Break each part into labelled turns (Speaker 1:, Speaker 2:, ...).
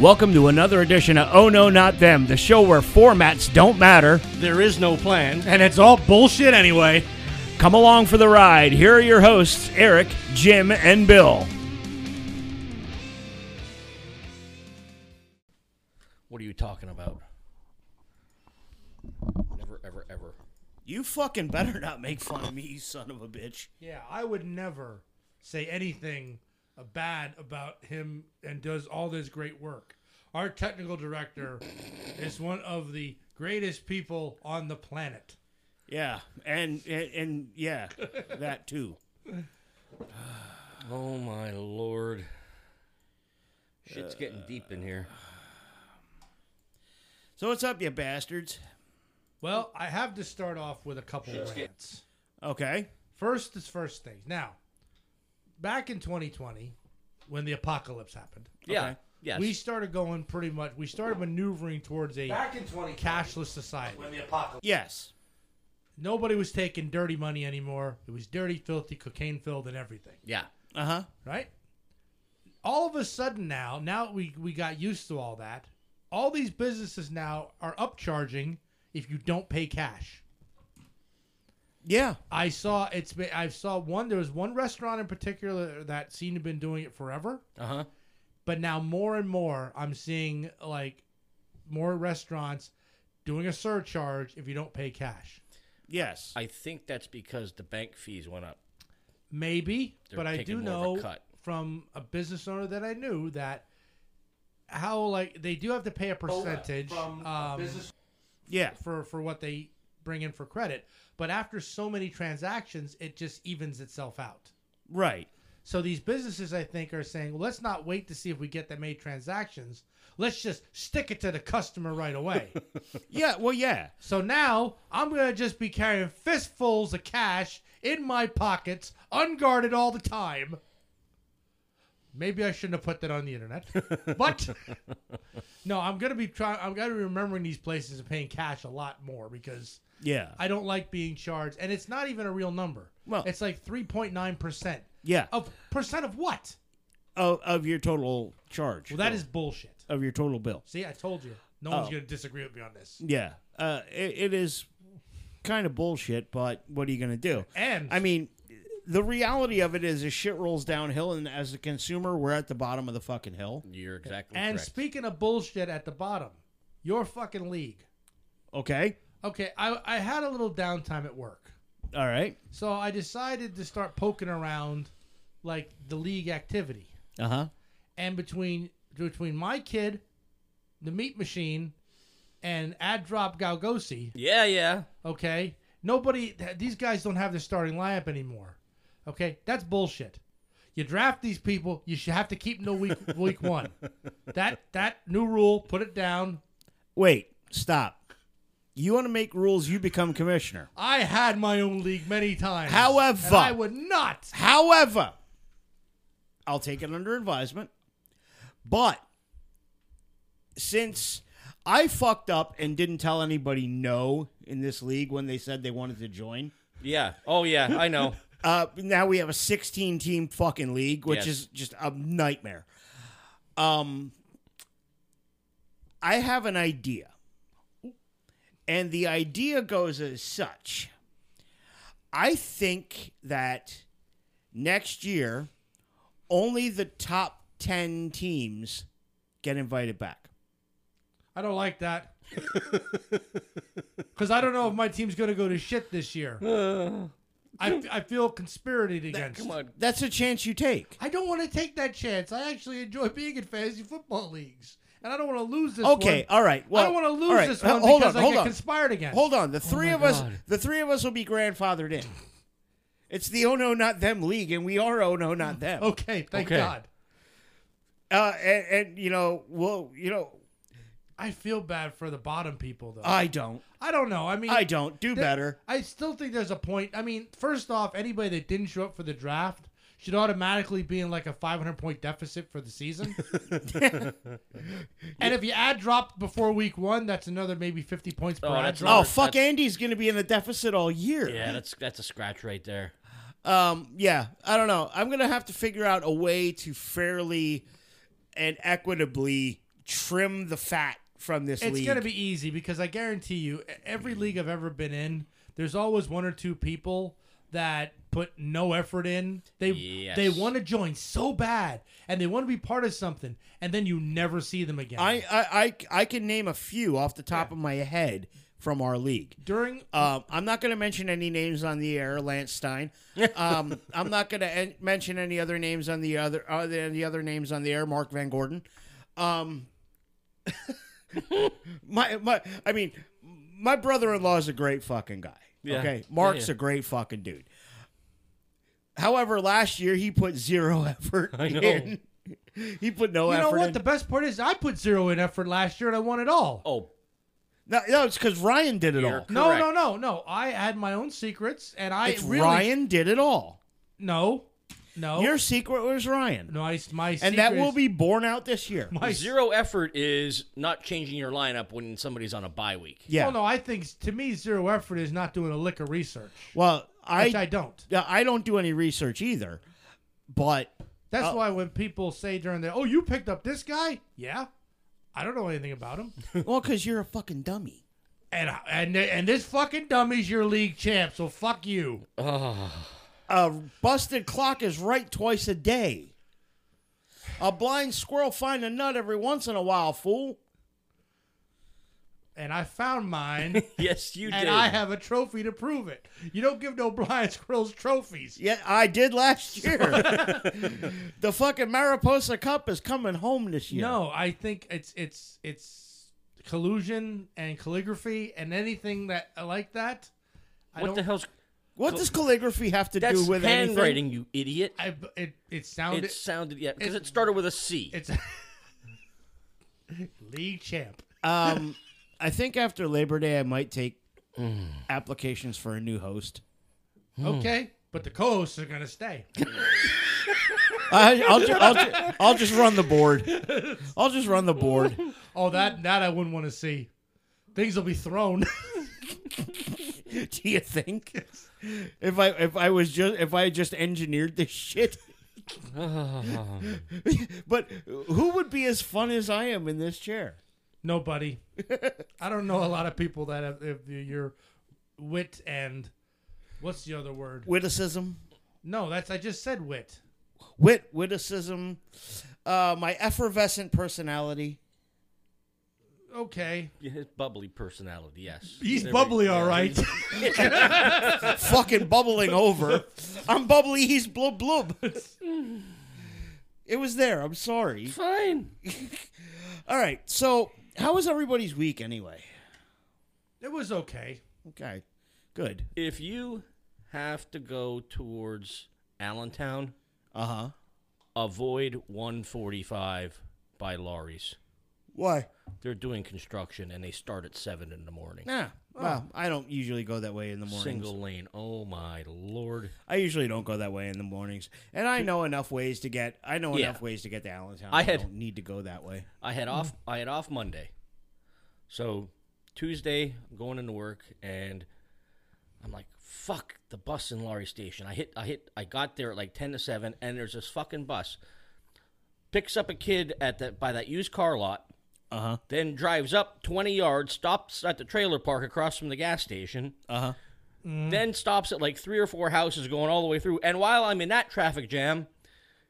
Speaker 1: Welcome to another edition of Oh No Not Them, the show where formats don't matter.
Speaker 2: There is no plan.
Speaker 3: And it's all bullshit anyway.
Speaker 1: Come along for the ride. Here are your hosts, Eric, Jim, and Bill.
Speaker 2: What are you talking about? Never, ever, ever.
Speaker 1: You fucking better not make fun of me, you son of a bitch.
Speaker 3: Yeah, I would never say anything bad about him and does all this great work. Our technical director is one of the greatest people on the planet.
Speaker 1: Yeah, and and, and yeah, that too.
Speaker 2: Oh my lord. Shit's uh, getting deep in here.
Speaker 1: So what's up, you bastards?
Speaker 3: Well, I have to start off with a couple of rants.
Speaker 1: Okay.
Speaker 3: First is first things. Now, back in 2020, when the apocalypse happened,
Speaker 2: Yeah.
Speaker 1: Okay.
Speaker 2: Yes.
Speaker 3: we started going pretty much. We started maneuvering towards a
Speaker 4: Back in 2020,
Speaker 3: cashless society.
Speaker 4: when the apocalypse.
Speaker 1: Yes.
Speaker 3: Nobody was taking dirty money anymore. It was dirty, filthy, cocaine filled, and everything.
Speaker 2: yeah.
Speaker 1: Uh huh.
Speaker 3: right? All of a sudden now, now we we got used to all that. All these businesses now are upcharging if you don't pay cash.
Speaker 1: Yeah.
Speaker 3: I saw it's been I saw one there was one restaurant in particular that seemed to have been doing it forever,
Speaker 2: Uh huh.
Speaker 3: but now more and more I'm seeing like more restaurants doing a surcharge if you don't pay cash.
Speaker 1: Yes.
Speaker 2: I think that's because the bank fees went up.
Speaker 3: Maybe,
Speaker 2: They're
Speaker 3: but I do
Speaker 2: more of a
Speaker 3: know
Speaker 2: cut.
Speaker 3: from a business owner that I knew that how like they do have to pay a percentage
Speaker 4: From a
Speaker 3: um,
Speaker 4: business.
Speaker 1: yeah.
Speaker 3: for for what they bring in for credit, but after so many transactions, it just evens itself out.
Speaker 1: Right.
Speaker 3: So these businesses, I think, are saying, well, let's not wait to see if we get that many transactions. Let's just stick it to the customer right away.
Speaker 1: Yeah. Well, yeah.
Speaker 3: So now I'm gonna just be carrying fistfuls of cash in my pockets, unguarded all the time. Maybe I shouldn't have put that on the internet, but no, I'm gonna be trying. I'm gonna be remembering these places and paying cash a lot more because
Speaker 1: Yeah.
Speaker 3: I don't like being charged, and it's not even a real number.
Speaker 1: Well-
Speaker 3: it's like 3.9 percent
Speaker 1: Yeah.
Speaker 3: of percent of what?
Speaker 1: Of, of your total charge.
Speaker 3: Well, that is bullshit.
Speaker 1: of your total bill.
Speaker 3: See, I told you. No one's
Speaker 1: Oh.
Speaker 3: gonna disagree with me on this.
Speaker 1: Yeah. Uh, it, it is kind of bullshit, but what are you going to do?
Speaker 3: And
Speaker 1: I mean, the reality of it is, as shit rolls downhill, and as a consumer, we're at the bottom of the fucking hill.
Speaker 2: You're exactly
Speaker 3: And
Speaker 2: correct.
Speaker 3: speaking of bullshit at the bottom, your fucking league.
Speaker 1: Okay.
Speaker 3: Okay, I, I had a little downtime at work.
Speaker 1: All right.
Speaker 3: So I decided to start poking around like the league activity.
Speaker 1: Uh huh.
Speaker 3: And between between my kid, the meat machine, and Ad Drop Galgosi,
Speaker 2: yeah, yeah.
Speaker 3: okay, nobody these guys don't have their starting lineup anymore. Okay? That's bullshit. You draft these people, you should have to keep them till week week one. That that new rule, put it down.
Speaker 1: Wait. Stop. You want to make rules? You become commissioner.
Speaker 3: I had my own league many times.
Speaker 1: However-
Speaker 3: and I would not.
Speaker 1: However, I'll take it under advisement. But since I fucked up and didn't tell anybody no in this league when they said they wanted to join,
Speaker 2: Yeah. Oh, yeah. I know.
Speaker 1: uh, now we have a 16 team fucking league, which
Speaker 2: Yes.
Speaker 1: is just a nightmare. Um, I have an idea. And the idea goes as such. I think that next year, only the top 10 teams get invited back.
Speaker 3: I don't like that. Because I don't know if my team's going to go to shit this year. Uh. I, I feel conspirated against.
Speaker 2: Come on.
Speaker 1: That's a chance you take.
Speaker 3: I don't want to take that chance. I actually enjoy being in fantasy football leagues. And I don't want to lose this
Speaker 1: Okay,
Speaker 3: one.
Speaker 1: all right. Well,
Speaker 3: I don't want to lose
Speaker 1: all right,
Speaker 3: this one
Speaker 1: hold
Speaker 3: because
Speaker 1: on,
Speaker 3: I
Speaker 1: hold
Speaker 3: get
Speaker 1: on.
Speaker 3: conspired against.
Speaker 1: Hold on. The three
Speaker 2: my
Speaker 1: of us the three of us will be grandfathered in. It's the oh no not them league, and we are oh no not them.
Speaker 3: Okay, thank
Speaker 2: Okay.
Speaker 3: God.
Speaker 1: Uh, and, and you know, well, you know,
Speaker 3: I feel bad for the bottom people, though.
Speaker 1: I don't.
Speaker 3: I don't know. I mean,
Speaker 1: I don't. Do
Speaker 3: Th-
Speaker 1: better.
Speaker 3: I still think there's a point. I mean, first off, anybody that didn't show up for the draft should automatically be in like a 500 point deficit for the season. and if you add drop before week one, that's another maybe 50 points per
Speaker 2: Oh,
Speaker 3: ad
Speaker 2: that's
Speaker 3: drop.
Speaker 1: Oh
Speaker 2: Robert,
Speaker 1: fuck!
Speaker 2: that's-
Speaker 1: Andy's gonna be in the deficit all year.
Speaker 2: Yeah, that's that's a scratch right there.
Speaker 1: Um. Yeah. I don't know. I'm gonna have to figure out a way to fairly and equitably trim the fat from this
Speaker 3: It's
Speaker 1: league.
Speaker 3: going to be easy because I guarantee you, e- every league I've ever been in, there's always one or two people that put no effort in. They
Speaker 2: Yes.
Speaker 3: they want to join so bad and they want to be part of something, and then you never see them again.
Speaker 1: I, I I I can name a few off the top of my head from our league.
Speaker 3: during
Speaker 1: Um, I'm not going to mention any names on the air, Lance Stein. Um, I'm not going to en- mention any other names on the other uh, the other names on the air, Mark Van Gordon. Um, my my, I mean, my brother-in-law is a great fucking guy.
Speaker 2: Yeah.
Speaker 1: Okay, Mark's
Speaker 2: Yeah,
Speaker 1: a great fucking dude. However, last year he put zero effort
Speaker 2: I know.
Speaker 1: in. He put no
Speaker 3: you
Speaker 1: effort You
Speaker 3: know what?
Speaker 1: in.
Speaker 3: The best part is I put zero in effort last year and I won it all.
Speaker 2: Oh,
Speaker 1: no, no, it's because Ryan did it
Speaker 2: You're
Speaker 1: all.
Speaker 3: no,
Speaker 2: correct.
Speaker 3: no, no, no. I had my own secrets and I
Speaker 1: It's
Speaker 3: really
Speaker 1: Ryan did it all.
Speaker 3: no, no,
Speaker 1: Your secret was Ryan.
Speaker 3: no. I, my
Speaker 1: and that will be borne out this year.
Speaker 3: my
Speaker 2: zero effort is not changing your lineup when somebody's on a bye week.
Speaker 1: yeah.
Speaker 3: Well, no, I think to me zero effort is not doing a lick of research,
Speaker 1: Well,
Speaker 3: which
Speaker 1: I
Speaker 3: I don't.
Speaker 1: yeah, I don't do any research either, but
Speaker 3: That's
Speaker 1: Oh.
Speaker 3: why when people say during the, oh, you picked up this guy? Yeah. I don't know anything about him.
Speaker 1: well, because you're a fucking dummy.
Speaker 3: and and and this fucking dummy's your league champ, so fuck you.
Speaker 1: A busted clock is right twice a day. A blind squirrel find a nut every once in a while, fool.
Speaker 3: And I found mine,
Speaker 2: Yes, you
Speaker 3: and
Speaker 2: did.
Speaker 3: And I have a trophy to prove it. You don't give no blind squirrels trophies.
Speaker 1: Yeah, I did last year. the fucking Mariposa Cup is coming home this year.
Speaker 3: No, I think it's it's it's collusion and calligraphy and anything that like that. I
Speaker 2: what
Speaker 3: don't.
Speaker 2: the hell's
Speaker 1: What does calligraphy have to
Speaker 2: that's
Speaker 1: do with anything?
Speaker 2: handwriting? You idiot!
Speaker 3: I it it sounded
Speaker 2: It sounded yeah because
Speaker 3: it-
Speaker 2: it started with a C.
Speaker 3: it's league champ.
Speaker 1: Um, I think after Labor Day, I might take mm. applications for a new host. Hmm.
Speaker 3: Okay, but the co-hosts are gonna stay.
Speaker 1: I, I'll, ju- I'll, ju- I'll just run the board. I'll just run the board.
Speaker 3: Oh, that that I wouldn't want to see. Things will be thrown.
Speaker 1: Do you think? If I if I was just if I just engineered this shit. but who would be as fun as I am in this chair?
Speaker 3: Nobody. I don't know a lot of people that have if your wit and what's the other word?
Speaker 1: Witticism,
Speaker 3: No, that's I just said wit.
Speaker 1: wit, witticism, uh, my effervescent personality.
Speaker 3: Okay,
Speaker 2: Yeah, his bubbly personality. Yes,
Speaker 3: he's
Speaker 2: There we-
Speaker 3: bubbly,
Speaker 2: yeah,
Speaker 3: all right.
Speaker 1: fucking bubbling over. I'm bubbly. He's blub blub. It was there. I'm sorry.
Speaker 2: Fine.
Speaker 1: All right. So, how was everybody's week anyway?
Speaker 3: it was okay.
Speaker 1: Okay. Good.
Speaker 2: If you have to go towards Allentown,
Speaker 1: Uh huh.
Speaker 2: avoid 145 by Laurie's.
Speaker 1: Why?
Speaker 2: They're doing construction and they start at seven in the morning.
Speaker 1: Nah. Well, oh. I don't usually go that way in the mornings.
Speaker 2: Single lane. Oh my lord.
Speaker 1: I usually don't go that way in the mornings, and I know enough ways to get. I know
Speaker 2: Yeah.
Speaker 1: enough ways to get to Allentown.
Speaker 2: I
Speaker 1: I,
Speaker 2: had-
Speaker 1: don't need to go that way.
Speaker 2: I had off. Hmm. I had off Monday, so Tuesday I'm going into work and I'm like, "Fuck the bus in Laurys Station." I hit. I hit. I got there at like ten to seven, and there's this fucking bus picks up a kid at the by that used car lot,
Speaker 1: Uh huh.
Speaker 2: then drives up twenty yards, stops at the trailer park across from the gas station,
Speaker 1: Uh huh.
Speaker 2: then stops at like three or four houses going all the way through. And while I'm in that traffic jam,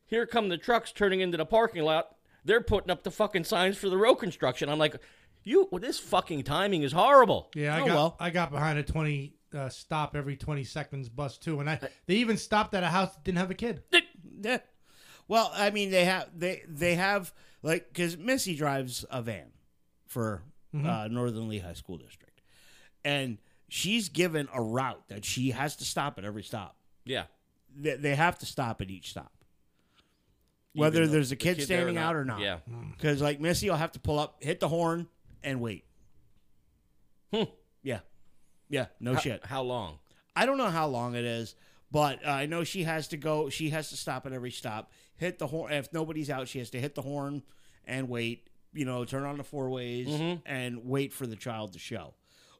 Speaker 2: here come the trucks turning into the parking lot. They're putting up the fucking signs for the road construction. I'm like, you, well, this fucking timing is horrible.
Speaker 3: Yeah, I
Speaker 1: Oh,
Speaker 3: got
Speaker 1: well.
Speaker 3: I got behind a twenty uh, stop every twenty seconds bus too, and I they even stopped at a house that didn't have a kid.
Speaker 1: Well, I mean, they have they they have like because Missy drives a van for uh, Northern Lehigh School District, and she's given a route that she has to stop at every stop.
Speaker 2: Yeah.
Speaker 1: They, they have to stop at each stop, whether
Speaker 2: Even though
Speaker 1: there's a
Speaker 2: the
Speaker 1: kid,
Speaker 2: kid or
Speaker 1: standing out or not.
Speaker 2: Yeah.
Speaker 1: Because like Missy will have to pull up, hit the horn, and wait.
Speaker 2: Hmm.
Speaker 1: Yeah, yeah, no
Speaker 2: How-
Speaker 1: shit.
Speaker 2: How long?
Speaker 1: I don't know how long it is, but uh, I know she has to go. She has to stop at every stop, hit the horn. If nobody's out, she has to hit the horn and wait. You know, turn on the four ways
Speaker 2: Mm-hmm.
Speaker 1: and wait for the child to show,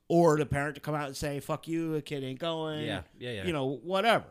Speaker 1: or the parent to come out and say, "Fuck you, a kid ain't going."
Speaker 2: Yeah, yeah, yeah.
Speaker 1: You know, whatever.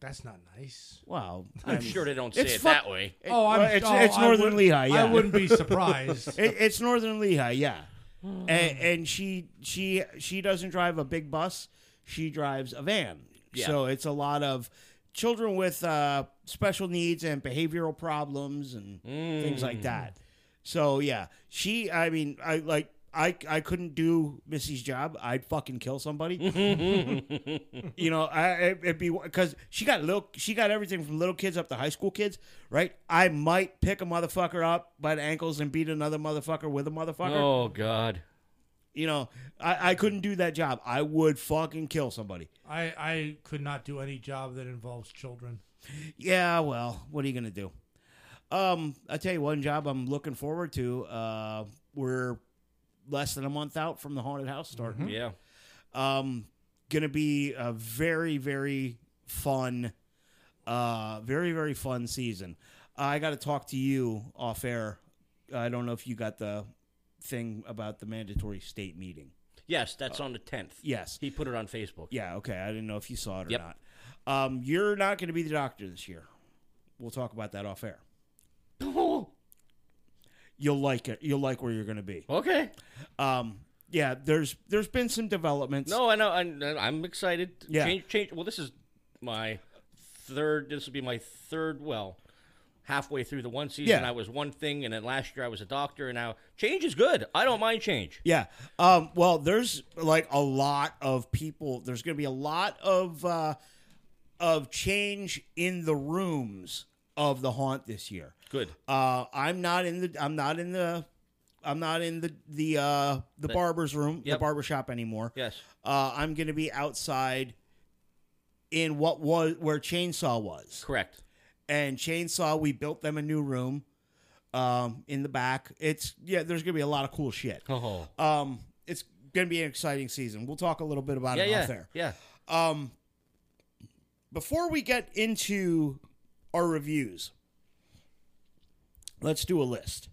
Speaker 3: That's not nice.
Speaker 1: Well, I
Speaker 2: I'm sure they don't say it
Speaker 1: fuck-
Speaker 2: that way.
Speaker 1: it-
Speaker 3: Oh, I'm
Speaker 1: it's,
Speaker 3: oh,
Speaker 1: it's Northern Lehigh. Yeah,
Speaker 3: I wouldn't be surprised.
Speaker 1: It, it's Northern Lehigh, yeah. and, and she she she doesn't drive a big bus. She drives a van.
Speaker 2: Yeah.
Speaker 1: So it's a lot of children with uh, special needs and behavioral problems and things like that. So yeah, she. I mean, I like. I, I couldn't do Missy's job. I'd fucking kill somebody. you know, I it- it'd be because she got little. She got everything from little kids up to high school kids, right? I might pick a motherfucker up by the ankles and beat another motherfucker with a motherfucker.
Speaker 2: Oh God.
Speaker 1: You know, I, I couldn't do that job. I would fucking kill somebody.
Speaker 3: I, I could not do any job that involves children.
Speaker 1: Yeah, well, what are you gonna do? Um, I tell you one job I'm looking forward to. Uh, we're less than a month out from the haunted house starting.
Speaker 2: Yeah.
Speaker 1: Um, gonna be a very very fun, uh, very very fun season. I got to talk to you off air. I don't know if you got the thing about the mandatory state meeting.
Speaker 2: Yes, that's on the tenth.
Speaker 1: Yes.
Speaker 2: He put it on Facebook.
Speaker 1: Yeah, okay. I didn't know if you saw it or
Speaker 2: Yep.
Speaker 1: not. Um, you're not going to be the doctor this year. We'll talk about that off air. You'll like it. You'll like where you're going to be.
Speaker 2: okay.
Speaker 1: Um, yeah, there's there's been some developments.
Speaker 2: No, I know. I'm, I'm excited.
Speaker 1: Yeah.
Speaker 2: Change, change. Well, this is my third. This will be my third. Well, halfway through the one season,
Speaker 1: Yeah.
Speaker 2: I was one thing, and then last year I was a doctor, and now change is good. I don't mind change.
Speaker 1: Yeah. Um, well, there's like a lot of people. There's going to be a lot of uh, of change in the rooms of the haunt this year.
Speaker 2: Good.
Speaker 1: Uh, I'm not in the. I'm not in the. I'm not in the the uh, the
Speaker 2: The-
Speaker 1: barber's room, the
Speaker 2: Yep.
Speaker 1: barber shop anymore.
Speaker 2: Yes.
Speaker 1: Uh, I'm going to be outside in what was where Chainsaw was.
Speaker 2: Correct.
Speaker 1: And Chainsaw, we built them a new room um, in the back. It's yeah, there's going to be a lot of cool shit.
Speaker 2: Oh.
Speaker 1: Um, it's going to be an exciting season. We'll talk a little bit about
Speaker 2: Yeah,
Speaker 1: it
Speaker 2: yeah,
Speaker 1: off there.
Speaker 2: yeah.
Speaker 1: Um, before we get into our reviews, let's do a list.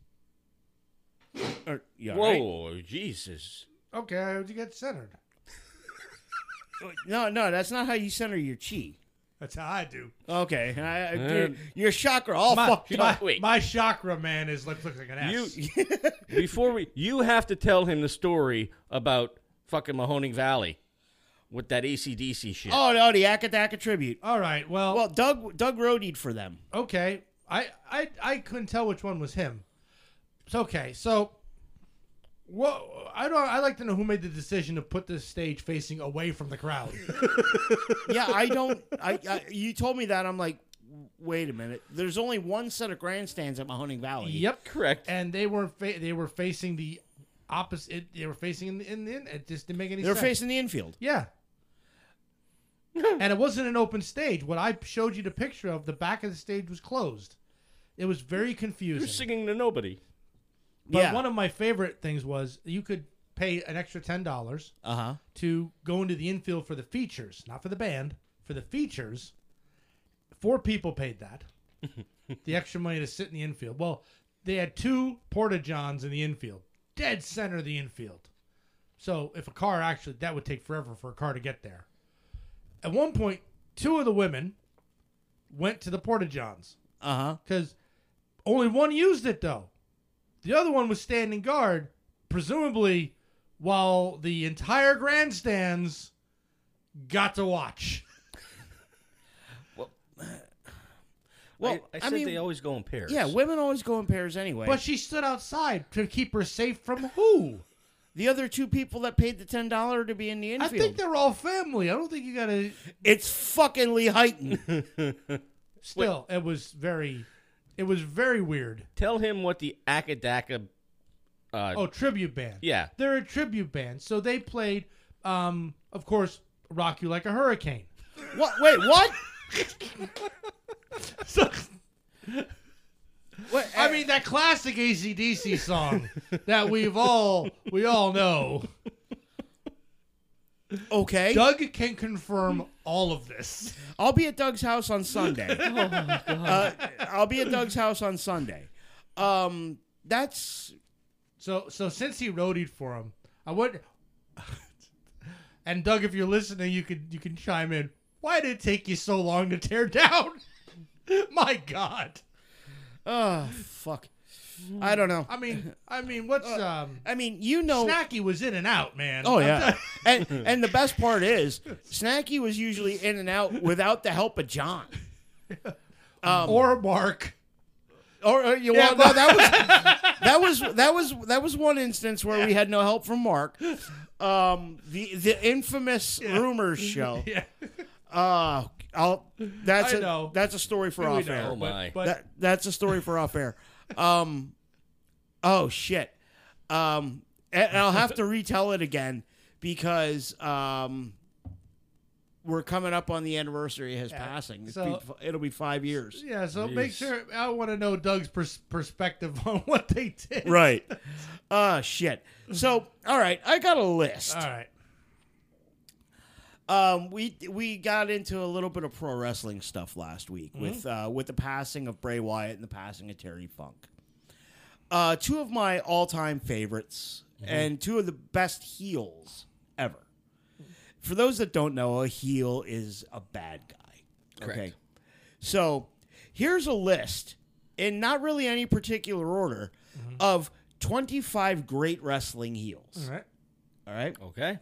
Speaker 1: Or, you all right?
Speaker 2: Whoa, Jesus.
Speaker 3: Okay, I would you get centered.
Speaker 1: No, no, that's not how you center your chi.
Speaker 3: That's how I do.
Speaker 1: Okay, I, I,
Speaker 2: Uh,
Speaker 1: your, your chakra all
Speaker 3: My,
Speaker 1: fucked
Speaker 3: my,
Speaker 1: up.
Speaker 2: Wait.
Speaker 3: my chakra man is look, looks like an
Speaker 2: You before we, you have to tell him the story about fucking Mahoning Valley with that ACDC shit.
Speaker 1: Oh no, the Akadaka tribute.
Speaker 3: All right. Well,
Speaker 1: Well, Doug Doug roadied for them.
Speaker 3: okay. I, I I couldn't tell which one was him. It's okay. So, what I don't. I like to know who made the decision to put this stage facing away from the crowd.
Speaker 1: Yeah, I don't. I, I you told me that. I'm like, wait a minute. There's only one set of grandstands at Mahoning Valley.
Speaker 3: yep.
Speaker 2: Correct.
Speaker 3: And they were fa- they were facing the opposite. They were facing in the in the. It just didn't make any.
Speaker 1: They're
Speaker 3: sense.
Speaker 1: facing the infield.
Speaker 3: Yeah. and it wasn't an open stage. What I showed you the picture of, the back of the stage was closed. It was very confusing.
Speaker 2: You're singing to nobody.
Speaker 3: But
Speaker 1: yeah.
Speaker 3: one of my favorite things was you could pay an extra ten dollars
Speaker 1: Uh huh.
Speaker 3: to go into the infield for the features, not for the band, for the features. Four people paid that. the extra money to sit in the infield. Well, they had two porta johns in the infield, dead center of the infield. So if a car actually that would take forever for a car to get there. At one point, two of the women went to the porta johns
Speaker 1: Uh huh.
Speaker 3: because only one used it though. The other one was standing guard, presumably while the entire grandstands got to watch.
Speaker 1: Well,
Speaker 2: I, I
Speaker 1: I
Speaker 2: said
Speaker 1: mean-
Speaker 2: they always go in pairs.
Speaker 1: Yeah, women always go in pairs anyway.
Speaker 3: But she stood outside to keep her safe from who?
Speaker 1: the other two people that paid the ten dollar to be in the infield.
Speaker 3: I think they're all family. I don't think you gotta.
Speaker 1: it's fucking Lehighton.
Speaker 3: Still, it was very, it was very weird.
Speaker 2: Tell him what the Akadaka. Uh,
Speaker 3: Oh, tribute band.
Speaker 2: yeah.
Speaker 3: They're a tribute band, so they played, um, of course, "Rock You Like a Hurricane."
Speaker 1: what? Wait, what?
Speaker 3: So,
Speaker 1: what?
Speaker 3: I mean, that classic ACDC song that we've all we all know.
Speaker 1: Okay.
Speaker 3: Doug can confirm all of this.
Speaker 1: I'll be at Doug's house on Sunday.
Speaker 2: Oh,
Speaker 1: uh, I'll be at Doug's house on Sunday. Um, that's
Speaker 3: So, so since he roadied for him, I would. And Doug, if you're listening, you could you can chime in. Why did it take you so long to tear down? My God.
Speaker 1: Oh fuck. I don't know.
Speaker 3: I mean, I mean, what's
Speaker 1: Uh,
Speaker 3: um?
Speaker 1: I mean, you know.
Speaker 3: Snacky was in and out, man.
Speaker 1: Oh yeah, and and the best part is, Snacky was usually in and out without the help of John. Um,
Speaker 3: or Mark.
Speaker 1: Or, or you
Speaker 3: Yeah,
Speaker 1: well, no, that was that was that was that was one instance where we had no help from Mark. Um, the the infamous rumors show.
Speaker 3: Yeah.
Speaker 1: Uh, I'll that's
Speaker 3: I
Speaker 1: a
Speaker 3: know.
Speaker 1: that's a story for
Speaker 3: We
Speaker 1: off
Speaker 3: know,
Speaker 1: air.
Speaker 2: Oh, my.
Speaker 3: But,
Speaker 1: That that's a story for off air. Um, oh shit. Um, and I'll have to retell it again because um, we're coming up on the anniversary of his
Speaker 3: Yeah,
Speaker 1: passing. It's
Speaker 3: so-
Speaker 1: be- it'll be five years.
Speaker 3: yeah, so make sure I want to know Doug's pers- perspective on what they did.
Speaker 1: Right. Uh shit. So, all right, I got a list.
Speaker 3: All right.
Speaker 1: Um, we we got into a little bit of pro wrestling stuff last week with uh, with the passing of Bray Wyatt and the passing of Terry Funk. Uh, two of my all time favorites and two of the best heels ever. For those that don't know, a heel is a bad guy.
Speaker 2: Correct.
Speaker 1: So here's a list in not really any particular order of 25 great wrestling heels.
Speaker 3: All right.
Speaker 1: All right.
Speaker 2: Okay.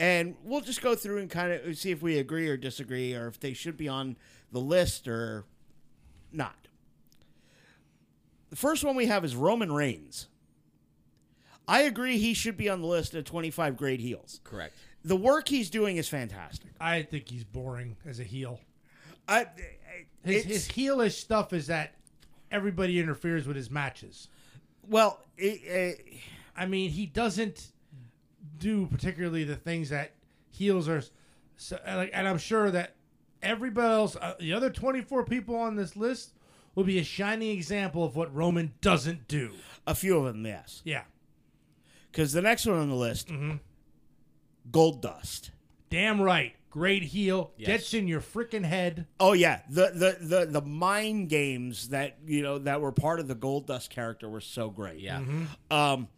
Speaker 1: And we'll just go through and kind of see if we agree or disagree or if they should be on the list or not. The first one we have is Roman Reigns. I agree he should be on the list of 25 great heels.
Speaker 2: Correct.
Speaker 1: The work he's doing is fantastic.
Speaker 3: I think he's boring as a heel.
Speaker 1: I,
Speaker 3: His, his heelish stuff is that everybody interferes with his matches.
Speaker 1: well, it, it,
Speaker 3: I mean, he doesn't do particularly the things that heels are. So, like, and I'm sure that everybody else, uh, the other 24 people on this list, will be a shining example of what Roman doesn't do.
Speaker 1: a few of them, yes.
Speaker 3: Yeah,
Speaker 1: Because the next one on the list, Gold Dust.
Speaker 3: damn right. Great heel
Speaker 2: Yes.
Speaker 3: gets in your freaking head.
Speaker 1: Oh yeah, the, the the the mind games that you know that were part of the Gold Dust character were so great.
Speaker 2: Yeah.
Speaker 1: Um,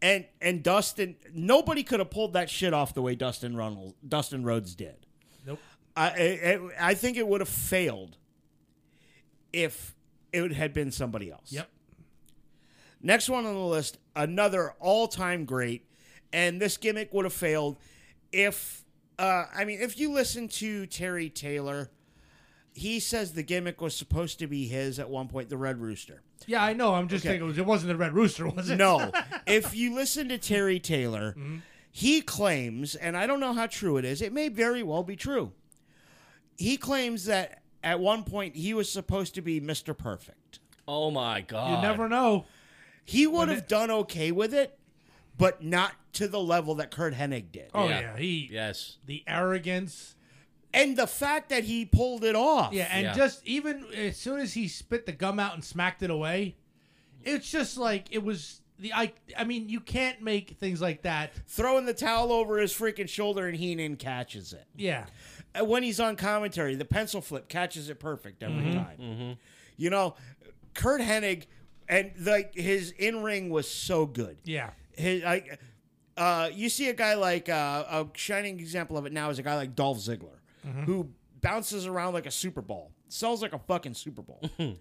Speaker 1: and and Dustin, nobody could have pulled that shit off the way Dustin Runnels, Dustin Rhodes did.
Speaker 3: Nope.
Speaker 1: I I, I think it would have failed if it had been somebody else.
Speaker 3: Yep.
Speaker 1: Next one on the list, another all-time great, and this gimmick would have failed if uh, I mean if you listen to Terry Taylor, he says the gimmick was supposed to be his at one point, the Red Rooster.
Speaker 3: Yeah, I know. I'm just
Speaker 1: Okay.
Speaker 3: thinking it, was, it wasn't the Red Rooster, was it?
Speaker 1: No. if you listen to Terry Taylor,
Speaker 3: Mm-hmm.
Speaker 1: he claims, and I don't know how true it is, it may very well be true. He claims that at one point he was supposed to be Mr. Perfect.
Speaker 2: Oh my God.
Speaker 3: You never know.
Speaker 1: He would
Speaker 3: When
Speaker 1: have done okay with it, but not to the level that Curt Hennig did.
Speaker 3: Oh
Speaker 2: Yeah.
Speaker 3: yeah, he
Speaker 2: Yes.
Speaker 3: the arrogance.
Speaker 1: And the fact that he pulled it off.
Speaker 3: Yeah, and
Speaker 2: Yeah.
Speaker 3: just even as soon as he spit the gum out and smacked it away, it's just like it was the I. I mean, you can't make things like that.
Speaker 1: Throwing the towel over his freaking shoulder and Heenan catches it.
Speaker 3: Yeah,
Speaker 1: Uh, When he's on commentary, the pencil flip catches it perfect every
Speaker 3: Mm-hmm.
Speaker 1: time. You know, Curt Hennig and like his in ring was so good.
Speaker 3: yeah,
Speaker 1: His, I, uh, you see a guy like uh, a shining example of it now is a guy like Dolph Ziggler, who bounces around like a Super Bowl, sells like a fucking Super Bowl.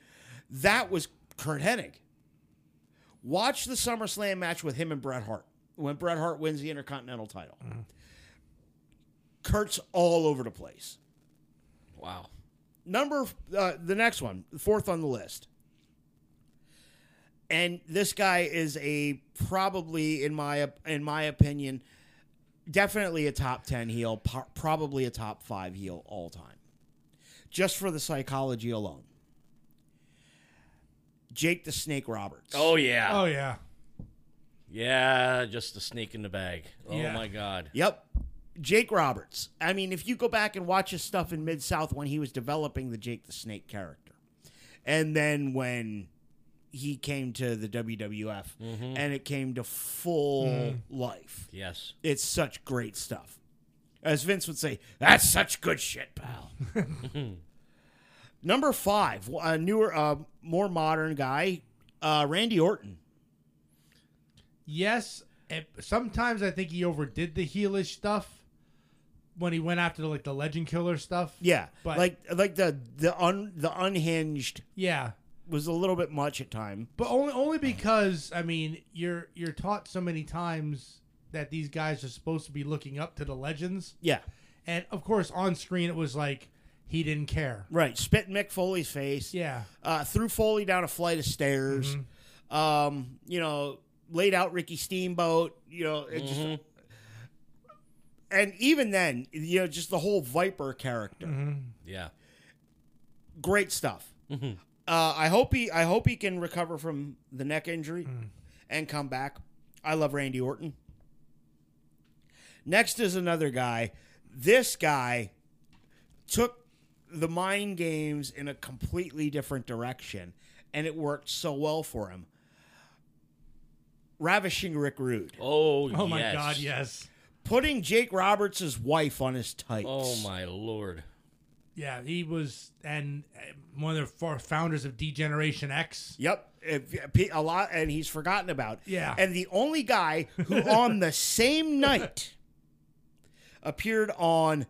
Speaker 1: that was Curt Hennig. Watch the SummerSlam match with him and Bret Hart when Bret Hart wins the Intercontinental title. Curt's all over the place.
Speaker 2: Wow.
Speaker 1: Number uh, the next one, fourth on the list. And this guy is a probably in my in my opinion definitely a top 10 heel, po- probably a top 5 heel all time. Just for the psychology alone. Jake the Snake Roberts.
Speaker 2: Oh yeah.
Speaker 3: oh yeah.
Speaker 2: Yeah. Just the snake in the bag. Oh
Speaker 3: Yeah.
Speaker 2: my God.
Speaker 1: Yep. Jake Roberts. I mean, if you go back and watch his stuff in Mid South when he was developing the Jake the Snake character, and then when he came to the WWF and it came to full life,
Speaker 2: Yes.
Speaker 1: it's such great stuff. As Vince would say, that's such good shit, pal. Number five, a newer, uh, more modern guy, uh, Randy Orton.
Speaker 3: Yes, and sometimes I think he overdid the heelish stuff, when he went after like the legend killer stuff.
Speaker 1: Yeah,
Speaker 3: But-
Speaker 1: like like the the un the unhinged
Speaker 3: Yeah.
Speaker 1: Was a little bit much at time.
Speaker 3: But only only because I mean you're you're taught so many times that these guys are supposed to be looking up to the legends,
Speaker 1: Yeah,
Speaker 3: and of course on screen it was like he didn't care.
Speaker 1: right. Spit in Mick Foley's face.
Speaker 3: Yeah,
Speaker 1: uh, threw Foley down a flight of stairs.
Speaker 3: Mm-hmm.
Speaker 1: Um, you know, laid out Ricky Steamboat. You know, it just. And even then, you know, just the whole Viper character,
Speaker 2: Yeah.
Speaker 1: great stuff. Uh, I hope he, I hope he can recover from the neck injury and come back. I love Randy Orton. Next is another guy. This guy took the mind games in a completely different direction, and it worked so well for him. Ravishing Rick Rude.
Speaker 2: Oh,
Speaker 3: Oh my. God, yes.
Speaker 1: Putting Jake Roberts' wife on his tights.
Speaker 2: Oh my lord.
Speaker 3: Yeah, he was, and uh, one of the four founders of D-Generation X.
Speaker 1: Yep. A lot, and he's forgotten about.
Speaker 3: Yeah.
Speaker 1: And the only guy who on the same night appeared on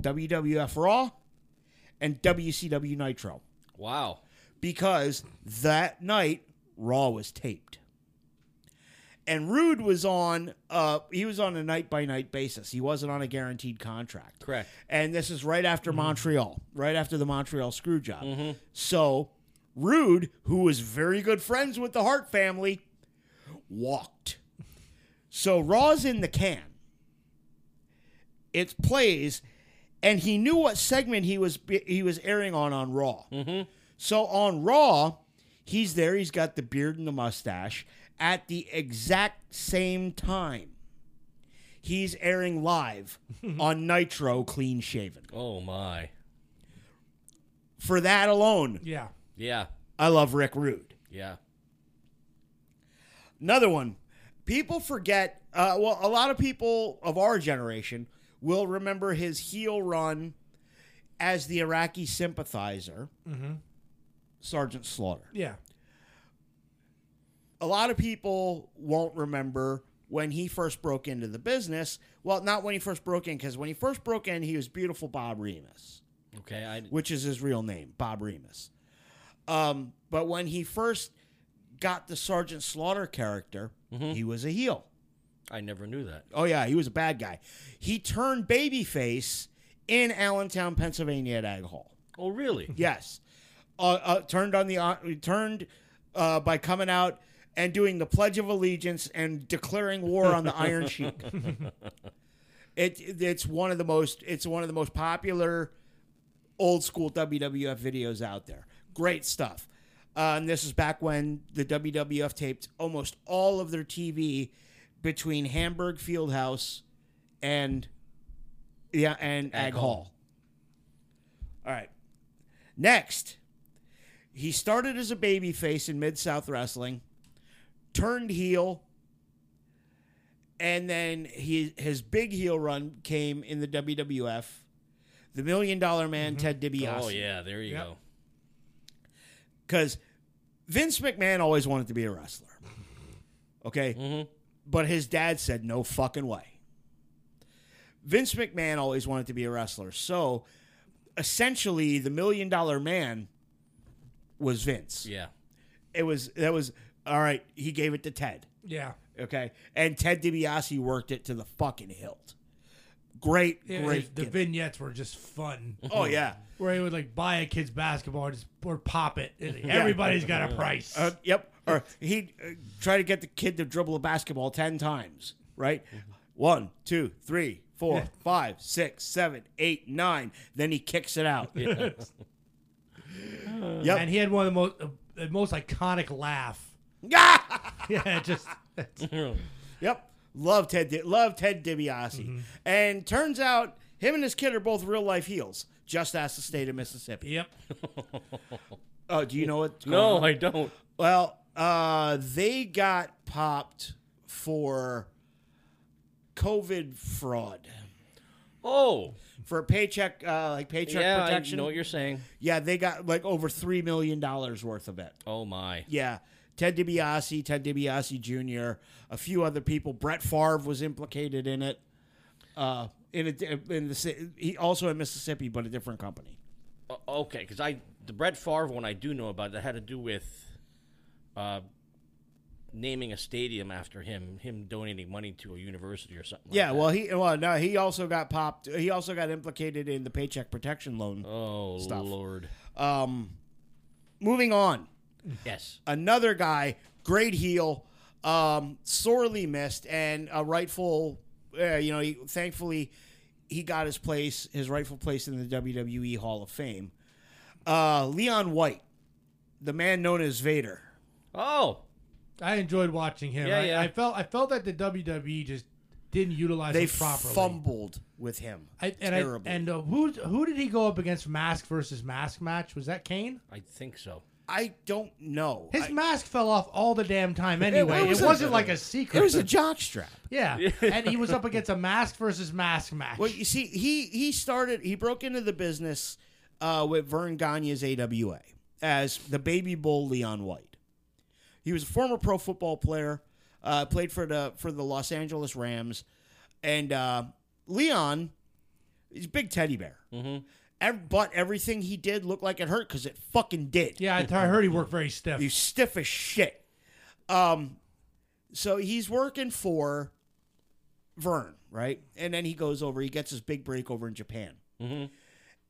Speaker 1: WWF Raw and WCW Nitro
Speaker 2: Wow.
Speaker 1: because that night Raw was taped. And Rude was on uh he was on a night by night basis. He wasn't on a guaranteed contract.
Speaker 2: Correct.
Speaker 1: And this is right after Montreal, right after the Montreal screw job.
Speaker 2: Mm-hmm.
Speaker 1: So Rude, who was very good friends with the Hart family, walked. So Raw's in the can. It plays, and he knew what segment he was he was airing on on Raw. So on Raw, he's there. He's got the beard and the mustache at the exact same time. He's airing live on Nitro, clean shaven.
Speaker 2: Oh my.
Speaker 1: For that alone,
Speaker 3: Yeah,
Speaker 2: Yeah.
Speaker 1: I love Rick Rude.
Speaker 2: Yeah.
Speaker 1: Another one. People forget. Uh, well, a lot of people of our generation will remember his heel run as the Iraqi sympathizer, Sergeant Slaughter.
Speaker 3: yeah,
Speaker 1: A lot of people won't remember when he first broke into the business. Well, not when he first broke in, because when he first broke in, he was beautiful Bob Remus,
Speaker 2: Okay. I.
Speaker 1: which is his real name, Bob Remus. Um, but when he first got the Sergeant Slaughter character, he was a heel.
Speaker 2: I never knew that.
Speaker 1: Oh yeah, he was a bad guy. He turned babyface in Allentown, Pennsylvania at Ag Hall.
Speaker 2: Oh really?
Speaker 1: Yes, uh, uh, turned on the uh, turned uh, by coming out and doing the Pledge of Allegiance and declaring war on the Iron Sheik. it it's one of the most it's one of the most popular old school WWF videos out there. Great stuff. Uh, and this is back when the WWF taped almost all of their TV between Hamburg Fieldhouse and yeah and Ag,
Speaker 2: Ag
Speaker 1: Hall.
Speaker 2: Hall.
Speaker 1: All right. Next, he started as a babyface in Mid South Wrestling, turned heel, and then he his big heel run came in the WWF. The Million Dollar Man, Ted DiBiase.
Speaker 2: Oh yeah. There you
Speaker 3: Yep.
Speaker 2: go.
Speaker 1: Because Vince McMahon always wanted to be a wrestler. Okay?
Speaker 2: Mm-hmm.
Speaker 1: But his dad said, no fucking way. Vince McMahon always wanted to be a wrestler. So essentially, the Million Dollar Man was Vince.
Speaker 2: Yeah.
Speaker 1: It was, that was, all right, he gave it to Ted.
Speaker 3: yeah.
Speaker 1: Okay? And Ted DiBiase worked it to the fucking hilt. Great,
Speaker 3: Yeah,
Speaker 1: great.
Speaker 3: the
Speaker 1: gimmick.
Speaker 3: vignettes were just fun.
Speaker 1: oh, yeah.
Speaker 3: Where he would like buy a kid's basketball or just or pop it. and Everybody's got a price.
Speaker 1: Uh, yep. Or he'd uh, try to get the kid to dribble a basketball 10 times, right? One, two, three, four, five, six, seven, eight, nine. Then he kicks it out.
Speaker 2: Yeah.
Speaker 1: Yep.
Speaker 3: And he had one of the most uh, the most iconic laugh. Yeah, just
Speaker 1: yep. Love Ted. Di- love Ted DiBiase. And turns out him and his kid are both real life heels. Just ask the state of Mississippi.
Speaker 3: yep.
Speaker 1: Oh, do you know what?
Speaker 2: no,
Speaker 1: on?
Speaker 2: I don't.
Speaker 1: Well, uh, they got popped for COVID fraud.
Speaker 2: Oh.
Speaker 1: For a paycheck, uh, like paycheck
Speaker 2: yeah. I
Speaker 1: protection.
Speaker 2: know what you're saying.
Speaker 1: Yeah, they got like over three million dollars worth of it.
Speaker 2: Oh my.
Speaker 1: Yeah, Ted DiBiase, Ted DiBiase Jr., a few other people. Brett Favre was implicated in it. Uh, in a in the he also in Mississippi, but a different company.
Speaker 2: Okay, because I the Brett Favre one I do know about that had to do with uh, naming a stadium after him, him donating money to a university or something.
Speaker 1: Yeah,
Speaker 2: like
Speaker 1: well, he well no, he also got popped. He also got implicated in the Paycheck Protection Loan.
Speaker 2: oh
Speaker 1: stuff.
Speaker 2: lord,
Speaker 1: Um, moving on,
Speaker 2: yes,
Speaker 1: another guy, great heel, um, sorely missed, and a rightful. Uh, you know, he, thankfully, he got his place, his rightful place in the WWE Hall of Fame. Uh, Leon White, the man known as Vader.
Speaker 2: oh
Speaker 3: I enjoyed watching him.
Speaker 2: Yeah,
Speaker 3: I,
Speaker 2: yeah.
Speaker 3: I felt I felt that the WWE just didn't utilize
Speaker 1: They
Speaker 3: him properly.
Speaker 1: fumbled with him
Speaker 3: I, and I, and uh, who who did he go up against mask versus mask match? Was that Kane?
Speaker 2: I think so.
Speaker 1: I don't know.
Speaker 3: His
Speaker 1: I-
Speaker 3: mask fell off all the damn time anyway. It,
Speaker 1: was a-
Speaker 3: was not like a secret.
Speaker 1: it was a jock strap.
Speaker 3: yeah, and he was up against a mask versus mask match.
Speaker 1: Well, you see, he he started. He broke into the business uh, with Verne Gagne's AWA as the baby bull Leon White. He was a former pro football player. Uh, played for the for the Los Angeles Rams, and uh, Leon, he's a big teddy bear. Mm-hmm. But everything he did looked like it hurt because it fucking did.
Speaker 3: yeah, I, I heard he worked very stiff.
Speaker 1: He's stiff as shit. Um, so he's working for Vern, right? And then he goes over. He gets his big break over in Japan,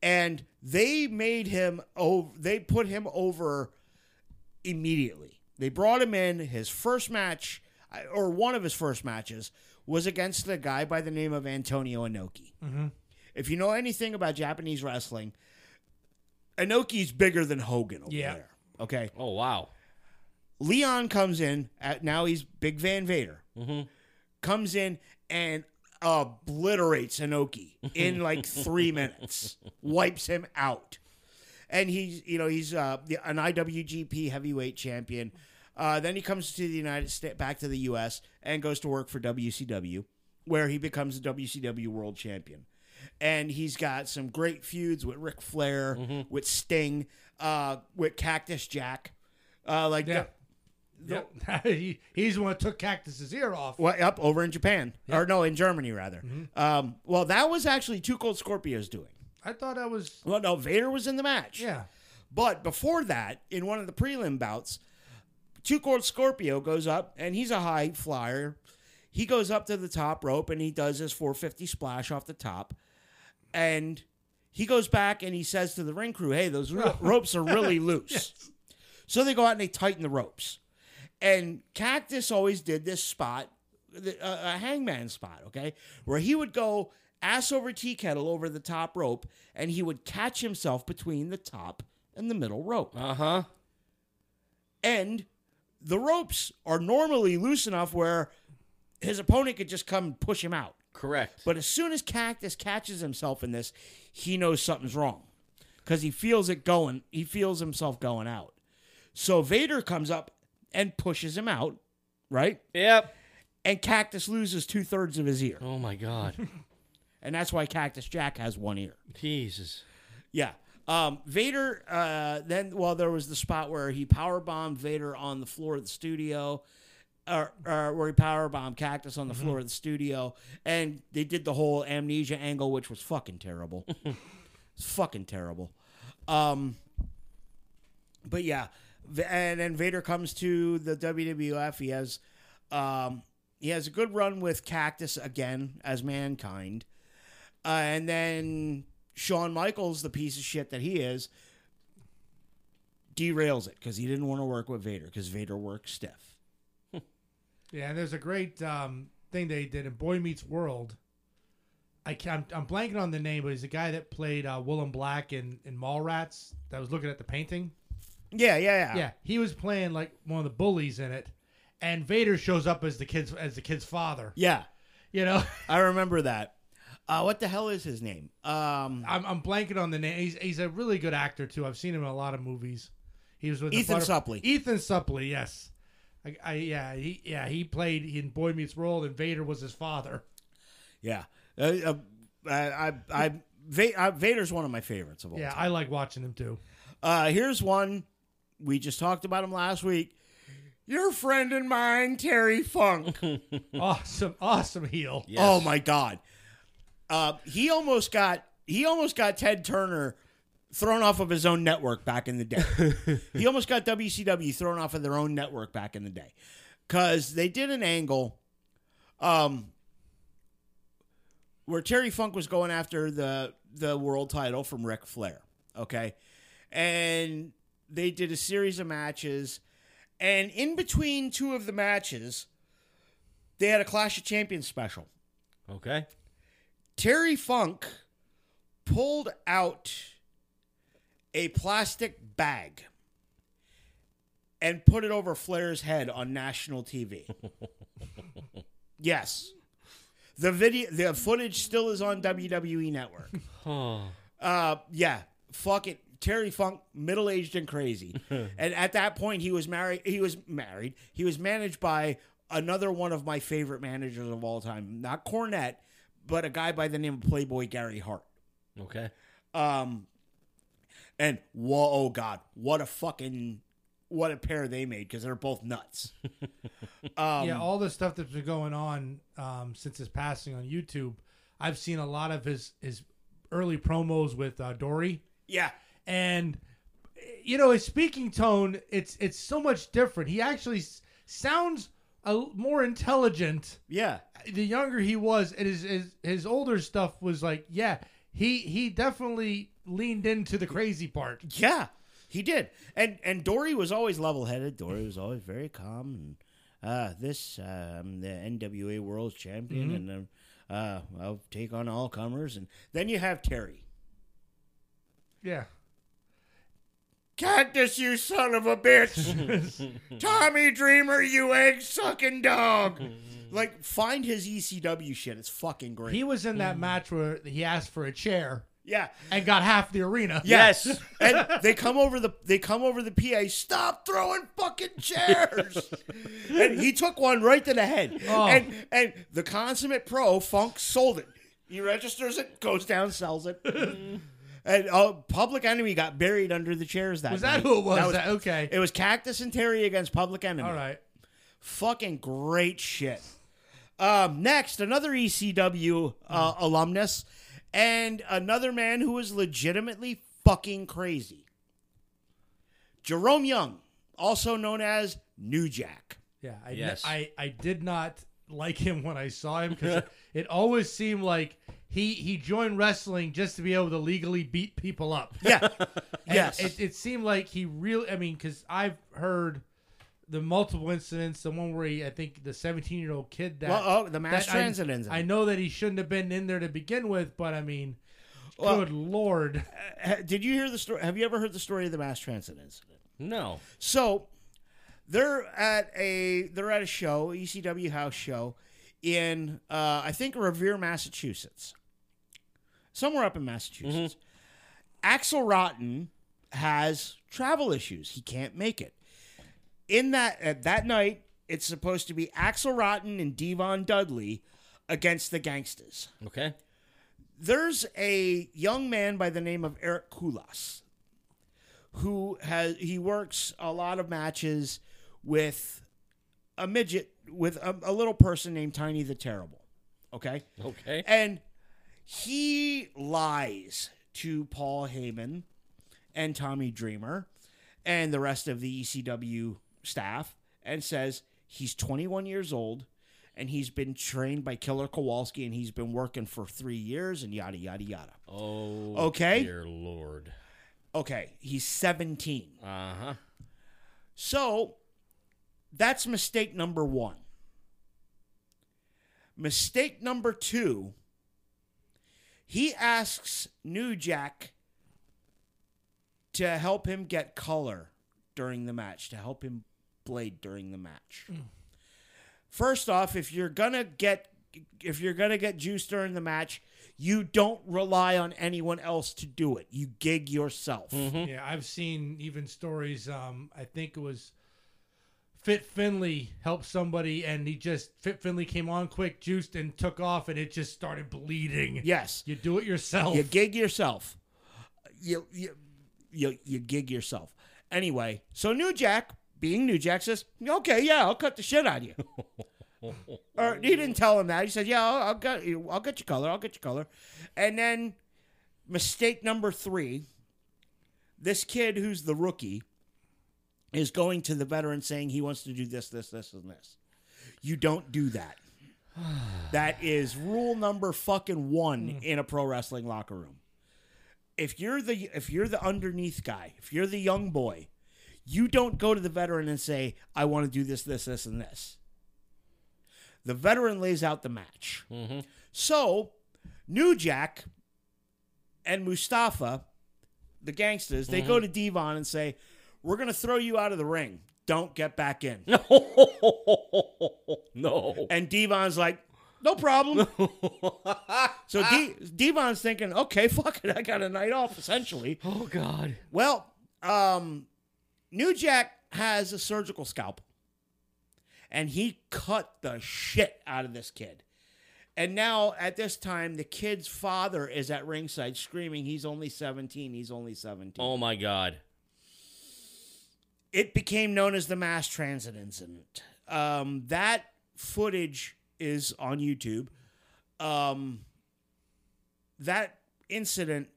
Speaker 1: and they made him. Oh, they put him over immediately. They brought him in. His first match, or one of his first matches, was against a guy by the name of Antonio Inoki. If you know anything about Japanese wrestling, Inoki's bigger than Hogan over
Speaker 3: Yeah.
Speaker 1: there. Okay.
Speaker 2: Oh wow,
Speaker 1: Leon comes in at now he's Big Van Vader. Comes in and obliterates Inoki in like three minutes, wipes him out, and he's you know he's uh, an IWGP Heavyweight Champion. Uh, then he comes to the United States, back to the U.S. and goes to work for WCW, where he becomes the WCW World Champion. And he's got some great feuds with Ric Flair, with Sting, uh, with Cactus Jack. Uh, like
Speaker 3: yeah. Yep. he, he's the one that took Cactus's ear off.
Speaker 1: Well, up over in Japan, or no, in Germany rather. Um, well, that was actually Two Cold Scorpios doing.
Speaker 3: I thought that was
Speaker 1: Well, no, Vader was in the match.
Speaker 3: yeah.
Speaker 1: But before that, in one of the prelim bouts, Two Cold Scorpio goes up, and he's a high flyer. He goes up to the top rope and he does his 450 splash off the top, and he goes back and he says to the ring crew, "Hey, those ro- ropes are really loose." So they go out and they tighten the ropes. And Cactus always did this spot, a a hangman spot, okay, where he would go ass over tea kettle over the top rope, and he would catch himself between the top and the middle rope.
Speaker 2: uh huh.
Speaker 1: And the ropes are normally loose enough where his opponent could just come and push him out.
Speaker 2: Correct.
Speaker 1: But as soon as Cactus catches himself in this, he knows something's wrong because he feels it going. He feels himself going out. So Vader comes up and pushes him out, right?
Speaker 2: Yep.
Speaker 1: And Cactus loses two thirds of his ear,
Speaker 2: Oh my God.
Speaker 1: and that's why Cactus Jack has one ear.
Speaker 2: Jesus.
Speaker 1: Yeah. Um, Vader. Uh, then, well, there was the spot where he power bombed Vader on the floor of the studio, or, or where he power bombed Cactus on the floor of the studio, and they did the whole amnesia angle, which was fucking terrible. it's fucking terrible. Um, but yeah, and then Vader comes to the WWF. He has, um, he has a good run with Cactus again as Mankind, uh, and then Shawn Michaels, the piece of shit that he is, derails it because he didn't want to work with Vader because Vader works stiff.
Speaker 3: Yeah, and there's a great um, thing they did in Boy Meets World. I can't, I'm, blanking on the name, but he's the guy that played uh, Willam Black in, in Mallrats that was looking at the painting.
Speaker 1: Yeah, yeah, yeah.
Speaker 3: Yeah, he was playing like one of the bullies in it, and Vader shows up as the kid's as the kid's father.
Speaker 1: Yeah,
Speaker 3: You know,
Speaker 1: I remember that. Uh, what the hell is his name? Um,
Speaker 3: I'm, I'm blanking on the name. He's, he's a really good actor too. I've seen him in a lot of movies. He was with
Speaker 1: Ethan Suplee.
Speaker 3: Ethan Suplee, yes. I, I, yeah, he yeah he played in Boy Meets World, and Vader was his father.
Speaker 1: yeah. Uh, uh, I, I, I, Va- uh, Vader's one of my favorites of all.
Speaker 3: Yeah,
Speaker 1: time.
Speaker 3: I like watching him too.
Speaker 1: Uh, here's one. We just talked about him last week. Your friend and mine, Terry Funk.
Speaker 3: awesome, awesome heel.
Speaker 2: Yes.
Speaker 1: Oh my god. Uh, he almost got he almost got Ted Turner thrown off of his own network back in the day. he almost got WCW thrown off of their own network back in the day because they did an angle um, where Terry Funk was going after the the world title from Ric Flair. Okay, and they did a series of matches, and in between two of the matches, they had a Clash of Champions special.
Speaker 2: Okay.
Speaker 1: Terry Funk pulled out a plastic bag and put it over Flair's head on national TV. yes. The video the footage still is on WWE network.
Speaker 2: Oh.
Speaker 1: Uh yeah, fuck it. Terry Funk, middle aged and crazy, and at that point he was married. He was married. He was managed by another one of my favorite managers of all time, not Cornette, but a guy by the name of Playboy Gary Hart.
Speaker 2: Okay.
Speaker 1: Um, and whoa, oh god, what a fucking what a pair they made because they're both nuts. um,
Speaker 3: yeah, all the stuff that's been going on um, since his passing on YouTube, I've seen a lot of his his early promos with uh, Dory,
Speaker 1: yeah,
Speaker 3: and you know his speaking tone. It's it's so much different. He actually s- sounds a, more intelligent
Speaker 1: yeah,
Speaker 3: the younger he was, and his, his his older stuff was like, yeah, he he definitely leaned into the crazy part.
Speaker 1: yeah. He did, and and Dory was always level headed. Dory was always very calm. And uh, this, uh, I'm the NWA World Champion, and um, uh, I'll take on all comers. And then you have Terry.
Speaker 3: Yeah,
Speaker 1: Cactus, you son of a bitch! Tommy Dreamer, you egg sucking dog! like, find his ECW shit. It's fucking great.
Speaker 3: he was in that mm. match where he asked for a chair
Speaker 1: yeah.
Speaker 3: and got half the arena.
Speaker 2: Yes.
Speaker 1: and they come over the they come over the PA. Stop throwing fucking chairs! and he took one right to the head.
Speaker 3: Oh.
Speaker 1: And and the consummate pro Funk sold it. He registers it, goes down, sells it. And uh, Public Enemy got buried under the chairs. That
Speaker 3: Was
Speaker 1: night.
Speaker 3: that who it was?
Speaker 1: That
Speaker 3: That- okay.
Speaker 1: It was Cactus and Terry against Public Enemy.
Speaker 3: All right.
Speaker 1: Fucking great shit. Um, next, another ECW uh, alumnus and another man who is legitimately fucking crazy. Jerome Young, also known as New Jack.
Speaker 3: Yeah, I,
Speaker 2: Yes.
Speaker 3: I I did not like him when I saw him because it always seemed like he he joined wrestling just to be able to legally beat people up.
Speaker 1: Yeah. Yes.
Speaker 3: it, it seemed like he really. I mean, because I've heard the multiple incidents. The one where he, I think, the seventeen-year-old kid that.
Speaker 1: well, oh, the mass
Speaker 3: that
Speaker 1: transit
Speaker 3: I,
Speaker 1: incident.
Speaker 3: I know that he shouldn't have been in there to begin with, but I mean,
Speaker 1: Well-
Speaker 3: good lord.
Speaker 1: Did you hear the story? Have you ever heard the story of the mass transit incident?
Speaker 2: No.
Speaker 1: So they're at a they're at a show, ECW house show in uh, I think Revere, Massachusetts. Somewhere up in Massachusetts. Mm-hmm. Axl Rotten has travel issues. He can't make it. In that at that night, it's supposed to be Axl Rotten and Devon Dudley against the gangsters
Speaker 2: Okay.
Speaker 1: there's a young man by the name of Eric Kulas who has he works a lot of matches with a midget with a, a little person named Tiny the Terrible. Okay?
Speaker 2: Okay.
Speaker 1: And he lies to Paul Heyman and Tommy Dreamer and the rest of the ECW staff and says he's 21 years old and he's been trained by Killer Kowalski and he's been working for three years and yada, yada, yada.
Speaker 2: Oh.
Speaker 1: Okay.
Speaker 2: Dear Lord.
Speaker 1: Okay, he's 17.
Speaker 2: Uh huh.
Speaker 1: So that's mistake number one. Mistake number two, he asks New Jack to help him get color during the match, to help him blade during the match. First off, if you're gonna get if you're gonna get juice during the match, you don't rely on anyone else to do it. You gig yourself.
Speaker 3: Yeah, I've seen even stories. Um, I think it was Fit Finlay helped somebody, and he just Fit Finlay came on quick, juiced, and took off, and it just started bleeding.
Speaker 1: Yes.
Speaker 3: You do it yourself.
Speaker 1: You gig yourself. You you you, you gig yourself. Anyway, so New Jack, being New Jack, says, "Okay, yeah, I'll cut the shit on you." Or he didn't tell him that. He said, "Yeah, I'll, I'll get you. I'll get you color. I'll get you color." And then mistake number three. This kid who's the rookie is going to the veteran saying he wants to do this, this, this, and this. You don't do that. that is rule number fucking one hmm. in a pro wrestling locker room. If you're the if you're the underneath guy, if you're the young boy, you don't go to the veteran and say, "I want to do this, this, this, and this." The veteran lays out the match. Mm-hmm. So, New Jack and Mustafa, the gangsters, they go mm-hmm. to Devon and say, "We're going to throw you out of the ring. Don't get back in."
Speaker 2: no. No.
Speaker 1: And Devon's like, "No problem." so D- Devon's thinking, "Okay, fuck it. I got a night off essentially."
Speaker 2: Oh God.
Speaker 1: Well, um, New Jack has a surgical scalpel, and he cut the shit out of this kid. And now, at this time, the kid's father is at ringside screaming, "He's only seventeen. He's only 17.
Speaker 2: Oh my God.
Speaker 1: It became known as the mass transit incident. Um, that footage is on YouTube. Um, that incident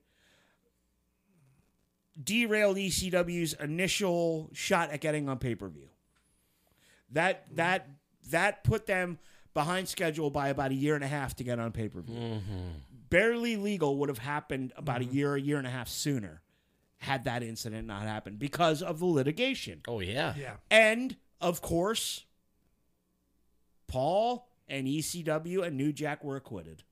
Speaker 1: derailed ECW's initial shot at getting on pay per view. That that that put them behind schedule by about a year and a half to get on pay per view. Barely legal would have happened about a year, a year and a half sooner, had that incident not happened because of the litigation.
Speaker 2: Oh yeah.
Speaker 3: Yeah.
Speaker 1: And of course, Paul and ECW and New Jack were acquitted.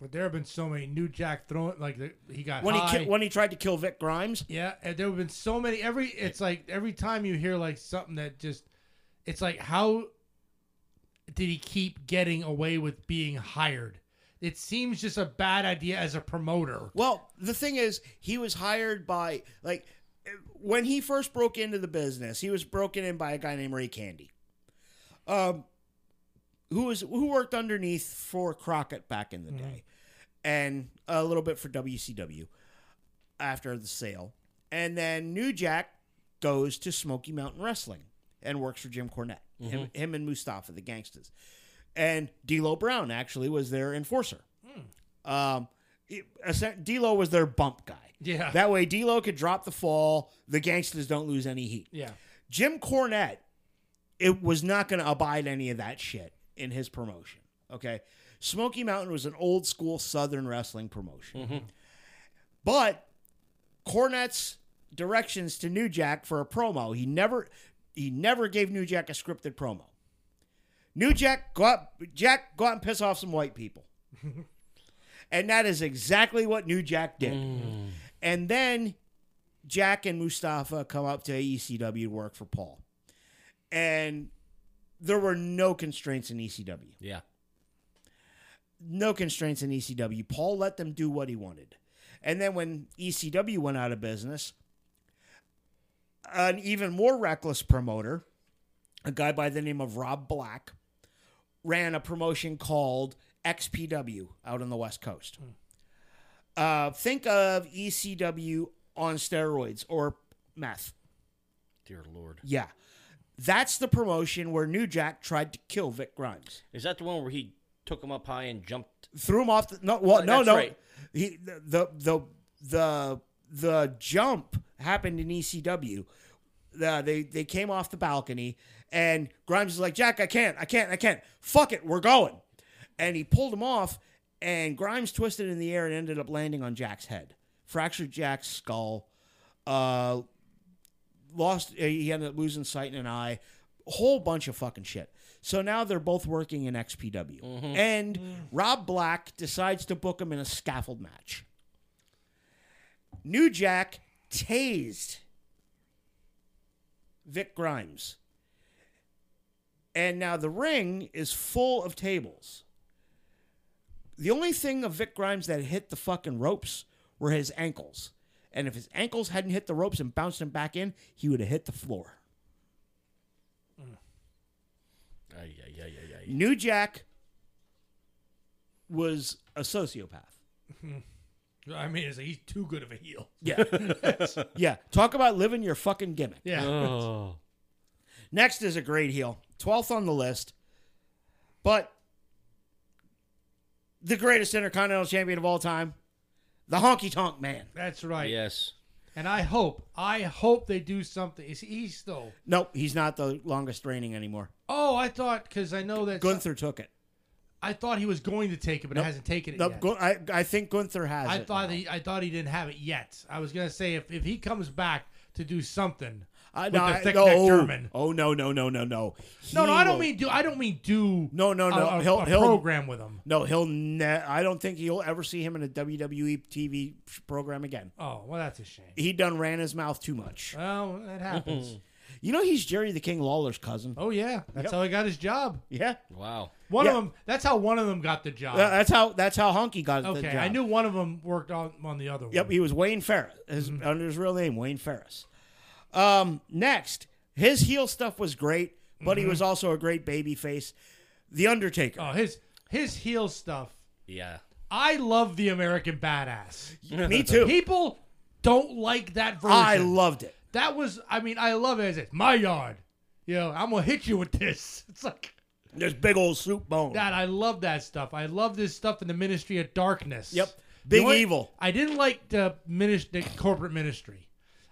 Speaker 3: But there have been so many New Jack throwing like the, he got
Speaker 1: When
Speaker 3: high.
Speaker 1: he ki- when he tried to kill Vic Grimes,
Speaker 3: Yeah, and there have been so many. Every it's like every time you hear like something that just, it's like how did he keep getting away with being hired? It seems just a bad idea as a promoter.
Speaker 1: Well, the thing is, he was hired by like when he first broke into the business, he was broken in by a guy named Ray Candy, um, who was who worked underneath for Crockett back in the day, and a little bit for WCW after the sale, and then New Jack goes to Smoky Mountain Wrestling and works for Jim Cornette, him, him and Mustafa, the gangsters, and D'Lo Brown actually was their enforcer. Um, it- D'Lo was their bump guy.
Speaker 3: Yeah.
Speaker 1: That way, D'Lo could drop the fall. The gangsters don't lose any heat.
Speaker 3: Yeah,
Speaker 1: Jim Cornette, it was not going to abide any of that shit in his promotion. Okay, Smoky Mountain was an old school Southern wrestling promotion, but Cornette's directions to New Jack for a promo, he never, he never gave New Jack a scripted promo. New Jack, go out, Jack, go out and piss off some white people. and that is exactly what New Jack did. Mm. And then Jack and Mustafa come up to ECW to work for Paul. And there were no constraints in ECW.
Speaker 2: Yeah.
Speaker 1: No constraints in ECW. Paul let them do what he wanted. And then when ECW went out of business, an even more reckless promoter, a guy by the name of Rob Black, ran a promotion called XPW out on the West Coast. Uh, think of ECW on steroids or meth.
Speaker 2: Dear Lord.
Speaker 1: Yeah. That's the promotion where New Jack tried to kill Vic Grimes.
Speaker 2: Is that the one where he took him up high and jumped?
Speaker 1: Threw him off the no well
Speaker 2: Uh,
Speaker 1: no
Speaker 2: that's
Speaker 1: no.
Speaker 2: right.
Speaker 1: He the, the the the the jump happened in ECW. The, they they came off the balcony and Grimes is like, Jack, I can't, I can't, I can't. Fuck it, we're going. And he pulled him off, and Grimes twisted in the air and ended up landing on Jack's head. Fractured Jack's skull. Uh, lost. He ended up losing sight in an eye. A whole bunch of fucking shit. So now they're both working in XPW, and Rob Black decides to book him in a scaffold match. New Jack tased Vic Grimes. And now the ring is full of tables. The only thing of Vic Grimes that hit the fucking ropes were his ankles. And if his ankles hadn't hit the ropes and bounced him back in, he would have hit the floor. Mm.
Speaker 2: Ay, ay, ay, ay, ay.
Speaker 1: New Jack was a sociopath. Hmm.
Speaker 3: I mean, it's like he's too good of a heel.
Speaker 1: Yeah. yeah. Talk about living your fucking gimmick.
Speaker 3: Yeah,
Speaker 2: Oh.
Speaker 1: Next is a great heel. 12th on the list. But the greatest intercontinental champion of all time, the Honky Tonk Man.
Speaker 3: That's right.
Speaker 2: Yes.
Speaker 3: And I hope, I hope they do something. Is he still?
Speaker 1: Nope, he's not the longest reigning anymore.
Speaker 3: Oh, I thought because I know that
Speaker 1: Gunther took it.
Speaker 3: I thought he was going to take it, but
Speaker 1: Nope.
Speaker 3: hasn't taken it
Speaker 1: Nope,
Speaker 3: yet.
Speaker 1: Gun- I, I think Gunther has
Speaker 3: I
Speaker 1: it.
Speaker 3: thought
Speaker 1: now.
Speaker 3: he, I thought he didn't have it yet. I was gonna say if, if he comes back to do something
Speaker 1: I,
Speaker 3: with
Speaker 1: no,
Speaker 3: the
Speaker 1: I-
Speaker 3: thick
Speaker 1: no,
Speaker 3: neck German.
Speaker 1: Oh no no no no no.
Speaker 3: No, no,
Speaker 1: He
Speaker 3: I don't
Speaker 1: will-
Speaker 3: mean do. I don't mean do.
Speaker 1: No, no, no.
Speaker 3: A, a-
Speaker 1: he'll
Speaker 3: a
Speaker 1: he'll
Speaker 3: program with him.
Speaker 1: no he'll. Ne- I don't think you'll ever see him in a WWE TV program again.
Speaker 3: Oh, well, that's a shame.
Speaker 1: He done ran his mouth too much.
Speaker 3: Well, that happens.
Speaker 1: You know he's Jerry the King Lawler's cousin.
Speaker 3: oh yeah, that's
Speaker 1: Yep.
Speaker 3: how he got his job.
Speaker 1: Yeah,
Speaker 2: Wow.
Speaker 3: One
Speaker 1: Yeah.
Speaker 3: of them. That's how one of them got the job.
Speaker 1: Uh, that's how that's how Honky got the
Speaker 3: okay,
Speaker 1: job.
Speaker 3: I knew one of them worked on on the other one.
Speaker 1: Yep, he was Wayne Ferris. His,
Speaker 3: Mm-hmm.
Speaker 1: Under his real name, Wayne Ferris. Um, next, his heel stuff was great, but
Speaker 3: Mm-hmm.
Speaker 1: he was also a great baby face. The Undertaker.
Speaker 3: Oh, his his heel stuff.
Speaker 2: Yeah.
Speaker 3: I love the American Badass.
Speaker 1: Me too.
Speaker 3: People don't like that version.
Speaker 1: I loved it.
Speaker 3: that was. I mean, I love it as it's my yard. You know, I'm gonna hit you with this. It's like
Speaker 1: There's big old soup bone.
Speaker 3: that. I love that stuff. I love this stuff in the Ministry of Darkness.
Speaker 1: Yep.
Speaker 3: You
Speaker 1: Big
Speaker 3: know what?
Speaker 1: evil.
Speaker 3: I didn't like the ministry, the corporate ministry.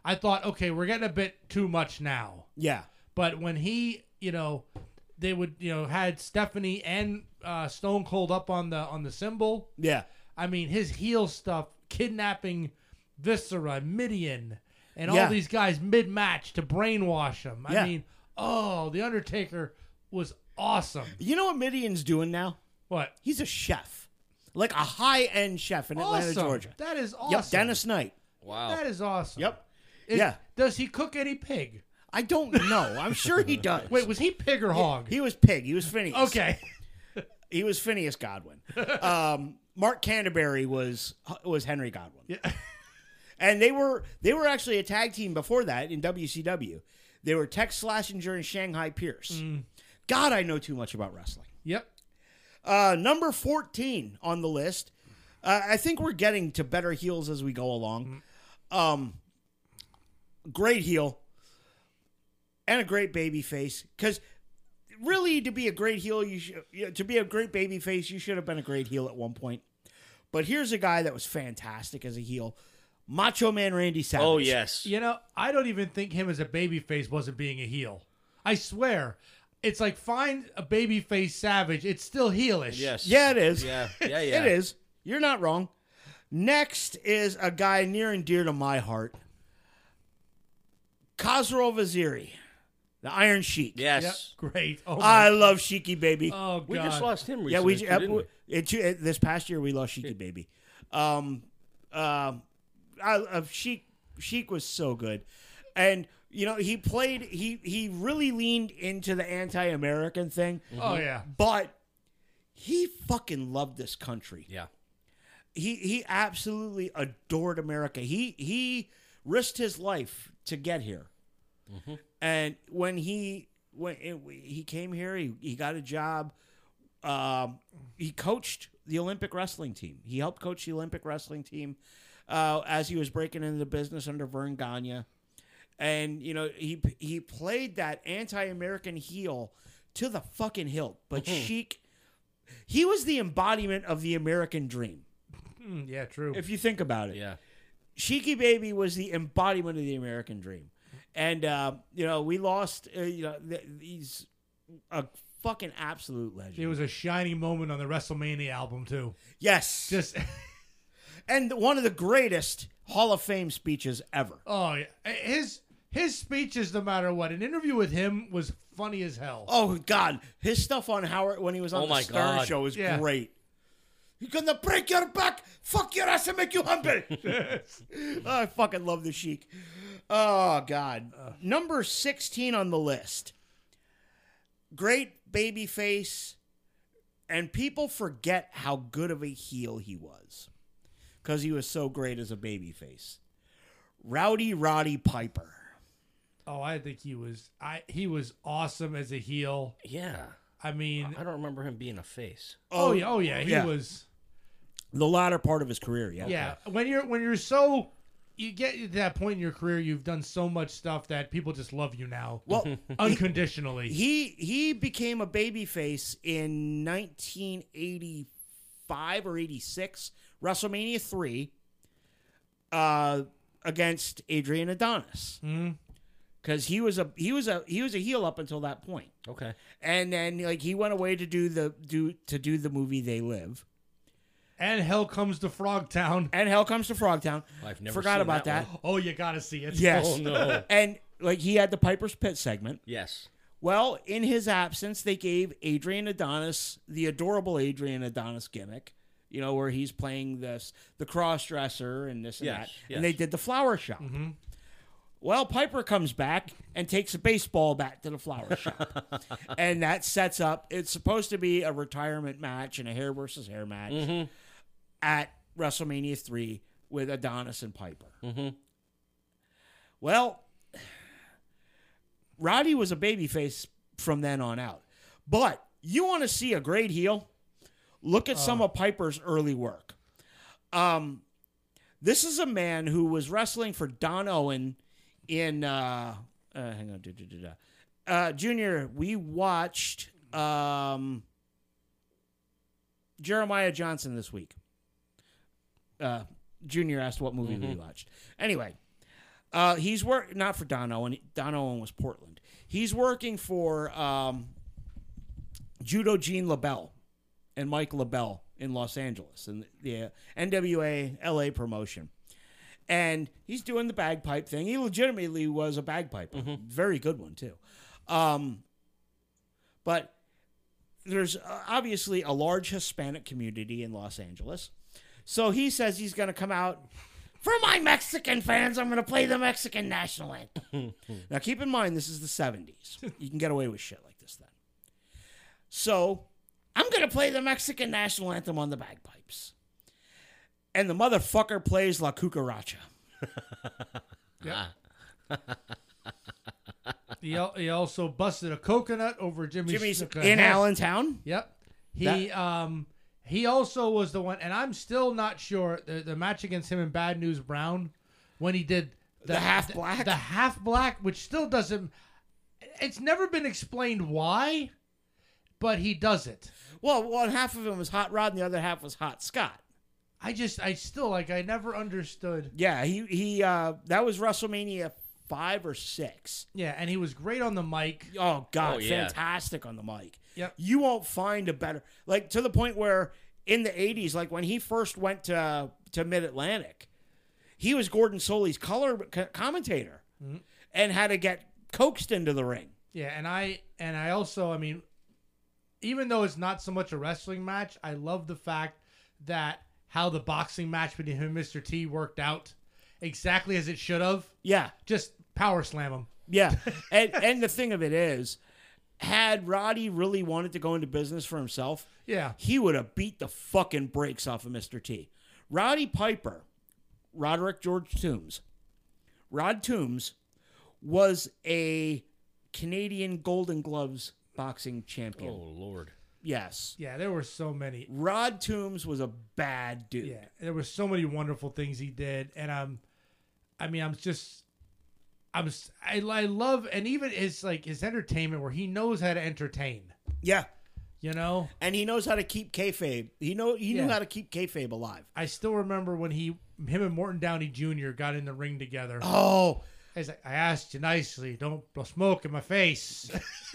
Speaker 3: I thought, okay, we're getting a bit too much now.
Speaker 1: Yeah.
Speaker 3: But when he, you know, they would, you know, had Stephanie and uh, Stone Cold up on the on the symbol.
Speaker 1: Yeah.
Speaker 3: I mean, his heel stuff, kidnapping Viscera, Mideon, and
Speaker 1: Yeah.
Speaker 3: all these guys mid match to brainwash him. I
Speaker 1: Yeah.
Speaker 3: mean, oh, the Undertaker was awesome.
Speaker 1: You know what Mideon's doing now?
Speaker 3: What?
Speaker 1: He's a chef, like a high end chef in Atlanta. Georgia.
Speaker 3: That is awesome.
Speaker 1: Yep. Dennis Knight.
Speaker 2: Wow.
Speaker 3: That is awesome.
Speaker 1: Yep.
Speaker 3: Is-
Speaker 1: yeah.
Speaker 3: Does he cook any pig?
Speaker 1: I don't know. I'm sure he does.
Speaker 3: Wait, was he pig or hog?
Speaker 1: He was pig. He was Phineas.
Speaker 3: okay.
Speaker 1: He was Phineas Godwin. Um, Mark Canterbury was was Henry Godwin.
Speaker 3: Yeah.
Speaker 1: And they were they were actually a tag team before that in WCW. They were Tex Slazenger and Shanghai Pierce.
Speaker 3: Mm.
Speaker 1: God, I know too much about wrestling.
Speaker 3: Yep.
Speaker 1: Uh, number 14 on the list. Uh, I think we're getting to better heels as we go along. Um, great heel and a great baby face. Because really, to be a great heel, you should, to be a great baby face, you should have been a great heel at one point. But here's a guy that was fantastic as a heel Macho Man Randy Savage.
Speaker 2: oh yes.
Speaker 3: You know, I don't even think him as a baby face wasn't being a heel. I swear. It's like find a baby face savage. It's still heelish.
Speaker 2: Yes.
Speaker 1: Yeah, it is.
Speaker 2: Yeah. Yeah. Yeah.
Speaker 1: It is. You're not wrong. Next is a guy near and dear to my heart. Khosrow Vaziri, the Iron Sheik.
Speaker 3: Yep.
Speaker 2: Yes.
Speaker 3: Great. Oh,
Speaker 1: I love Sheiky baby.
Speaker 3: oh God.
Speaker 2: We just lost him recently.
Speaker 1: yeah, we,
Speaker 2: too,
Speaker 1: uh,
Speaker 2: didn't we?
Speaker 1: it, it- this past year we lost Sheiky baby. Um, um, I, uh, Sheik Sheik was so good, and you know he played. He he really leaned into the anti-American thing,
Speaker 3: Oh yeah.
Speaker 1: but he fucking loved this country.
Speaker 2: Yeah.
Speaker 1: he he absolutely adored America. He he risked his life to get here, and when he when it, he came here, he he got a job. Um, he coached the Olympic wrestling team. He helped coach the Olympic wrestling team uh, as he was breaking into the business under Verne Gagne, and you know he he played that anti-American heel to the fucking hilt. But Sheik, he was the embodiment of the American dream.
Speaker 3: Mm, yeah. True.
Speaker 1: If you think about it,
Speaker 2: Yeah.
Speaker 1: Sheiky Baby was the embodiment of the American dream, and uh, you know we lost. Uh, you know th- he's a fucking absolute legend.
Speaker 3: it was a shining moment on the WrestleMania album too.
Speaker 1: yes,
Speaker 3: Just
Speaker 1: and one of the greatest Hall of Fame speeches ever.
Speaker 3: oh yeah. His his speeches, no matter what, an interview with him was funny as hell.
Speaker 1: Oh God, his stuff on Howard when he was on
Speaker 2: Oh,
Speaker 1: the
Speaker 2: my
Speaker 1: Stern
Speaker 2: God.
Speaker 1: Show was
Speaker 3: Yeah.
Speaker 1: great. You're gonna break your back, fuck your ass, and make you humble. I fucking love the Sheik. Oh God, number sixteen on the list. Great baby face, and people forget how good of a heel he was because he was so great as a baby face. Rowdy Roddy Piper.
Speaker 3: Oh, I think he was. I he was awesome as a heel.
Speaker 2: Yeah.
Speaker 3: I mean,
Speaker 2: I don't remember him being a face.
Speaker 3: oh, yeah, oh yeah, he
Speaker 1: yeah.
Speaker 3: was.
Speaker 1: The latter part of his career, yeah.
Speaker 3: Yeah, when you're when you're so you get to that point in your career, you've done so much stuff that people just love you now,
Speaker 1: Well,
Speaker 3: unconditionally.
Speaker 1: he he became a babyface in 1985 or 86, WrestleMania three, uh, against Adrian Adonis, because he was a he was a he was a heel up until that point,
Speaker 2: Okay.
Speaker 1: and then like he went away to do the do to do the movie They Live,
Speaker 3: and hell comes to Frogtown.
Speaker 1: and Hell Comes to Frogtown.
Speaker 2: I've never
Speaker 1: Forgot
Speaker 2: seen
Speaker 1: about
Speaker 2: that
Speaker 1: that.
Speaker 3: Oh, you gotta see it.
Speaker 1: Yes.
Speaker 2: Oh, no.
Speaker 1: And like he had the Piper's Pit segment.
Speaker 2: Yes.
Speaker 1: Well, in his absence, they gave Adrian Adonis the adorable Adrian Adonis gimmick. You know, where he's playing this the cross dresser and this and
Speaker 2: Yes,
Speaker 1: that.
Speaker 2: yes.
Speaker 1: And they did the flower shop. Mm-hmm. Well, Piper comes back and takes a baseball bat to the flower shop. and that sets up it's supposed to be a retirement match and a hair versus hair match mm-hmm. At WrestleMania 3 with Adonis and Piper. Well, Roddy was a babyface from then on out. But you want to see a great heel? Look at some of Piper's early work. Um, this is a man who was wrestling for Don Owen in uh, uh hang on, da, da, da, da. Uh, Junior. We watched um, Jeremiah Johnson this week. Uh, Junior asked what movie we watched. Anyway, uh, he's work not for Don Owen. Don Owen was Portland. He's working for um, Judo Gene LeBell and Mike LeBell in Los Angeles and the uh, NWA LA promotion. And he's doing the bagpipe thing. He legitimately was a bagpiper, very good one too. Um, but there's uh, obviously a large Hispanic community in Los Angeles. So he says he's going to come out for my Mexican fans. I'm going to play the Mexican national anthem. now, keep in mind, this is the 70s. You can get away with shit like this then. So I'm going to play the Mexican national anthem on the bagpipes. And the motherfucker plays La Cucaracha. Yeah.
Speaker 3: he, al- he also busted a coconut over Jimmy
Speaker 1: Jimmy's in. Allentown.
Speaker 3: Yep. He um he also was the one, and I'm still not sure the, the match against him and Bad News Brown when he did
Speaker 1: The half black?
Speaker 3: the half black, which still doesn't. It's never been explained why, but he does it.
Speaker 1: Well, one half of him was Hot Rod and the other half was Hot Scott.
Speaker 3: I just I still like I never understood.
Speaker 1: Yeah, he he uh that was WrestleMania 5 or 6.
Speaker 3: Yeah, and he was great on the mic.
Speaker 1: Oh god,
Speaker 2: Oh, yeah.
Speaker 1: fantastic on the mic.
Speaker 3: Yep.
Speaker 1: You won't find a better like to the point where in the 80s like when he first went to to Mid-Atlantic, he was Gordon Solie's color co- commentator mm-hmm. and had to get coaxed into the ring.
Speaker 3: Yeah, and I and I also I mean, even though it's not so much a wrestling match, I love the fact that how the boxing match between him and Mr. T worked out exactly as it should have.
Speaker 1: Yeah.
Speaker 3: Just power slam him.
Speaker 1: Yeah. and and the thing of it is had Roddy really wanted to go into business for himself,
Speaker 3: Yeah.
Speaker 1: he would have beat the fucking brakes off of Mr. T. Roddy Piper, Roderick George Toombs, Rod Toombs was a Canadian Golden Gloves boxing champion.
Speaker 2: Oh Lord.
Speaker 1: Yes.
Speaker 3: Yeah, there were so many.
Speaker 1: Rod Toombs was a bad dude.
Speaker 3: Yeah, there were so many wonderful things he did, and um, I mean, I'm just, I'm, I, I love, and even his like his entertainment where he knows how to entertain.
Speaker 1: Yeah.
Speaker 3: You know,
Speaker 1: And he knows how to keep kayfabe. He know he knew
Speaker 3: Yeah.
Speaker 1: how to keep kayfabe alive.
Speaker 3: I still remember when he, him and Morton Downey Jr. got in the ring together.
Speaker 1: Oh,
Speaker 3: I like, I asked you nicely, don't blow smoke in my face.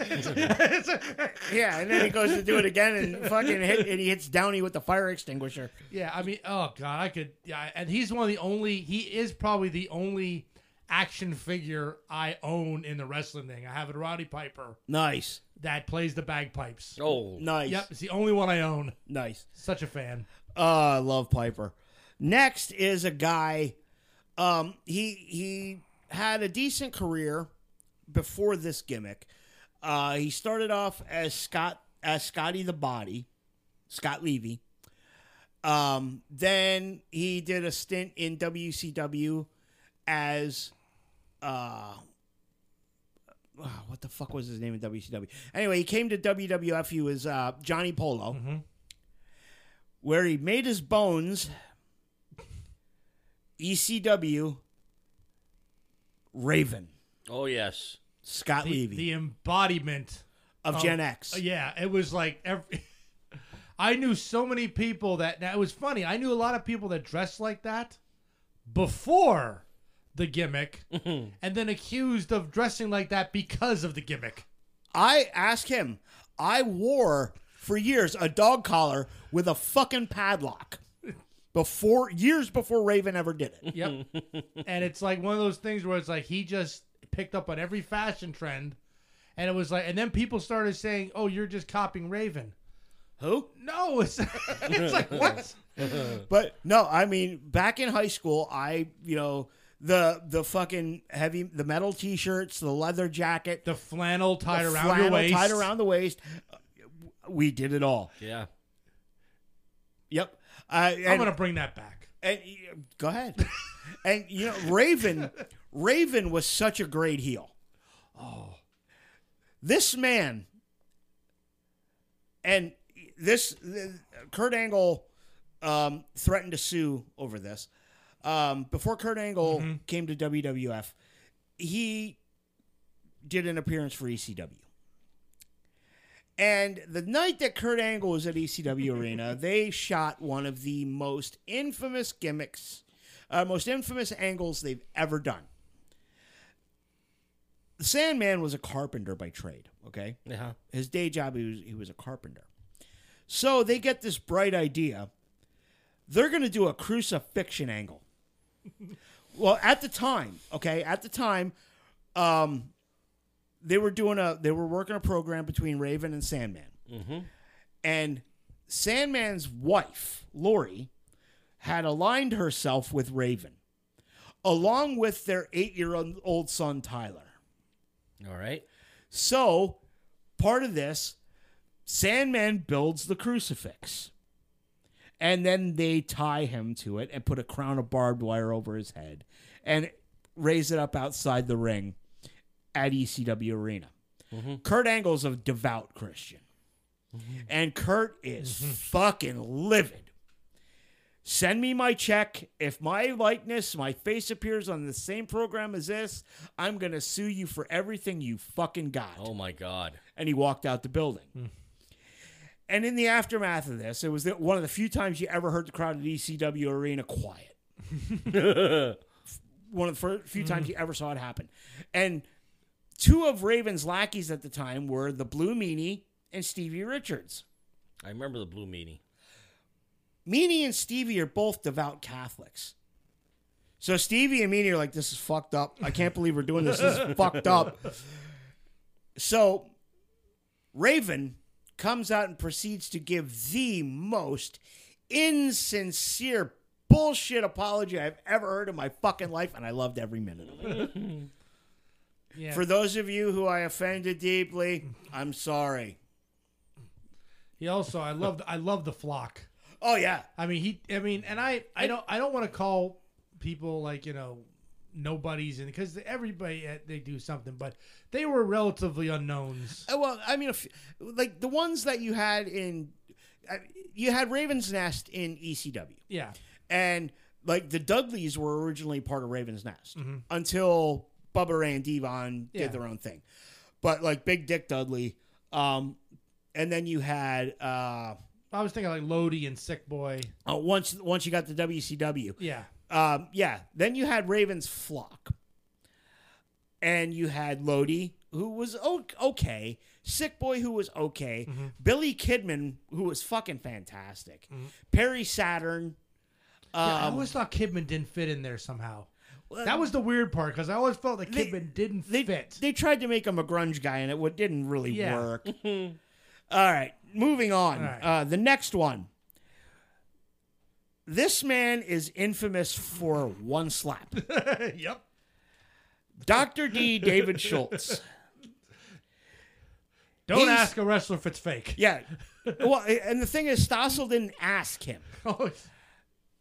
Speaker 1: yeah, and then he goes to do it again and fucking hit, and he hits Downey with the fire extinguisher.
Speaker 3: yeah, I mean, oh god, I could. Yeah, and he's one of the only. He is probably the only action figure I own in the wrestling thing. I have a Roddy Piper
Speaker 1: Nice,
Speaker 3: that plays the bagpipes.
Speaker 2: Oh.
Speaker 1: nice,
Speaker 3: Yep, it's the only one I own.
Speaker 1: nice.
Speaker 3: Such a fan.
Speaker 1: Oh, I love Piper. Next is a guy. Um, he he had a decent career before this gimmick. Uh, he started off as Scott as Scotty the Body, Scott Levy. Um, then he did a stint in WCW as uh ah, what the fuck was his name in WCW? Anyway, he came to WWF. He was uh, Johnny Polo where he made his bones ECW Raven,
Speaker 2: Oh yes.
Speaker 1: Scott
Speaker 3: The,
Speaker 1: Levy
Speaker 3: the embodiment.
Speaker 1: of
Speaker 3: oh,
Speaker 1: Gen X.
Speaker 3: Yeah, it was like every. I knew so many people that. Now it was funny. I knew a lot of people that dressed like that before the gimmick, mm-hmm. and then accused of dressing like that because of the gimmick.
Speaker 1: I ask him. I wore for years a dog collar with a fucking padlock. Before years before Raven ever did it.
Speaker 3: Yep. and it's like one of those things where it's like he just picked up on every fashion trend, and it was like, and then people started saying, "Oh, you're just copying Raven."
Speaker 1: Who?
Speaker 3: No, it's it's like what?
Speaker 1: But no, I mean, back in high school, I you know the the fucking heavy the metal t-shirts, the leather jacket,
Speaker 3: The flannel tied
Speaker 1: the
Speaker 3: around your waist.
Speaker 1: tied around the waist. We did it all.
Speaker 2: Yeah.
Speaker 1: Yep. Uh, and,
Speaker 3: I'm gonna bring that back.
Speaker 1: and uh, go ahead. and you know, Raven, Raven was such a great heel. Oh, this man, and this Kurt Angle um, threatened to sue over this. Um, before Kurt Angle came to WWF, he did an appearance for ECW. And the night that Kurt Angle was at ECW Arena, they shot one of the most infamous gimmicks, uh, most infamous angles they've ever done. The Sandman was a carpenter by trade, okay?
Speaker 2: Yeah.
Speaker 1: His day job, he was, he was a carpenter. So they get this bright idea. They're going to do a crucifixion angle. well, at the time, okay, at the time, um, they were doing a they were working a program between Raven and Sandman, and Sandman's wife Lori had aligned herself with Raven, along with their eight year old son Tyler.
Speaker 2: All right.
Speaker 1: So, part of this, Sandman builds the crucifix. And then they tie him to it and put a crown of barbed wire over his head and raise it up outside the ring at ECW Arena. Mm-hmm. Kurt Angle's a devout Christian. Mm-hmm. And Kurt is mm-hmm. fucking livid. Send me my check. If my likeness, my face appears on the same program as this, I'm going to sue you for everything you fucking got.
Speaker 2: Oh my God.
Speaker 1: And he walked out the building. Hmm. And in the aftermath of this, it was the, one of the few times you ever heard the crowd at ECW Arena quiet. one of the first, few mm-hmm. times you ever saw it happen. And two of Raven's lackeys at the time were the Blue Meanie and Stevie Richards.
Speaker 2: I remember the blue meanie.
Speaker 1: Meanie and Stevie are both devout Catholics. So Stevie and Meanie are like, this is fucked up. I can't believe we're doing this. This is fucked up. So Raven comes out and proceeds to give the most insincere bullshit apology I've ever heard in my fucking life, and I loved every minute of it.
Speaker 3: Yeah.
Speaker 1: For those of you who I offended deeply, I'm sorry.
Speaker 3: he also, I loved, I love the flock.
Speaker 1: Oh yeah.
Speaker 3: I mean, he. I mean, and I, I don't, I don't want to call people like you know nobodies, and because everybody uh, they do something, but they were relatively unknowns.
Speaker 1: Uh, Well, I mean, if, like the ones that you had in, uh, you had Raven's Nest in ECW,
Speaker 3: Yeah,
Speaker 1: and like the Dudleys were originally part of Raven's Nest until Bubba Ray and Devon
Speaker 3: Yeah.
Speaker 1: did their own thing. But like Big Dick Dudley, um, and then you had uh,
Speaker 3: I was thinking like Lodi and Sick Boy.
Speaker 1: uh, once once you got the WCW,
Speaker 3: Yeah,
Speaker 1: um, yeah. Then you had Raven's flock, and you had Lodi, who was okay. Sick Boy, who was okay. Billy Kidman, who was fucking fantastic. Perry Saturn.
Speaker 3: Yeah, I
Speaker 1: Um,
Speaker 3: always thought Kidman didn't fit in there somehow. That was the weird part because I always felt like
Speaker 1: They-
Speaker 3: Kidman didn't
Speaker 1: they
Speaker 3: fit.
Speaker 1: they tried to make him a grunge guy, and it didn't really
Speaker 3: Yeah.
Speaker 1: work. All right, moving on.
Speaker 3: All right.
Speaker 1: Uh, the next one. This man is infamous for one slap.
Speaker 3: yep.
Speaker 1: Dr. D. David Schultz.
Speaker 3: Don't
Speaker 1: He's-
Speaker 3: ask a wrestler if it's fake.
Speaker 1: Yeah. Well, and the thing is, Stossel didn't ask him.
Speaker 3: Oh,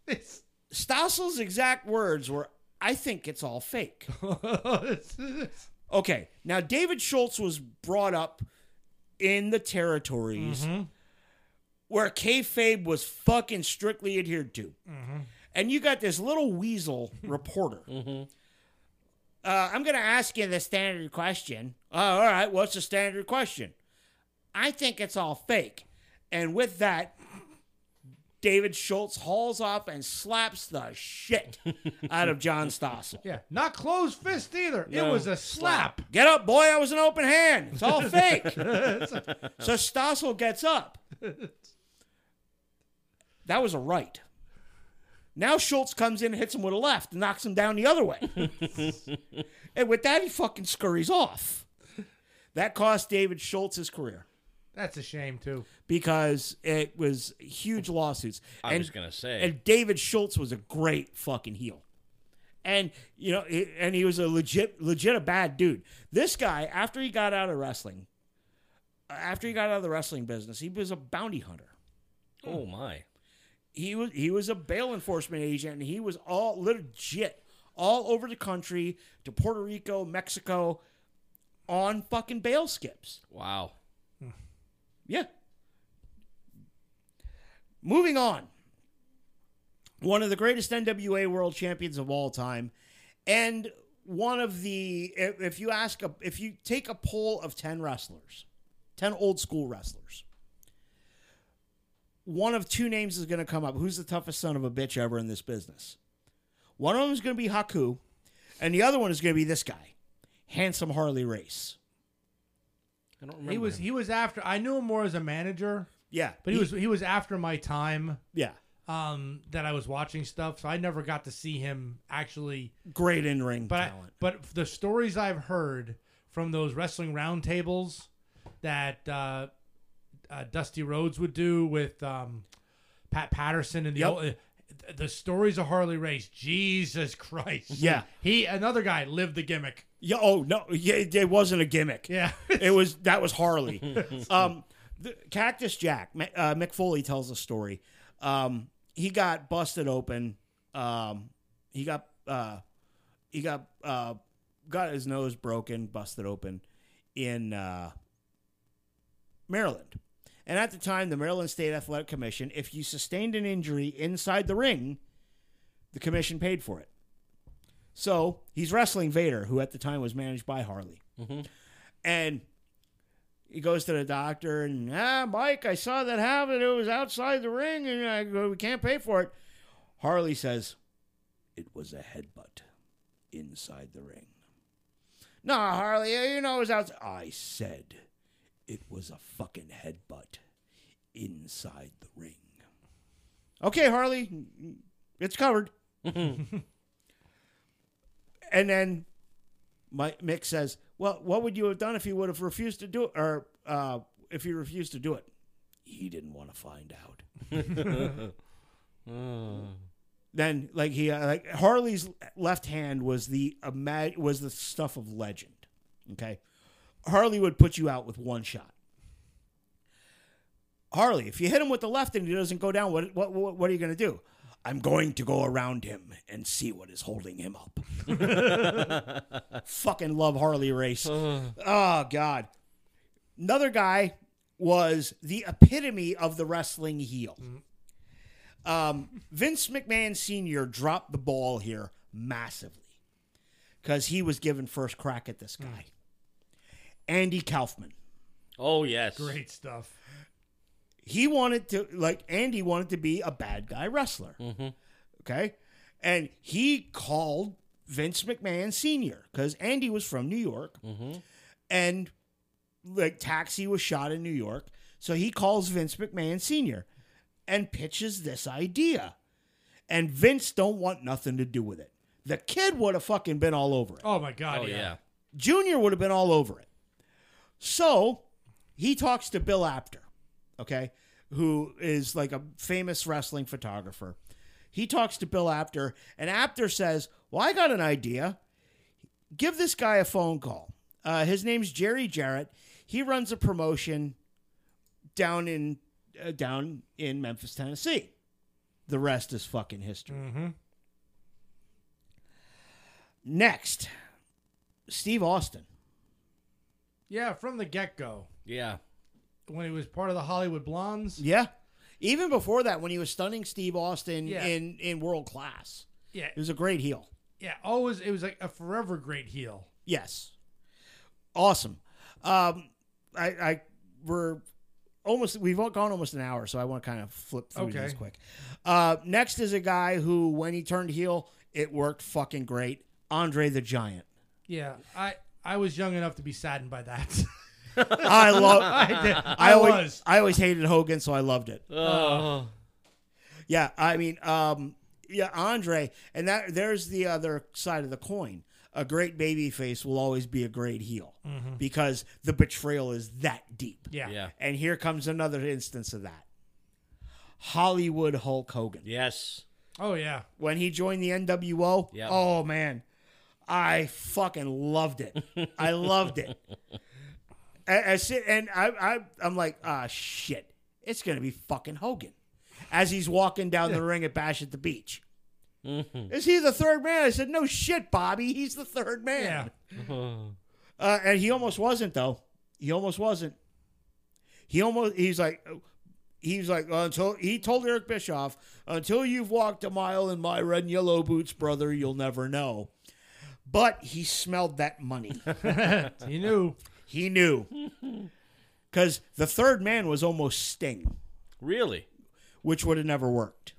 Speaker 3: it's,
Speaker 1: Stossel's exact words were, I think it's all fake. Okay, now David Schultz was brought up in the territories mm-hmm. Where kayfabe was fucking strictly adhered to. Mm-hmm. And you got this little weasel reporter mm-hmm. uh, I'm going to ask you the standard question. Oh, all right, what's the standard question? I think it's all fake. And with that, David Schultz hauls off and slaps the shit out of John Stossel.
Speaker 3: Yeah, not closed fist either.
Speaker 2: No,
Speaker 3: it was a slap.
Speaker 1: Get up, boy. I was an open hand. It's all fake. so Stossel gets up. That was a right. Now Schultz comes in and hits him with a left and knocks him down the other way. and with that, he fucking scurries off. That cost David Schultz his career
Speaker 3: That's a shame too.
Speaker 1: because it was huge lawsuits.
Speaker 2: I
Speaker 1: and,
Speaker 2: was gonna say.
Speaker 1: and David Schultz was a great fucking heel. And you know, and he was a legit, legit a bad dude. This guy, after he got out of wrestling, after he got out of the wrestling business, he was a bounty hunter.
Speaker 2: oh my.
Speaker 1: He was he was a bail enforcement agent, and he was all legit all over the country to Puerto Rico, Mexico, on fucking bail skips.
Speaker 2: Wow.
Speaker 1: Yeah. Moving on. One of the greatest NWA world champions of all time. And one of the if you ask a if you take a poll of 10 wrestlers, 10 old school wrestlers, one of two names is going to come up. Who's the toughest son of a bitch ever in this business? One of them is going to be Haku, and the other one is going to be this guy, Handsome Harley Race.
Speaker 2: I don't remember.
Speaker 3: He was
Speaker 2: him.
Speaker 3: he was after. I knew him more as a manager,
Speaker 1: Yeah,
Speaker 3: but he was he was after my time
Speaker 1: yeah,
Speaker 3: um, that I was watching stuff, so I never got to see him actually.
Speaker 1: great in ring
Speaker 3: But I,
Speaker 1: talent.
Speaker 3: but the stories I've heard from those wrestling roundtables that uh, uh, Dusty Rhodes would do with um, Pat Patterson and the
Speaker 1: Yep.
Speaker 3: old, uh, the stories of Harley Race. Jesus Christ!
Speaker 1: Yeah.
Speaker 3: he another guy lived the gimmick.
Speaker 1: Yeah. Oh no. Yeah. It, wasn't a gimmick.
Speaker 3: Yeah,
Speaker 1: It was that was Harley. um, the, Cactus Jack. Uh, Mick Foley tells a story. Um, he got busted open. Um, he got uh, he got uh, got his nose broken, busted open in uh, Maryland. And at the time, the Maryland State Athletic Commission, if you sustained an injury inside the ring, the commission paid for it. So he's wrestling Vader, who at the time was managed by Harley. And he goes to the doctor and, ah, Mike, I saw that happen. It was outside the ring and I go, we can't pay for it. Harley says, it was a headbutt inside the ring. No, Harley, you know it was outside. I said it was a fucking headbutt inside the ring. Okay, Harley, it's covered. and then my Mick says, "Well, what would you have done if he would have refused to do it, or uh, if he refused to do it?" He didn't want to find out. then, like he, uh, like Harley's left hand was the was the stuff of legend. Okay, Harley would put you out with one shot. Harley, if you hit him with the left and he doesn't go down, what what what, what are you going to do? I'm going to go around him and see what is holding him up. Fucking love Harley Race. oh God. Another guy was the epitome of the wrestling heel. Um, Vince McMahon Sr. dropped the ball here massively because he was given first crack at this guy. Andy Kaufman.
Speaker 2: Oh yes.
Speaker 3: great stuff.
Speaker 1: he wanted to like Andy wanted to be a bad guy wrestler. Mm-hmm. Okay, and he called Vince McMahon Senior because Andy was from New York, mm-hmm. and like Taxi was shot in New York, so he calls Vince McMahon Senior and pitches this idea, and Vince don't want nothing to do with it. The kid would have fucking been all over it.
Speaker 3: Oh my God!
Speaker 2: Oh
Speaker 3: yeah.
Speaker 2: yeah.
Speaker 1: Junior would have been all over it. So he talks to Bill Apter, okay, who is like a famous wrestling photographer. He talks to Bill Apter, and Apter says, Well, I got an idea. Give this guy a phone call. Uh, his name's Jerry Jarrett. He runs a promotion down in uh, down in Memphis, Tennessee. The rest is fucking history. Next, Steve Austin.
Speaker 3: Yeah, from the get go,
Speaker 2: Yeah.
Speaker 3: when he was part of the Hollywood Blondes.
Speaker 1: Yeah. Even before that, when he was stunning Steve Austin
Speaker 3: Yeah.
Speaker 1: in, in world class,
Speaker 3: Yeah,
Speaker 1: he was a great heel.
Speaker 3: Yeah, always it was like a forever great heel.
Speaker 1: Yes. Awesome. Um, I, I we're almost we've all gone almost an hour, so I want to kind of flip through
Speaker 3: Okay.
Speaker 1: these quick. Uh, next is a guy who, when he turned heel, it worked fucking great. Andre the Giant.
Speaker 3: Yeah, I I was young enough to be saddened by that.
Speaker 1: I love.
Speaker 3: I did. I,
Speaker 1: I always,
Speaker 3: was.
Speaker 1: I always hated Hogan, so I loved it.
Speaker 2: Oh.
Speaker 1: Yeah, I mean, um, yeah, Andre, and that there's the other side of the coin. A great baby face will always be a great heel because the betrayal is that deep.
Speaker 3: Yeah.
Speaker 2: Yeah.
Speaker 1: And here comes another instance of that. Hollywood Hulk Hogan.
Speaker 2: Yes.
Speaker 3: Oh yeah.
Speaker 1: When he joined the NWO,
Speaker 2: Yep.
Speaker 1: oh man, I fucking loved it. I loved it. And, and and I, I, I'm like, ah, shit, it's gonna be fucking Hogan, as he's walking down the ring at Bash at the Beach. Is he the third man? I said, no shit, Bobby, he's the third man.
Speaker 3: Yeah.
Speaker 1: Uh, and he almost wasn't though. He almost wasn't. He almost. He's like. He's like until he told Eric Bischoff until you've walked a mile in my red and yellow boots, brother, you'll never know. But he smelled that money.
Speaker 3: He knew.
Speaker 1: he knew because the third man was almost Sting,
Speaker 2: Really?
Speaker 1: which would have never worked.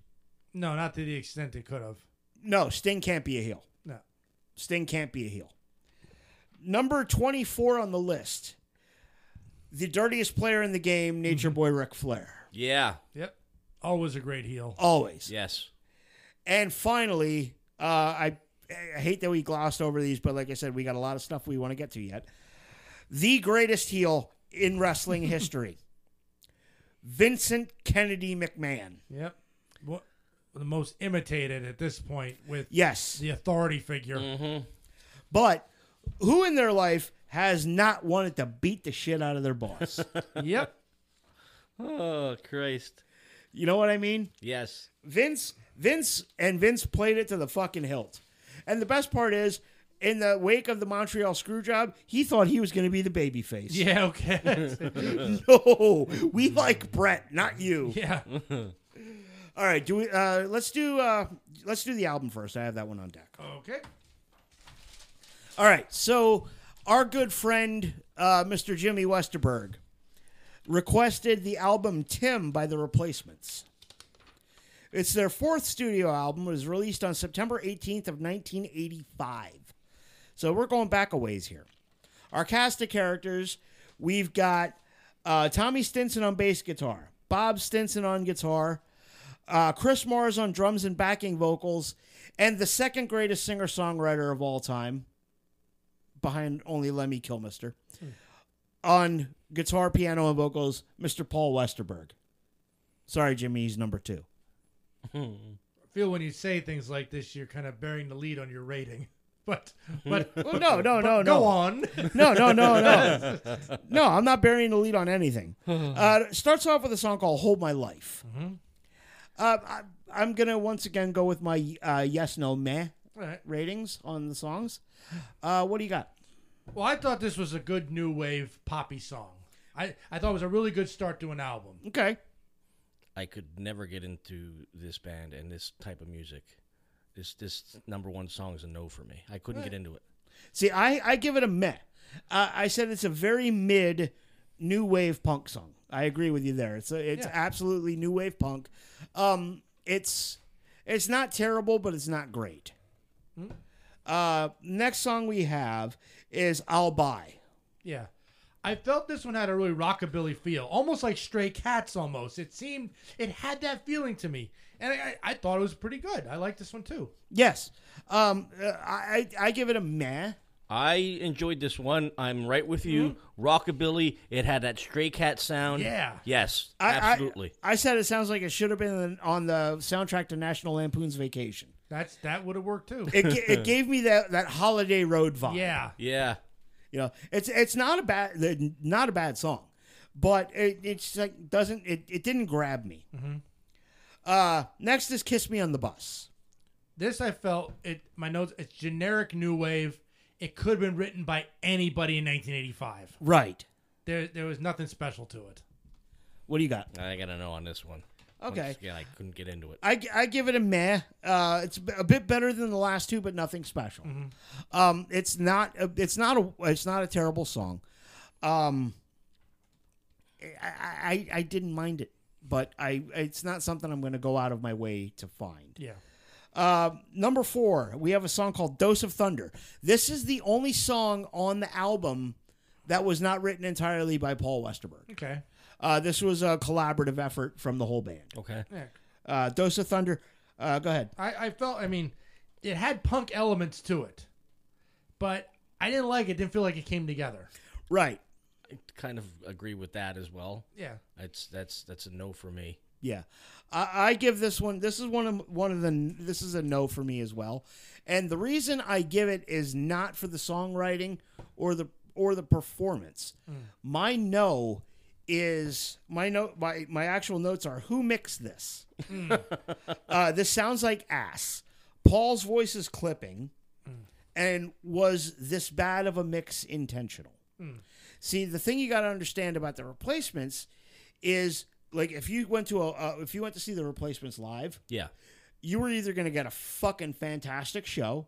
Speaker 3: No, not to the extent it could have.
Speaker 1: No, Sting can't be a heel.
Speaker 3: No.
Speaker 1: Sting can't be a heel. Number 24 on the list. The dirtiest player in the game, Nature Boy Ric Flair.
Speaker 2: Yeah.
Speaker 3: Yep. Always a great heel.
Speaker 1: Always.
Speaker 2: Yes.
Speaker 1: And finally, uh, I, I hate that we glossed over these, but like I said, we got a lot of stuff we want to get to yet. The greatest heel in wrestling history Vincent Kennedy McMahon.
Speaker 3: Yep. What the most imitated at this point with
Speaker 1: Yes.
Speaker 3: the authority figure.
Speaker 2: Mm-hmm.
Speaker 1: But who in their life has not wanted to beat the shit out of their boss?
Speaker 3: Yep.
Speaker 2: Oh, Christ.
Speaker 1: you know what I mean?
Speaker 2: Yes.
Speaker 1: Vince, Vince, and Vince played it to the fucking hilt. And the best part is, in the wake of the Montreal Screwjob, he thought he was going to be the babyface.
Speaker 3: Yeah. Okay.
Speaker 1: No, we like Bret, not you.
Speaker 3: yeah.
Speaker 1: All right, do we? Uh, let's do. Uh, let's do the album first. I have that one on deck.
Speaker 3: Okay.
Speaker 1: All right, so our good friend, uh, Mr. Jimmy Westerberg, requested the album Tim by the Replacements. It's their fourth studio album. It was released on September 18th of 1985. So we're going back a ways here. Our cast of characters, we've got uh, Tommy Stinson on bass guitar, Bob Stinson on guitar, uh, Chris Mars on drums and backing vocals, and the second greatest singer songwriter of all time, behind only Lemmy Kilmister, on guitar, piano, and vocals, Mr. Paul Westerberg. Sorry, Jimmy, he's number two.
Speaker 3: I feel when you say things like this, you're kind of bearing the lead on your rating. But but
Speaker 1: Well, no, no, no,
Speaker 3: go
Speaker 1: no.
Speaker 3: on.
Speaker 1: No, no, no, no. No, I'm not burying the lead on anything. Uh, starts off with a song called Hold My Life. Uh, I, I'm going to once again go with my uh, yes, no, meh
Speaker 3: right.
Speaker 1: ratings on the songs. Uh, what do you got?
Speaker 3: Well, I thought this was a good new wave poppy song. I, I thought it was a really good start to an album.
Speaker 1: Okay.
Speaker 2: I could never get into this band and this type of music. This this number one song is a no for me. I couldn't get into it.
Speaker 1: See, I, I give it a meh. Uh, I said it's a very mid new wave punk song. I agree with you there. It's a, it's
Speaker 3: Yeah.
Speaker 1: absolutely new wave punk. Um, it's it's not terrible, but it's not great. Uh, next song we have is "I'll Buy."
Speaker 3: Yeah. I felt this one had a really rockabilly feel, almost like Stray Cats. Almost, it seemed it had that feeling to me, and I, I, I thought it was pretty good. I like this one too.
Speaker 1: Yes. Um, uh, I I give it a meh.
Speaker 2: I enjoyed this one. I'm right with you. Rockabilly. It had that stray cat sound.
Speaker 3: Yeah.
Speaker 2: Yes.
Speaker 1: I, I-
Speaker 2: absolutely.
Speaker 1: I, said it sounds like it should have been on the soundtrack to National Lampoon's Vacation.
Speaker 3: That's that would have worked too.
Speaker 1: It, it gave me that, that holiday road vibe.
Speaker 3: yeah.
Speaker 2: yeah.
Speaker 1: You know, it's it's not a bad not a bad song, but it it's like doesn't it, it didn't grab me. Uh, next is "Kiss Me on the Bus."
Speaker 3: This I felt it. My notes. It's generic new wave. It could have been written by anybody in 1985.
Speaker 1: Right.
Speaker 3: There there was nothing special to it.
Speaker 1: What do you got?
Speaker 2: I gotta know on this one.
Speaker 1: Okay.
Speaker 2: Again, I couldn't get into it.
Speaker 1: I, I give it a meh. Uh, it's a bit better than the last two, but nothing special. Um, it's not a, it's not a it's not a terrible song. Um, I, I I didn't mind it, but I it's not something I'm going to go out of my way to find.
Speaker 3: Yeah.
Speaker 1: Uh, number four, we have a song called "Dose of Thunder." This is the only song on the album that was not written entirely by Paul Westerberg.
Speaker 3: Okay.
Speaker 1: Uh, this was a collaborative effort from the whole band.
Speaker 2: Okay.
Speaker 3: Yeah.
Speaker 1: Uh, "Dose of Thunder." Uh, go ahead.
Speaker 3: I, I felt, I mean, it had punk elements to it, but I didn't like it. Didn't feel like it came together.
Speaker 1: Right.
Speaker 2: I kind of agree with that as well.
Speaker 3: Yeah.
Speaker 2: That's that's that's a no for me.
Speaker 1: Yeah, I, I give this one. This is one of one of the. This is a no for me as well, and the reason I give it is not for the songwriting or the or the performance. My no is my note. My my actual notes are who mixed this. uh, this sounds like ass. Paul's voice is clipping, and was this bad of a mix intentional? See, the thing you got to understand about the replacements is like if you went to a uh, if you went to see the replacements live,
Speaker 2: Yeah.
Speaker 1: you were either going to get a fucking fantastic show,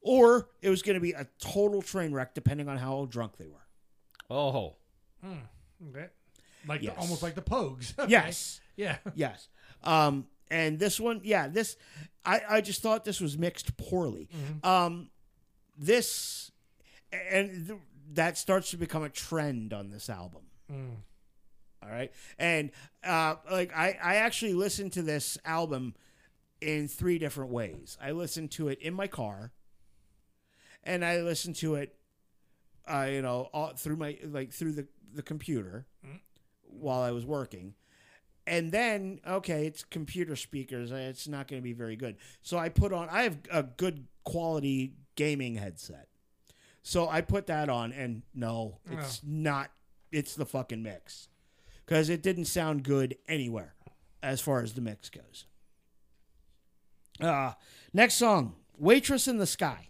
Speaker 1: or it was going to be a total train wreck, depending on how drunk they were.
Speaker 2: Oh.
Speaker 3: Okay. Like the, almost like the Pogues. Okay.
Speaker 1: Yes,
Speaker 3: Yeah.
Speaker 1: yes. Um, and this one, yeah, this I I just thought this was mixed poorly. Um, this and th- that starts to become a trend on this album. All right. And uh, like I, I actually listened to this album in three different ways. I listened to it in my car, and I listened to it, uh, you know, all, through my like through the the computer while I was working. And then, okay, it's computer speakers. uh, It's not going to be very good. So I put on. I have a good quality gaming headset. So I put that on, and no, it's not. It's the fucking mix because it didn't sound good anywhere as far as the mix goes. Uh, next song, "Waitress in the Sky."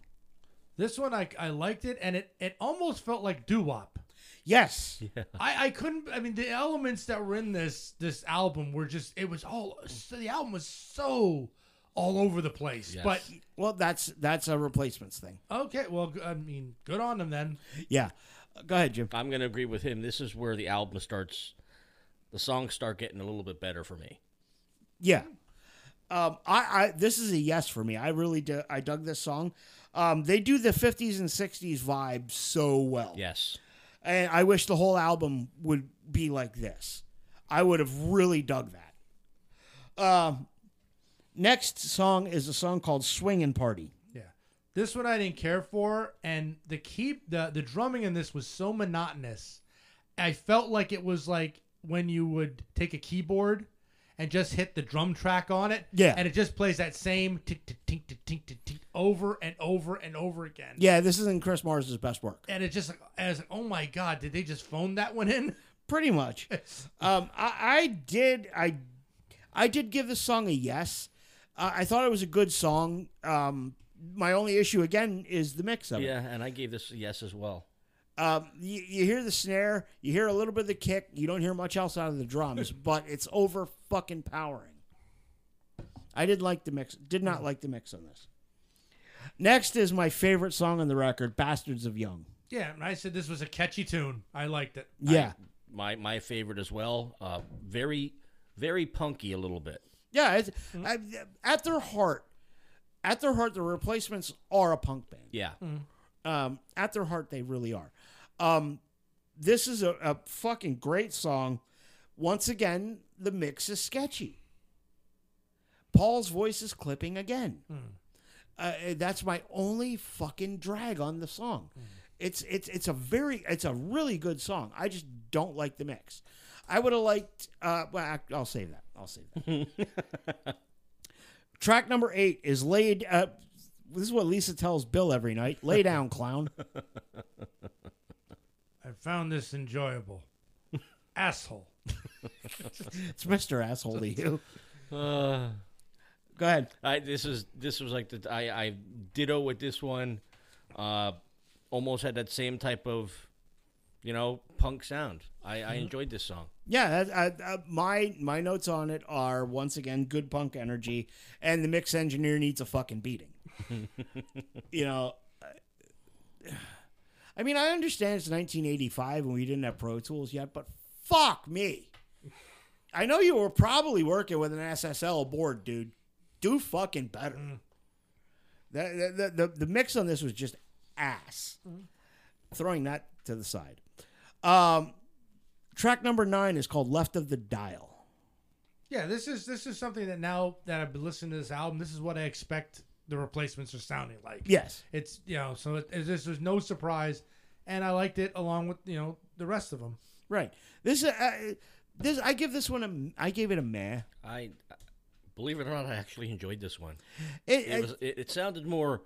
Speaker 3: This one I, I liked it, and it, it almost felt like doo wop.
Speaker 1: Yes,
Speaker 3: I, I couldn't. I mean, the elements that were in this this album were just. It was all. So the album was so all over the place.
Speaker 2: Yes.
Speaker 3: But
Speaker 1: well, that's that's a replacements thing.
Speaker 3: okay, well, I mean, good on them then.
Speaker 1: Yeah, Uh, go ahead, Jim.
Speaker 2: I'm gonna agree with him. This is where the album starts. The songs start getting a little bit better for me.
Speaker 1: Yeah. Um, I, I this is a yes for me. I really do, I dug this song. Um, they do the 50s and 60s vibe so well.
Speaker 2: Yes.
Speaker 1: And I wish the whole album would be like this. I would have really dug that. Um, next song is a song called Swingin' Party.
Speaker 3: Yeah. This one I didn't care for, and the keep the the drumming in this was so monotonous. I felt like it was like when you would take a keyboard and just hit the drum track on it.
Speaker 1: Yeah.
Speaker 3: And it just plays that same tick tick tick tick tick tick tick over and over and over again.
Speaker 1: Yeah, this isn't Chris Mars' best work.
Speaker 3: And it just like I like, oh my god, did they just phone that one in?
Speaker 1: Pretty much. um, I, I did. I I did give this song a yes. Uh, I thought it was a good song. Um, my only issue again is the mix of it.
Speaker 2: Yeah, and I gave this a yes as well.
Speaker 1: Um, you, you hear the snare, you hear a little bit of the kick. You don't hear much else out of the drums, but it's over fucking powering. I did like the mix. Did not like the mix on this. Next is my favorite song on the record, "Bastards of Young."
Speaker 3: Yeah, and I said this was a catchy tune. I liked it.
Speaker 1: Yeah,
Speaker 2: My my favorite as well. Uh, very very punky a little bit.
Speaker 1: yeah. It's, I, at their heart, at their heart, the Replacements are a punk band.
Speaker 2: Yeah.
Speaker 1: um, at their heart, they really are. Um, this is a, a fucking great song. Once again, the mix is sketchy. Paul's voice is clipping again. Uh, that's my only fucking drag on the song. It's it's it's a very it's a really good song. I just don't like the mix. I would have liked. Uh, well, I- I'll save that. I'll save that. Track number eight is laid. Uh, this is what Lisa tells Bill every night. Lay down, clown.
Speaker 3: I found this enjoyable. Asshole.
Speaker 1: It's Mr. Asshole to you.
Speaker 2: Uh,
Speaker 1: Go ahead.
Speaker 2: I this is this was like the I I ditto with this one. Uh, almost had that same type of, you know, punk sound. I, I enjoyed this song.
Speaker 1: Yeah, uh, uh, my my notes on it are once again good punk energy, and the mix engineer needs a fucking beating. you know, uh, I mean, I understand it's 1985 and we didn't have Pro Tools yet, but fuck me. I know you were probably working with an SSL board, dude. Do fucking better. The, the, the, the mix on this was just ass. Throwing that to the side. Um, track number nine is called Left of the Dial.
Speaker 3: Yeah, this is this is something that now that I've been listening to this album, this is what I expect the replacements are sounding like.
Speaker 1: Yes.
Speaker 3: It's you know, so it, it's just, there's no surprise, and I liked it along with you know the rest of them.
Speaker 1: Right. This uh, this I give this one a I gave it a meh.
Speaker 2: I believe it or not, I actually enjoyed this one.
Speaker 1: It,
Speaker 2: It was it, it sounded more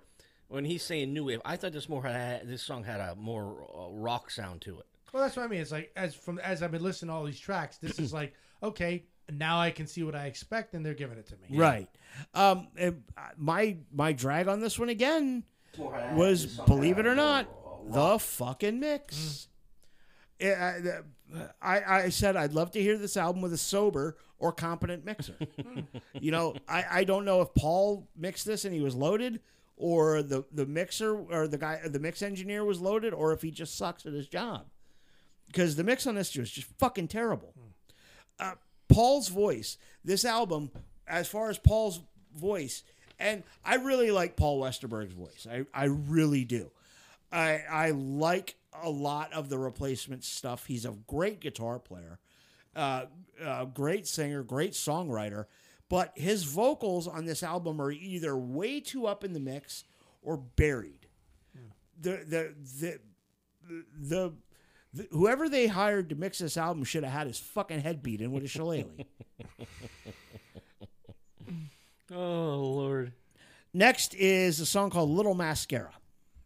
Speaker 2: when he's saying new wave. I thought this more had this song had a more uh, rock sound to it.
Speaker 3: Well, that's what I mean. It's like as from as I've been listening to all these tracks, this is like okay, now I can see what I expect, and they're giving it to me.
Speaker 1: right. Um, and, my my drag on this one again was believe it or not the fucking mix. It, uh, I I said I'd love to hear this album with a sober or competent mixer. you know, I I don't know if Paul mixed this and he was loaded. Or the, the mixer or the guy the mix engineer was loaded, or if he just sucks at his job, because the mix on this was just fucking terrible. Uh, Paul's voice, this album, as far as Paul's voice, and I really like Paul Westerberg's voice. I, I really do. I I like a lot of the replacement stuff. He's a great guitar player, uh, uh, great singer, great songwriter. But his vocals on this album are either way too up in the mix or buried. The, the the the the whoever they hired to mix this album should have had his fucking head beat in with a shillelagh.
Speaker 2: Oh Lord!
Speaker 1: Next is a song called Little Mascara.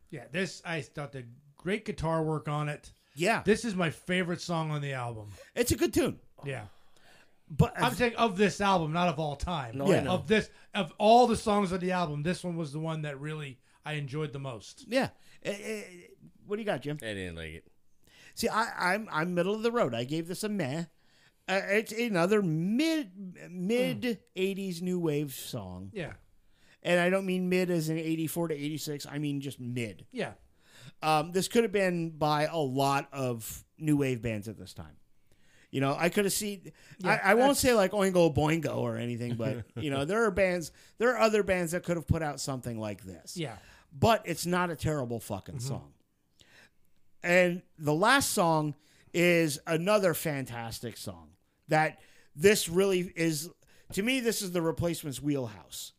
Speaker 3: Yeah, this I thought the great guitar work on it.
Speaker 1: Yeah,
Speaker 3: This is my favorite song on the album.
Speaker 1: it's a good tune.
Speaker 3: Yeah,
Speaker 1: But
Speaker 3: I'm saying of this album, not of all time.
Speaker 2: No,
Speaker 1: Yeah.
Speaker 3: Of this, of all the songs of the album, this one was the one that really I enjoyed the most.
Speaker 1: yeah, Eh, eh, what do you got, Jim?
Speaker 2: I didn't like it.
Speaker 1: See, I, I'm I'm middle of the road. I gave this a meh. Uh, it's another mid mid '80s new wave song,
Speaker 3: Yeah,
Speaker 1: and I don't mean mid as in '84 to '86. I mean just mid.
Speaker 3: yeah,
Speaker 1: Um, this could have been by a lot of new wave bands at this time. You know, I could have seen.
Speaker 3: Yeah,
Speaker 1: I, I won't say like Oingo Boingo or anything, but you know, there are bands, there are other bands that could have put out something like this.
Speaker 3: yeah.
Speaker 1: but it's not a terrible fucking song. And the last song is another fantastic song that this really is to me this is the replacements wheelhouse.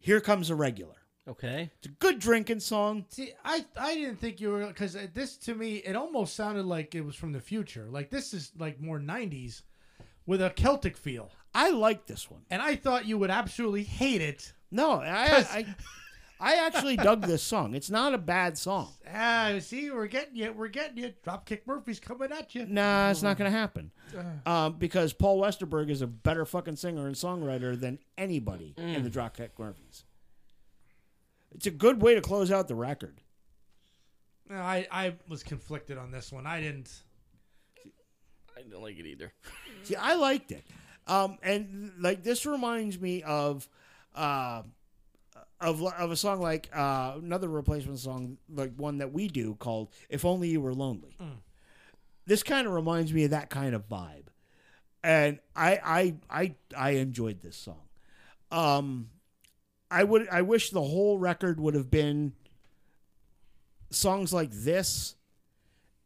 Speaker 1: Here comes a regular.
Speaker 2: Okay.
Speaker 1: It's a good drinking song.
Speaker 3: See, I I didn't think you were because this to me it almost sounded like it was from the future. Like this is like more '90s with a Celtic feel,
Speaker 1: I like this one.
Speaker 3: and I thought you would absolutely hate it.
Speaker 1: No, I I, I actually dug this song. It's not a bad song.
Speaker 3: Ah, see, we're getting you. We're getting you. Dropkick Murphy's coming at you.
Speaker 1: Nah, it's not going to happen. Um, because Paul Westerberg is a better fucking singer and songwriter than anybody in the Dropkick Murphys. It's a good way to close out the record.
Speaker 3: I I was conflicted on this one. I didn't.
Speaker 2: I didn't like it either.
Speaker 1: See, I liked it. Um, and like this reminds me of uh, of of a song like uh, another replacement song, like one that we do called "If Only You Were Lonely." This kind of reminds me of that kind of vibe, and I I I I enjoyed this song. Um, I would I wish the whole record would have been songs like this,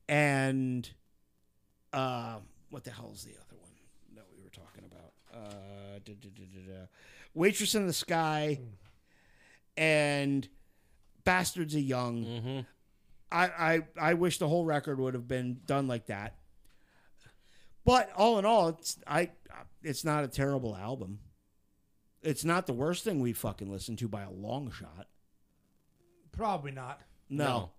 Speaker 1: and uh, what the hell is the other one that we were talking about? Uh, da, da, da. Waitress in the Sky and Bastards of Young.
Speaker 2: Mm-hmm.
Speaker 1: I, I I wish the whole record would have been done like that. But all in all, it's I it's not a terrible album. It's not the worst thing we fucking listened to by a long shot.
Speaker 3: Probably not.
Speaker 1: No.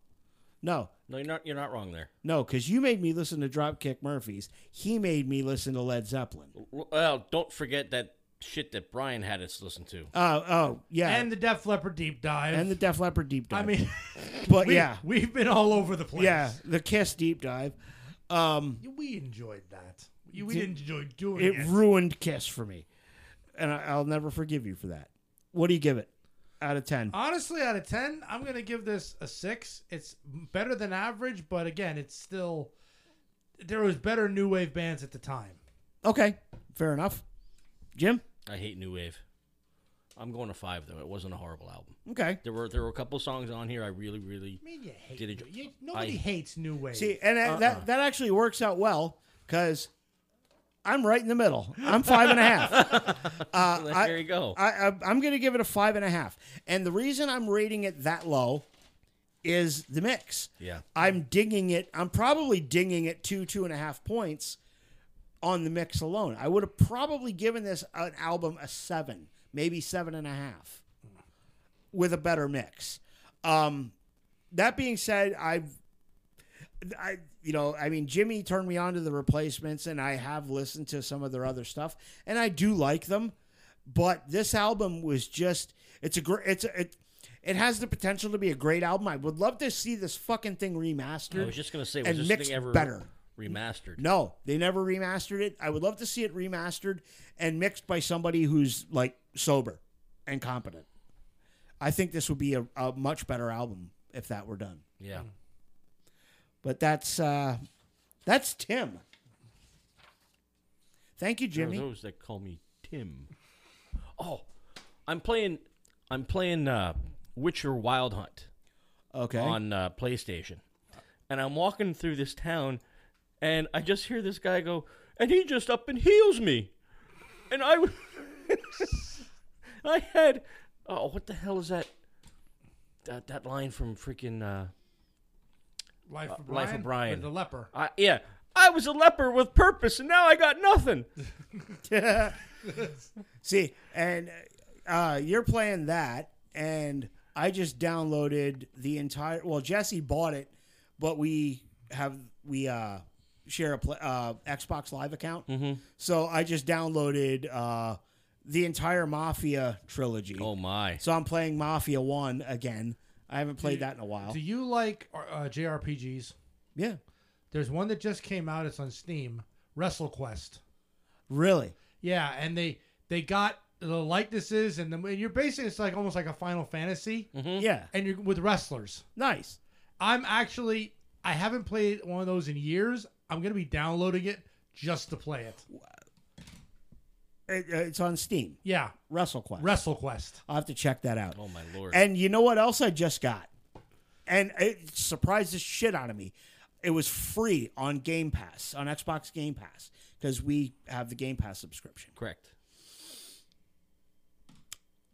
Speaker 1: No.
Speaker 2: No, you're not. You're not wrong there.
Speaker 1: No, because you made me listen to Dropkick Murphys. He made me listen to Led Zeppelin.
Speaker 2: Well, don't forget that shit that Brian had us listen to.
Speaker 1: Oh, oh, yeah.
Speaker 3: And the Def Leppard deep dive.
Speaker 1: and the Def Leppard deep dive.
Speaker 3: I mean,
Speaker 1: but
Speaker 3: we,
Speaker 1: yeah,
Speaker 3: we've been all over the place.
Speaker 1: yeah, the Kiss deep dive. Um,
Speaker 3: We enjoyed that. We didn't enjoy doing
Speaker 1: it
Speaker 3: it.
Speaker 1: ruined Kiss for me, and I, I'll never forgive you for that. What do you give it out of ten?
Speaker 3: Honestly, out of 10, I'm going to give this a 6. It's better than average, but again, it's still. There was better new wave bands at the time.
Speaker 1: Okay, fair enough. Jim.
Speaker 2: I hate new wave. I'm going to five though. It wasn't a horrible album.
Speaker 1: Okay.
Speaker 2: There were there were a couple songs on here I really really
Speaker 3: I mean, you hate
Speaker 2: Did it-
Speaker 3: new- you, Nobody
Speaker 2: I-
Speaker 3: hates new wave.
Speaker 1: See, and
Speaker 2: Uh-uh.
Speaker 1: that that actually works out well because I'm right in the middle. I'm five and a half. Uh,
Speaker 2: there
Speaker 1: I-
Speaker 2: you go.
Speaker 1: I, I, I'm going to give it a five and a half. And the reason I'm rating it that low is the mix.
Speaker 2: Yeah.
Speaker 1: I'm dinging it. I'm probably dinging it two, two and a half points on the mix alone. I would have probably given this an album a seven, maybe seven and a half with a better mix. Um, that being said, I've, I, you know, I mean, Jimmy turned me on to the replacements, and I have listened to some of their other stuff, and I do like them. But this album was just, it's a great, it's a, it, it has the potential to be a great album. I would love to see this fucking thing remastered.
Speaker 2: I was just gonna say, was
Speaker 1: and
Speaker 2: this
Speaker 1: mixed
Speaker 2: thing ever
Speaker 1: better.
Speaker 2: remastered?
Speaker 1: No, they never remastered it. I would love to see it remastered and mixed by somebody who's like sober and competent. I think this would be a, a much better album if that were done.
Speaker 2: Yeah.
Speaker 1: But that's uh that's Tim. Thank you,
Speaker 2: There
Speaker 1: Jimmy.
Speaker 2: those that call me Tim. Oh, I'm playing. I'm playing uh, Witcher Wild Hunt
Speaker 1: Okay.
Speaker 2: on uh, PlayStation, and I'm walking through this town, and I just hear this guy go, and he just up and heals me, and I, I had, oh, what the hell is that? That that line from freaking. Uh,
Speaker 3: Life of
Speaker 2: Life
Speaker 3: Brian.
Speaker 2: of Brian.
Speaker 3: The leper.
Speaker 2: I, yeah, I was a leper with purpose, and now I got nothing.
Speaker 1: See, and uh you're playing that and I just downloaded the entire well Jesse bought it, but we have we uh share a pla uh Xbox Live account. Mm-hmm. So I just downloaded uh the entire Mafia trilogy.
Speaker 2: Oh my!
Speaker 1: So I'm playing Mafia 1 again. I haven't played that in a while.
Speaker 3: Do you like uh, JRPGs?
Speaker 1: yeah.
Speaker 3: There's one that just came out. It's on Steam. WrestleQuest.
Speaker 1: Really?
Speaker 3: Yeah, and they they got the likenesses and the and you're basically it's like almost like a Final Fantasy,
Speaker 1: Yeah.
Speaker 3: and you're with wrestlers.
Speaker 1: Nice.
Speaker 3: I'm actually I haven't played one of those in years. I'm gonna be downloading it just to play it.
Speaker 1: It, uh, it's on Steam.
Speaker 3: Yeah,
Speaker 1: WrestleQuest.
Speaker 3: WrestleQuest.
Speaker 1: I'll have to check that out.
Speaker 2: Oh my lord!
Speaker 1: And you know what else I just got? And it surprised the shit out of me. It was free on Game Pass, on Xbox Game Pass, because we have the Game Pass subscription.
Speaker 2: Correct.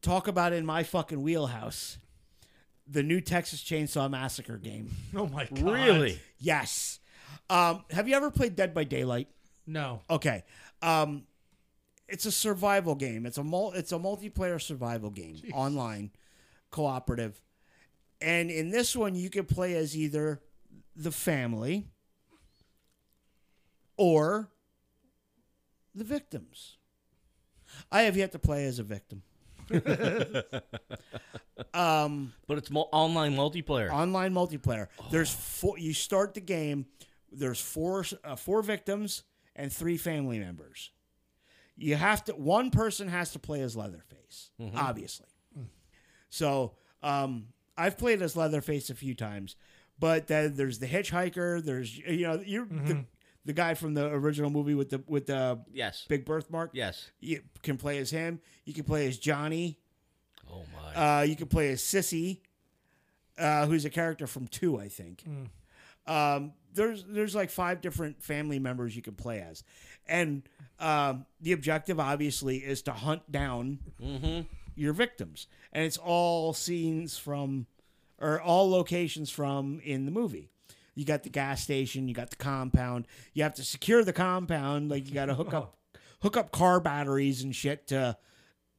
Speaker 1: Talk about in my fucking wheelhouse. The new Texas Chainsaw Massacre game.
Speaker 3: Oh my god.
Speaker 2: Really?
Speaker 1: Yes. Um, have you ever played Dead by Daylight?
Speaker 3: No.
Speaker 1: Okay. Um, it's a survival game. It's a mul- it's a multiplayer survival game, online, cooperative. And in this one you can play as either the family or the victims. I have yet to play as a victim. um
Speaker 2: But it's mo- online multiplayer.
Speaker 1: online multiplayer. There's four. You start the game. There's four uh, four victims and three family members. You have to. One person has to play as Leatherface, obviously. So um, I've played as Leatherface a few times, but then there's the hitchhiker. There's you know you're the, the guy from the original movie with the with the
Speaker 2: yes.
Speaker 1: big birthmark.
Speaker 2: Yes.
Speaker 1: You can play as him. You can play as Johnny.
Speaker 2: Oh my.
Speaker 1: Uh, you can play as Sissy, uh, who's a character from two, I think. Um, there's there's like five different family members you can play as, and um, the objective obviously is to hunt down your victims, and it's all scenes from, or all locations from in the movie. You got the gas station, you got the compound. You have to secure the compound, like you got to hook up hook up car batteries and shit to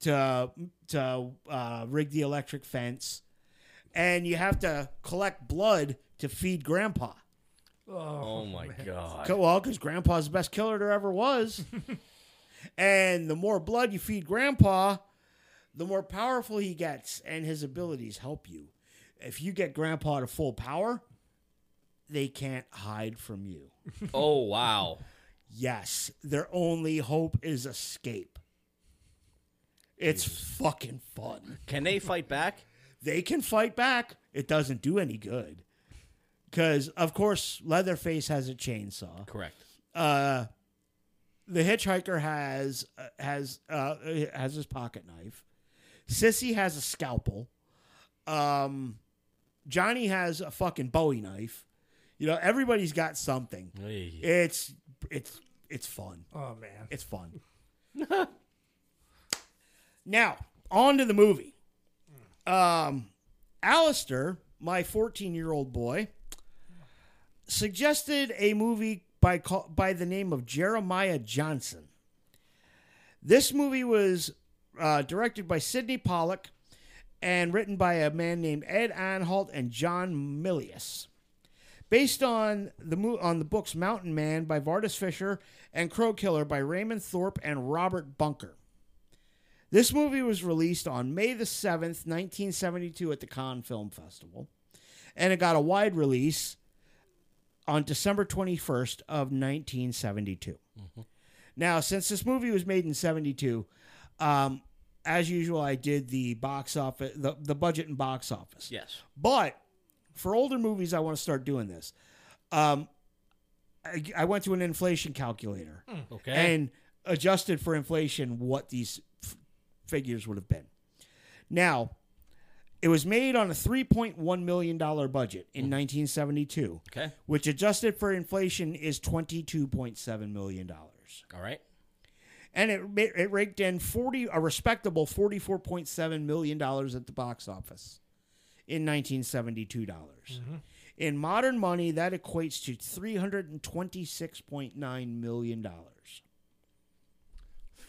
Speaker 1: to to uh, rig the electric fence, and you have to collect blood to feed Grandpa.
Speaker 2: Oh, oh my god.
Speaker 1: Well, because Grandpa's the best killer there ever was, and the more blood you feed Grandpa, the more powerful he gets, and his abilities help you. If you get Grandpa to full power, they can't hide from you.
Speaker 2: Oh wow.
Speaker 1: Yes, their only hope is escape. It's fucking fun.
Speaker 2: Can they fight back?
Speaker 1: They can fight back. It doesn't do any good. Because, of course, Leatherface has a chainsaw.
Speaker 2: Correct.
Speaker 1: Uh, the hitchhiker has uh, has uh, has his pocket knife. Sissy has a scalpel. Um, Johnny has a fucking Bowie knife. You know, everybody's got something.
Speaker 2: Hey.
Speaker 1: It's it's it's fun.
Speaker 3: Oh man.
Speaker 1: It's fun. now, on to the movie. Um, Alistair, my 14 year old boy, suggested a movie by, by the name of Jeremiah Johnson. This movie was uh, directed by Sydney Pollack and written by a man named Ed Anhalt and John Milius based on the on the books Mountain Man by Vardis Fisher and Crow Killer by Raymond Thorp and Robert Bunker. This movie was released on May the 7th, 1972 at the Cannes Film Festival, and it got a wide release on December 21st of 1972. Now, since this movie was made in 72, um, as usual, I did the box office, the, the budget and box office.
Speaker 2: Yes.
Speaker 1: But for older movies, I want to start doing this. Um, I, I went to an inflation calculator
Speaker 2: Okay.
Speaker 1: and adjusted for inflation what these f- figures would have been. Now, it was made on a $3.1 million budget in mm-hmm. 1972,
Speaker 2: okay.
Speaker 1: which adjusted for inflation is $22.7 million.
Speaker 2: All right.
Speaker 1: And it, ma- it raked in 40 a respectable $44.7 million at the box office in 1972 dollars. Mm-hmm. In modern money, that equates to $326.9 million.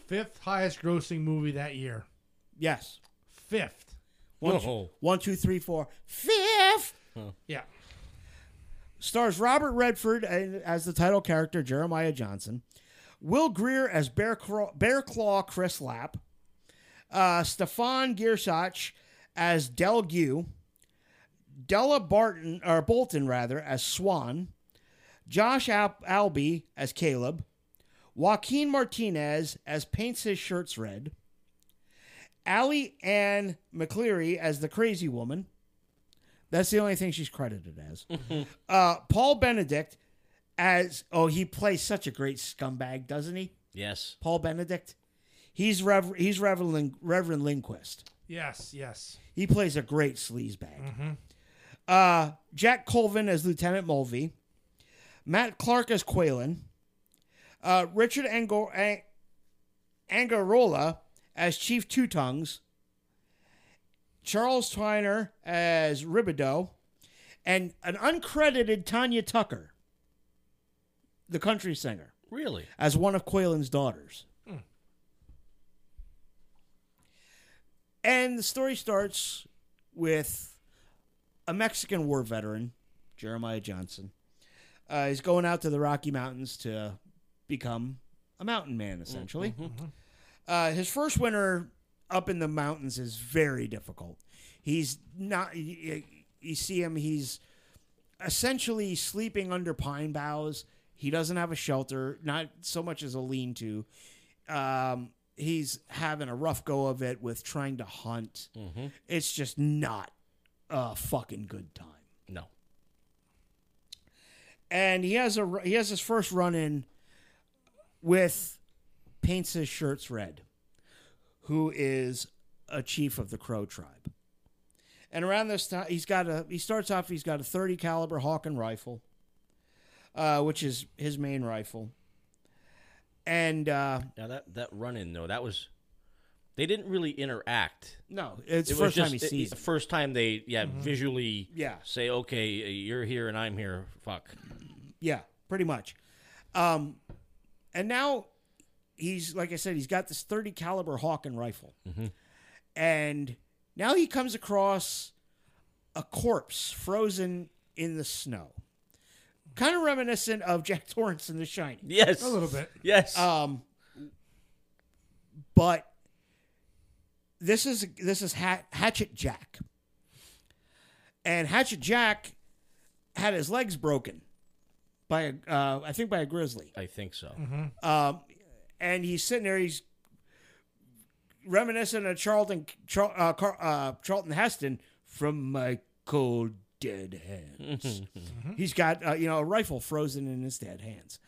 Speaker 3: Fifth highest grossing movie that year.
Speaker 1: Yes.
Speaker 3: Fifth.
Speaker 1: One,
Speaker 2: Whoa.
Speaker 1: one, two, three, four, fifth.
Speaker 3: Yeah.
Speaker 1: Stars Robert Redford as the title character Jeremiah Johnson, Will Greer as Bear, Claw, Bear Claw Chris Lapp, uh, Stefan Gierasch as Del Gue, Della Barton or Bolton rather as Swan, Josh Al- Albee as Caleb, Joaquin Martinez as paints his shirts red, Allyn Ann McLerie as the crazy woman. That's the only thing she's credited as. uh, Paul Benedict as oh he plays such a great scumbag, doesn't he?
Speaker 2: Yes.
Speaker 1: Paul Benedict. He's Rev- he's Reverend Lin- Reverend Lindquist.
Speaker 3: Yes. Yes.
Speaker 1: He plays a great sleazebag. Uh, Jack Colvin as Lieutenant Mulvey. Matt Clark as Qualen. Uh, Richard Angor- Ang- Angarola as Chief Two Tongues. Charles Tyner as Robidoux. And an uncredited Tanya Tucker, the country singer,
Speaker 2: Really?
Speaker 1: as one of Qualen's daughters. Hmm. And the story starts with a Mexican war veteran, Jeremiah Johnson. Uh, he's going out to the Rocky Mountains to become a mountain man, essentially. Mm-hmm, mm-hmm. Uh, his first winter up in the mountains is very difficult. He's not. You, you see him. He's essentially sleeping under pine boughs. He doesn't have a shelter, not so much as a lean-to. Um, he's having a rough go of it with trying to hunt. It's just not a fucking good time.
Speaker 2: No.
Speaker 1: And he has a he has his first run in with paints his shirts red, who is a chief of the Crow tribe. And around this time, he's got a he starts off. He's got a thirty caliber Hawken rifle, uh, which is his main rifle. And uh,
Speaker 2: Now that that run in though, that was they didn't really interact.
Speaker 1: no, it's
Speaker 2: It
Speaker 1: first
Speaker 2: was
Speaker 1: time he sees.
Speaker 2: the first time they yeah visually
Speaker 1: Yeah.
Speaker 2: say okay you're here and I'm here. Fuck.
Speaker 1: Yeah, pretty much. Um, and now he's like I said, he's got this thirty caliber Hawken rifle, and now he comes across a corpse frozen in the snow, kind of reminiscent of Jack Torrance in The Shining.
Speaker 2: Yes.
Speaker 3: A little bit.
Speaker 2: Yes.
Speaker 1: Um, but this is this is Hat- Hatchet Jack, and Hatchet Jack had his legs broken by a, uh, I think by a grizzly.
Speaker 2: I think so.
Speaker 1: Um, and he's sitting there. He's reminiscent of Charlton Char, uh, Car, uh, Charlton Heston from my cold dead hands. He's got uh, you know a rifle frozen in his dead hands,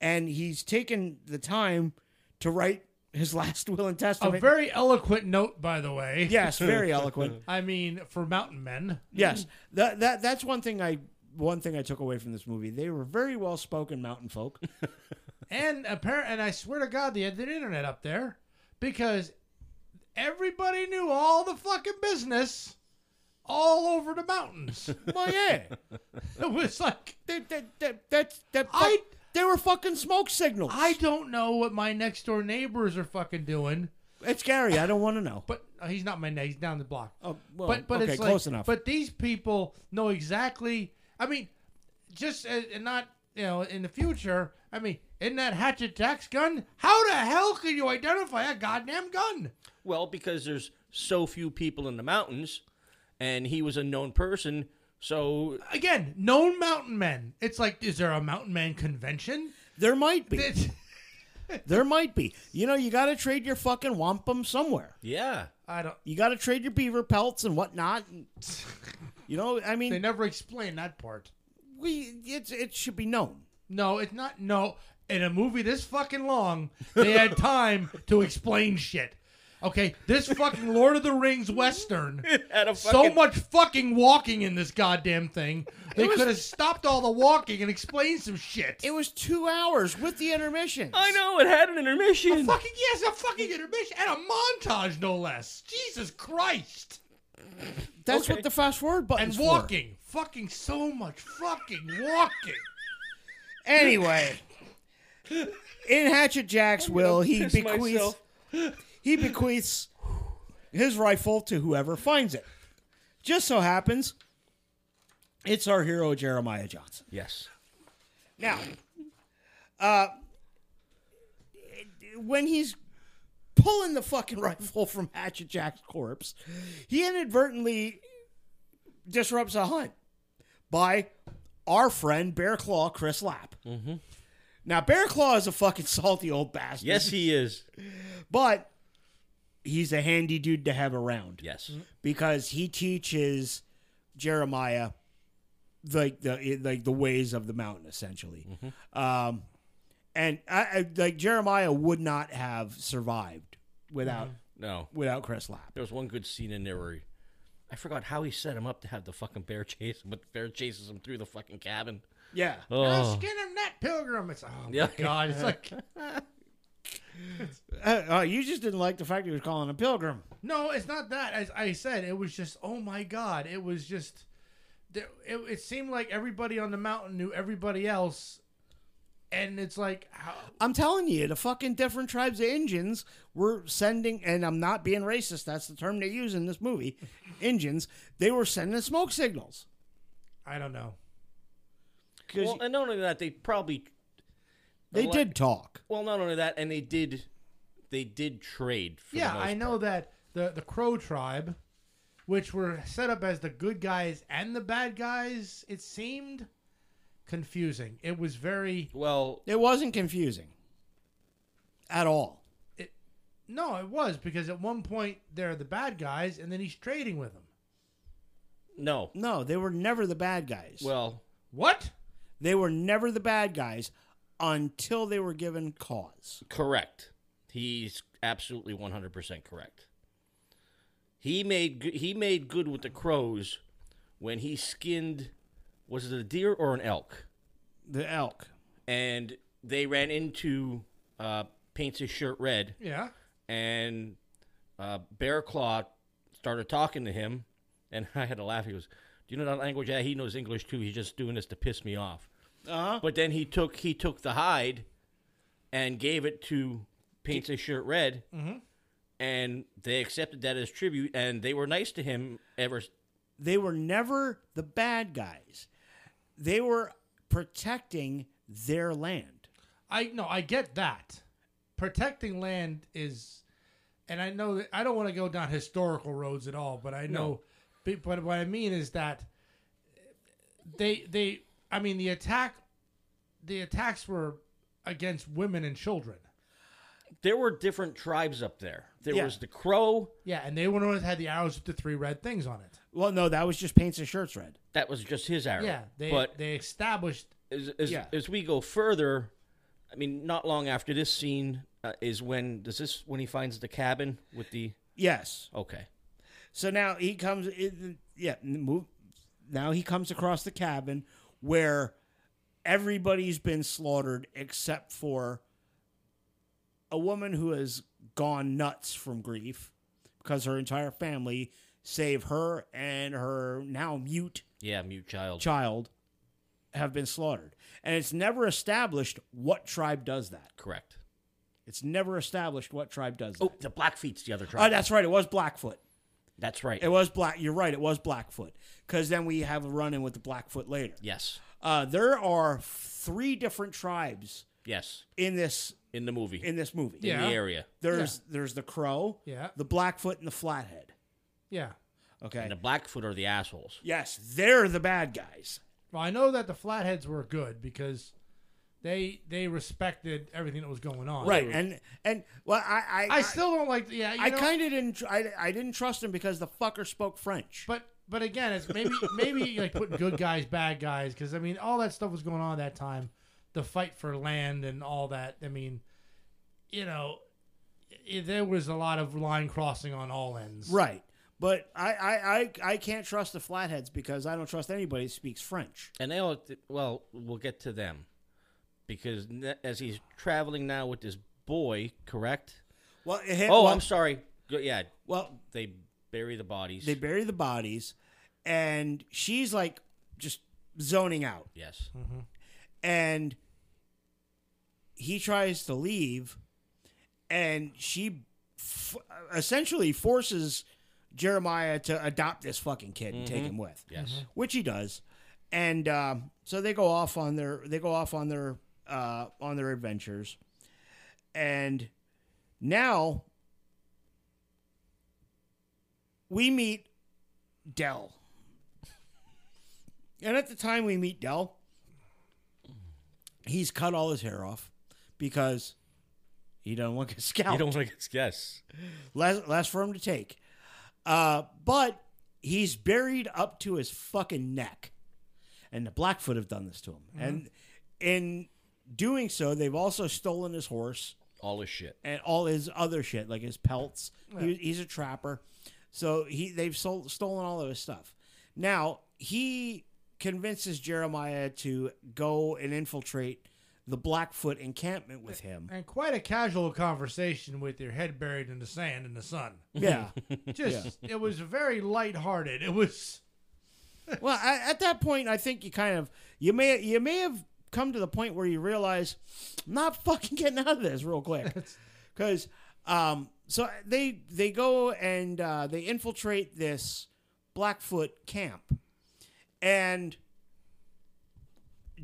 Speaker 1: and he's taken the time to write his last will and testament.
Speaker 3: A very eloquent note, by the way.
Speaker 1: yes, very eloquent.
Speaker 3: I mean, for mountain men.
Speaker 1: Yes, that that that's one thing I one thing I took away from this movie. They were very well spoken mountain folk.
Speaker 3: And apparent, and I swear to God, they had the internet up there because everybody knew all the fucking business all over the mountains.
Speaker 1: well, yeah,
Speaker 3: it was like
Speaker 1: that that that that's that.
Speaker 3: I-
Speaker 1: they were fucking smoke signals.
Speaker 3: I don't know what my next door neighbors are fucking doing,
Speaker 1: It's Gary. I don't want to know.
Speaker 3: but uh, he's not my neighbor. He's down the block.
Speaker 1: Oh, well,
Speaker 3: but but
Speaker 1: okay,
Speaker 3: it's
Speaker 1: close
Speaker 3: like,
Speaker 1: enough.
Speaker 3: But these people know exactly. I mean, just uh, and not you know in the future. I mean, in that hatchet Jack's gun, how the hell can you identify a goddamn gun?
Speaker 2: Well, because there's so few people in the mountains, and he was a known person, so
Speaker 3: Again, known mountain men. It's like, is there a mountain man convention?
Speaker 1: there might be. There might be. You know, you got to trade your fucking wampum somewhere.
Speaker 2: yeah.
Speaker 3: I don't.
Speaker 1: You got to trade your beaver pelts and whatnot. and- You know, I mean, They
Speaker 3: never explain that part.
Speaker 1: we it's it should be known.
Speaker 3: No, it's not. No, in a movie this fucking long, they had time to explain shit. Okay, this fucking Lord of the Rings western.
Speaker 2: Had a
Speaker 3: so much fucking walking in this goddamn thing. They
Speaker 1: was-
Speaker 3: could have stopped all the walking and explained some shit.
Speaker 1: It was two hours with the intermission.
Speaker 2: I know it had an intermission.
Speaker 3: fucking yes, a fucking intermission and a montage, no less. Jesus Christ!
Speaker 1: That's
Speaker 2: Okay.
Speaker 1: what the fast forward button
Speaker 3: And walking, fucking so much fucking walking.
Speaker 1: Anyway, in Hatchet Jack's will, he
Speaker 2: piss
Speaker 1: bequeaths he bequeaths his rifle to whoever finds it. Just so happens, it's our hero Jeremiah Johnson.
Speaker 2: Yes.
Speaker 1: Now, uh, when he's pulling the fucking rifle from Hatchet Jack's corpse, he inadvertently disrupts a hunt by our friend Bear Claw Chris Lapp. Mm-hmm. Now, Bear Claw is a fucking salty old bastard.
Speaker 2: Yes, he is.
Speaker 1: but he's a handy dude to have around
Speaker 2: Yes.
Speaker 1: because he teaches Jeremiah like the like the ways of the mountain essentially. Um, and I, I like Jeremiah would not have survived without
Speaker 2: No.
Speaker 1: without Chris Lapp.
Speaker 2: There was one good scene in there where he, I forgot how he set him up to have the fucking bear chase him, but the bear chases him through the fucking cabin.
Speaker 1: Yeah.
Speaker 3: I'll
Speaker 2: Oh.
Speaker 3: skin him that pilgrim. It's oh my
Speaker 2: Yeah.
Speaker 3: god. It's like
Speaker 1: Uh, uh, you just didn't like the fact he was calling a pilgrim.
Speaker 3: no, it's not that. As I said, it was just oh my god. It was just. there- It, it seemed like everybody on the mountain knew everybody else, and it's like how,
Speaker 1: I'm telling you, the fucking different tribes of Indians were sending, and I'm not being racist. That's the term they use in this movie. Indians. They were sending smoke signals.
Speaker 3: I don't know.
Speaker 1: 'Cause
Speaker 2: Well, and not only that, they probably
Speaker 1: they
Speaker 2: ele-
Speaker 1: did talk.
Speaker 2: Well, not only that, and they did, they did trade. For the
Speaker 3: Yeah,
Speaker 2: most
Speaker 3: I know
Speaker 2: part.
Speaker 3: that the the Crow tribe, which were set up as the good guys and the bad guys, it seemed confusing. It was very
Speaker 2: Well,
Speaker 1: It wasn't confusing at all.
Speaker 3: It no, it was because at one point they're the bad guys, and then he's trading with them.
Speaker 2: no.
Speaker 1: No, they were never the bad guys.
Speaker 2: Well,
Speaker 3: What?
Speaker 1: They were never the bad guys until they were given cause.
Speaker 2: correct. He's absolutely one hundred percent correct. He made he made good with the crows when he skinned. Was it a deer or an elk?
Speaker 1: The elk.
Speaker 2: And they ran into uh, paints his shirt red,
Speaker 3: Yeah.
Speaker 2: and uh, Bear Claw started talking to him, and I had to laugh. He goes, "Do you know that language? Yeah, he knows English too. He's just doing this to piss me off."
Speaker 1: Uh-huh.
Speaker 2: But then he took he took the hide and gave it to paints his shirt red, and they accepted that as tribute, and they were nice to him ever.
Speaker 1: They were never the bad guys. They were protecting their land.
Speaker 3: I no, I get that. Protecting land is, and I know that I don't want to go down historical roads at all, but I know. But but what I mean is that they they I mean the attack the attacks were against women and children.
Speaker 2: There were different tribes up there. There
Speaker 1: Yeah.
Speaker 2: was the Crow.
Speaker 3: Yeah, and they would always had the arrows with the three red things on it.
Speaker 1: Well, no, that was just paints and shirts red.
Speaker 2: That was just his arrow.
Speaker 3: Yeah, they
Speaker 2: but
Speaker 3: they established
Speaker 2: as, as,
Speaker 1: Yeah.
Speaker 2: as we go further, I mean, not long after this scene uh, is when does this when he finds the cabin with the
Speaker 1: Yes.
Speaker 2: okay.
Speaker 1: So now he comes. in- Yeah, move. Now he comes across the cabin where everybody's been slaughtered except for a woman who has gone nuts from grief because her entire family, save her and her now mute
Speaker 2: Yeah, mute child.
Speaker 1: child, have been slaughtered. And it's never established what tribe does that.
Speaker 2: Correct.
Speaker 1: It's never established what tribe does oh, that.
Speaker 2: Oh, the Blackfeet's the other
Speaker 1: uh,
Speaker 2: tribe.
Speaker 1: Oh, that's right. It was Blackfoot.
Speaker 2: That's right.
Speaker 1: It was Black. You're right. It was Blackfoot. Because then we have a run in with the Blackfoot later.
Speaker 2: yes.
Speaker 1: Uh, there are three different tribes
Speaker 2: Yes.
Speaker 1: in this
Speaker 2: In the movie.
Speaker 1: in this movie.
Speaker 2: in
Speaker 3: Yeah.
Speaker 2: the area.
Speaker 1: There's there's the Crow,
Speaker 3: Yeah.
Speaker 1: the Blackfoot, and the Flathead.
Speaker 3: yeah.
Speaker 1: Okay.
Speaker 2: And the Blackfoot are the assholes.
Speaker 1: Yes, they're the bad guys.
Speaker 3: Well, I know that the flatheads were good because they they respected everything that was going on.
Speaker 1: Right. And and well, I I
Speaker 3: I still don't like. Yeah, you
Speaker 1: I kind of didn't. I, I didn't trust him because the fucker spoke French.
Speaker 3: But but again, it's maybe maybe like putting good guys, bad guys, because I mean all that stuff was going on at that time, the fight for land and all that. I mean, you know, i there was a lot of line crossing on all ends.
Speaker 1: right. But I, I, I, I can't trust the flatheads because I don't trust anybody who speaks French.
Speaker 2: And they all, well, we'll get to them. Because as he's traveling now with this boy, correct?
Speaker 1: Well, hit,
Speaker 2: Oh,
Speaker 1: well,
Speaker 2: I'm sorry. Go- Yeah,
Speaker 1: well,
Speaker 2: they bury the bodies.
Speaker 1: they bury the bodies, and she's like just zoning out.
Speaker 2: yes. Mm-hmm.
Speaker 1: and he tries to leave and she f- essentially forces jeremiah to adopt this fucking kid and take mm-hmm. him with
Speaker 2: Yes. Mm-hmm.
Speaker 1: which he does and um, so they go off on their they go off on their uh, on their adventures and now we meet dell and at the time we meet dell he's cut all his hair off because he doesn't want to get scalped
Speaker 2: You don't want to get yes.
Speaker 1: less less for him to take. Uh, but he's buried up to his fucking neck, and the Blackfoot have done this to him. And in doing so, they've also stolen his horse
Speaker 2: All his shit.
Speaker 1: and all his other shit, like his pelts. He, he's a trapper, so he they've sold, stolen all of his stuff. Now he convinces Jeremiah to go and infiltrate the Blackfoot encampment with him.
Speaker 3: And quite a casual conversation with your head buried in the sand in the sun.
Speaker 1: Yeah.
Speaker 3: Just it was very lighthearted. It was
Speaker 1: well, I, at that point, I think you kind of you may you may have come to the point where you realize I'm not fucking getting out of this real quick because um, so they they go and uh, they infiltrate this Blackfoot camp, and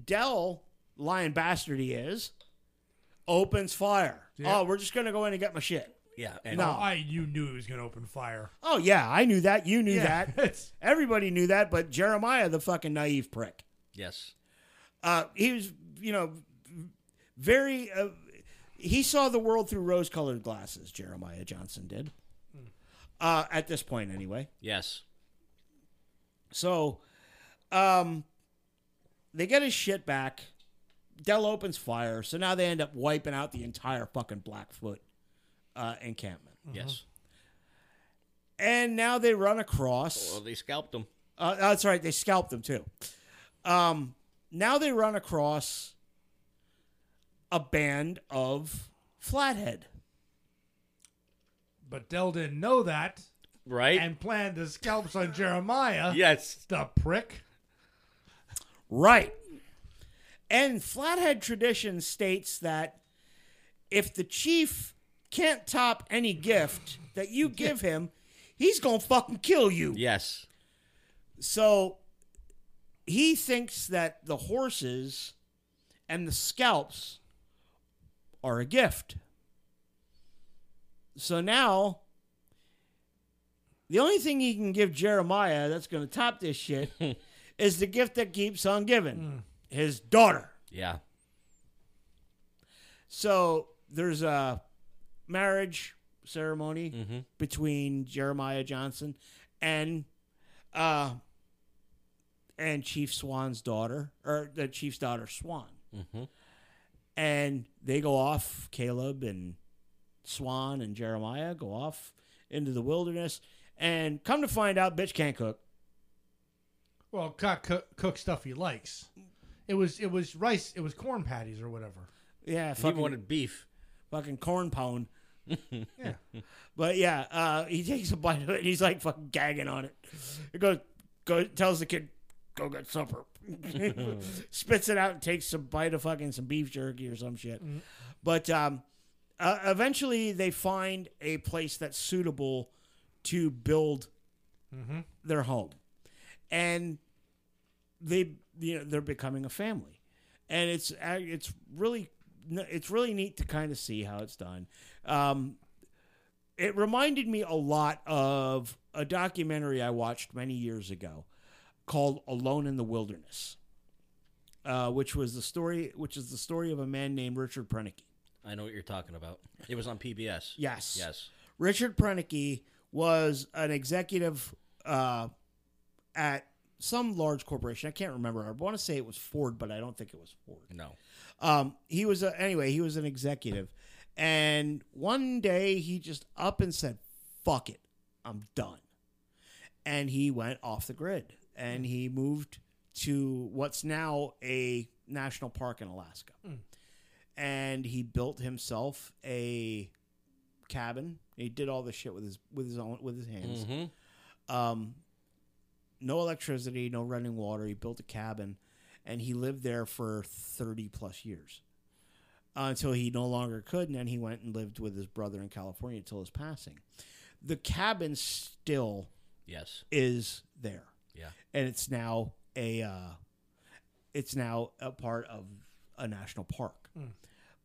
Speaker 1: Dell, lion bastard he is, opens fire.
Speaker 3: Yeah.
Speaker 1: Oh, we're just gonna go in and get my shit.
Speaker 2: Yeah. And
Speaker 1: No.
Speaker 3: I you knew he was gonna open fire.
Speaker 1: Oh yeah, I knew that. You knew
Speaker 3: Yeah,
Speaker 1: that. Everybody knew that, but Jeremiah, the fucking naive prick.
Speaker 2: Yes.
Speaker 1: Uh, he was, you know, very. Uh, he saw the world through rose-colored glasses. Jeremiah Johnson did. Uh, at this point, anyway.
Speaker 2: Yes.
Speaker 1: So, um, they get his shit back. Dell opens fire, so now they end up wiping out the entire fucking Blackfoot uh, encampment.
Speaker 2: Yes.
Speaker 1: And now they run across.
Speaker 2: Well, they scalped him.
Speaker 1: Uh, that's right. They scalped them too. Um, now they run across a band of Flathead.
Speaker 3: But Dell didn't know that
Speaker 2: Right?
Speaker 3: and planned the scalps on Jeremiah.
Speaker 2: yes.
Speaker 3: The prick.
Speaker 1: Right. And Flathead tradition states that if the chief can't top any gift that you give him, he's going to fucking kill you.
Speaker 2: Yes.
Speaker 1: So he thinks that the horses and the scalps are a gift. So now the only thing he can give Jeremiah that's going to top this shit is the gift that keeps on giving.
Speaker 3: Mm.
Speaker 1: His daughter.
Speaker 2: Yeah.
Speaker 1: So there's a marriage ceremony
Speaker 2: Mm-hmm.
Speaker 1: between Jeremiah Johnson and uh and Chief Swan's daughter or the chief's daughter Swan.
Speaker 2: Mm-hmm.
Speaker 1: And they go off, Caleb and Swan and Jeremiah go off into the wilderness and come to find out bitch can't cook.
Speaker 3: Well, cook, cook, cook stuff he likes. It was it was rice. It was corn patties or whatever.
Speaker 1: Yeah,
Speaker 2: He
Speaker 1: fucking,
Speaker 2: wanted beef.
Speaker 1: fucking corn pound.
Speaker 3: Yeah.
Speaker 1: But yeah, uh, he takes a bite of it and he's like fucking gagging on it. He goes, go tells the kid, go get supper. Spits it out and takes some bite of fucking some beef jerky or some shit. But um, uh, eventually they find a place that's suitable to build
Speaker 3: Mm-hmm.
Speaker 1: their home, and they you know they're becoming a family, and it's uh, it's really it's really neat to kind of see how it's done. Um, it reminded me a lot of a documentary I watched many years ago called Alone in the Wilderness, uh, which was the story which is the story of a man named Richard Proenneke.
Speaker 2: I know what you're talking about. It was on PBS.
Speaker 1: Yes.
Speaker 2: Yes.
Speaker 1: Richard Proenneke was an executive uh, at some large corporation. I can't remember. I want to say it was Ford, but I don't think it was Ford.
Speaker 2: No.
Speaker 1: Um, he was a, anyway. He was an executive, and one day he just up and said, "Fuck it, I'm done," and he went off the grid and he moved to what's now a national park in Alaska, and he built himself a cabin. He did all this shit with his with his own with his hands.
Speaker 2: Mm-hmm.
Speaker 1: Um, no electricity, no running water. He built a cabin, and he lived there for thirty plus years uh, until he no longer could, and then he went and lived with his brother in California until his passing. The cabin still
Speaker 2: Yes.
Speaker 1: is there,
Speaker 2: Yeah.
Speaker 1: and it's now a uh, it's now a part of a national park.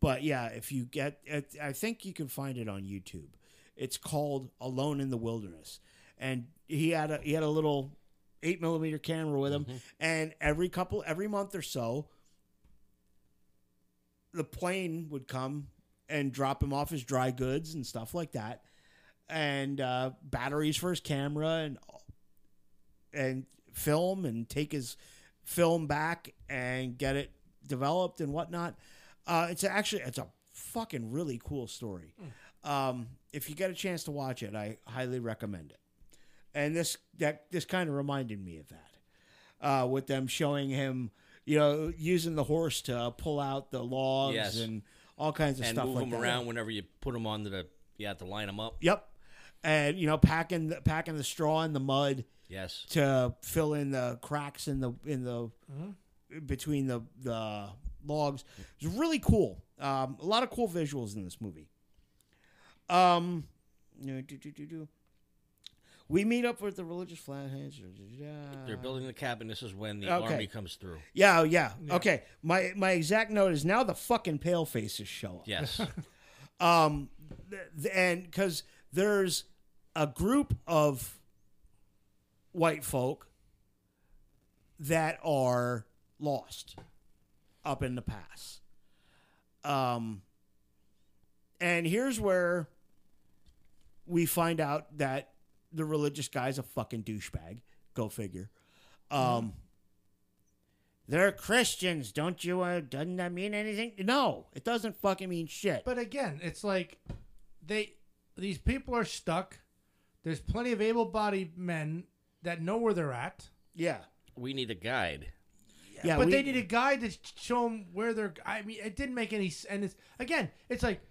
Speaker 1: But yeah, if you get, it, I think you can find it on YouTube. It's called "Alone in the Wilderness," and he had a he had a little eight millimeter camera with him, and every couple every month or so, the plane would come and drop him off his dry goods and stuff like that, and uh, batteries for his camera and and film and take his film back and get it developed and whatnot. Uh, it's actually it's a fucking really cool story. Um, if you get a chance to watch it, I highly recommend it. And this that this kind of reminded me of that, uh, with them showing him, you know, using the horse to pull out the logs
Speaker 2: Yes.
Speaker 1: and all kinds of stuff.
Speaker 2: And
Speaker 1: stuff
Speaker 2: move
Speaker 1: like
Speaker 2: them
Speaker 1: that.
Speaker 2: around whenever you put them on the. You have to line them up.
Speaker 1: Yep, and you know, packing the, packing the straw in the mud
Speaker 2: Yes.
Speaker 1: to fill in the cracks in the in the between the the logs. It's really cool. Um, a lot of cool visuals in this movie. Um, do, do, do, do. we meet up with the religious flatheads.
Speaker 2: They're building the cabin. This is when the
Speaker 1: Okay.
Speaker 2: army comes through.
Speaker 1: Yeah, oh, yeah, Okay. My my exact note is now the fucking pale faces show up.
Speaker 2: Yes.
Speaker 1: Um, th- th- and because there's a group of white folk that are lost up in the pass. Um, and here's where we find out that the religious guy's a fucking douchebag. Go figure. Um, they're Christians, don't you? Uh, doesn't that mean anything? No, it doesn't fucking mean shit.
Speaker 3: But again, it's like they these people are stuck. There's plenty of able-bodied men that know where they're at,
Speaker 1: yeah,
Speaker 2: we need a guide.
Speaker 1: yeah.
Speaker 3: but
Speaker 1: we-
Speaker 3: they need a guide to show them where they're. I mean, it didn't make any. s- And it's again, it's like,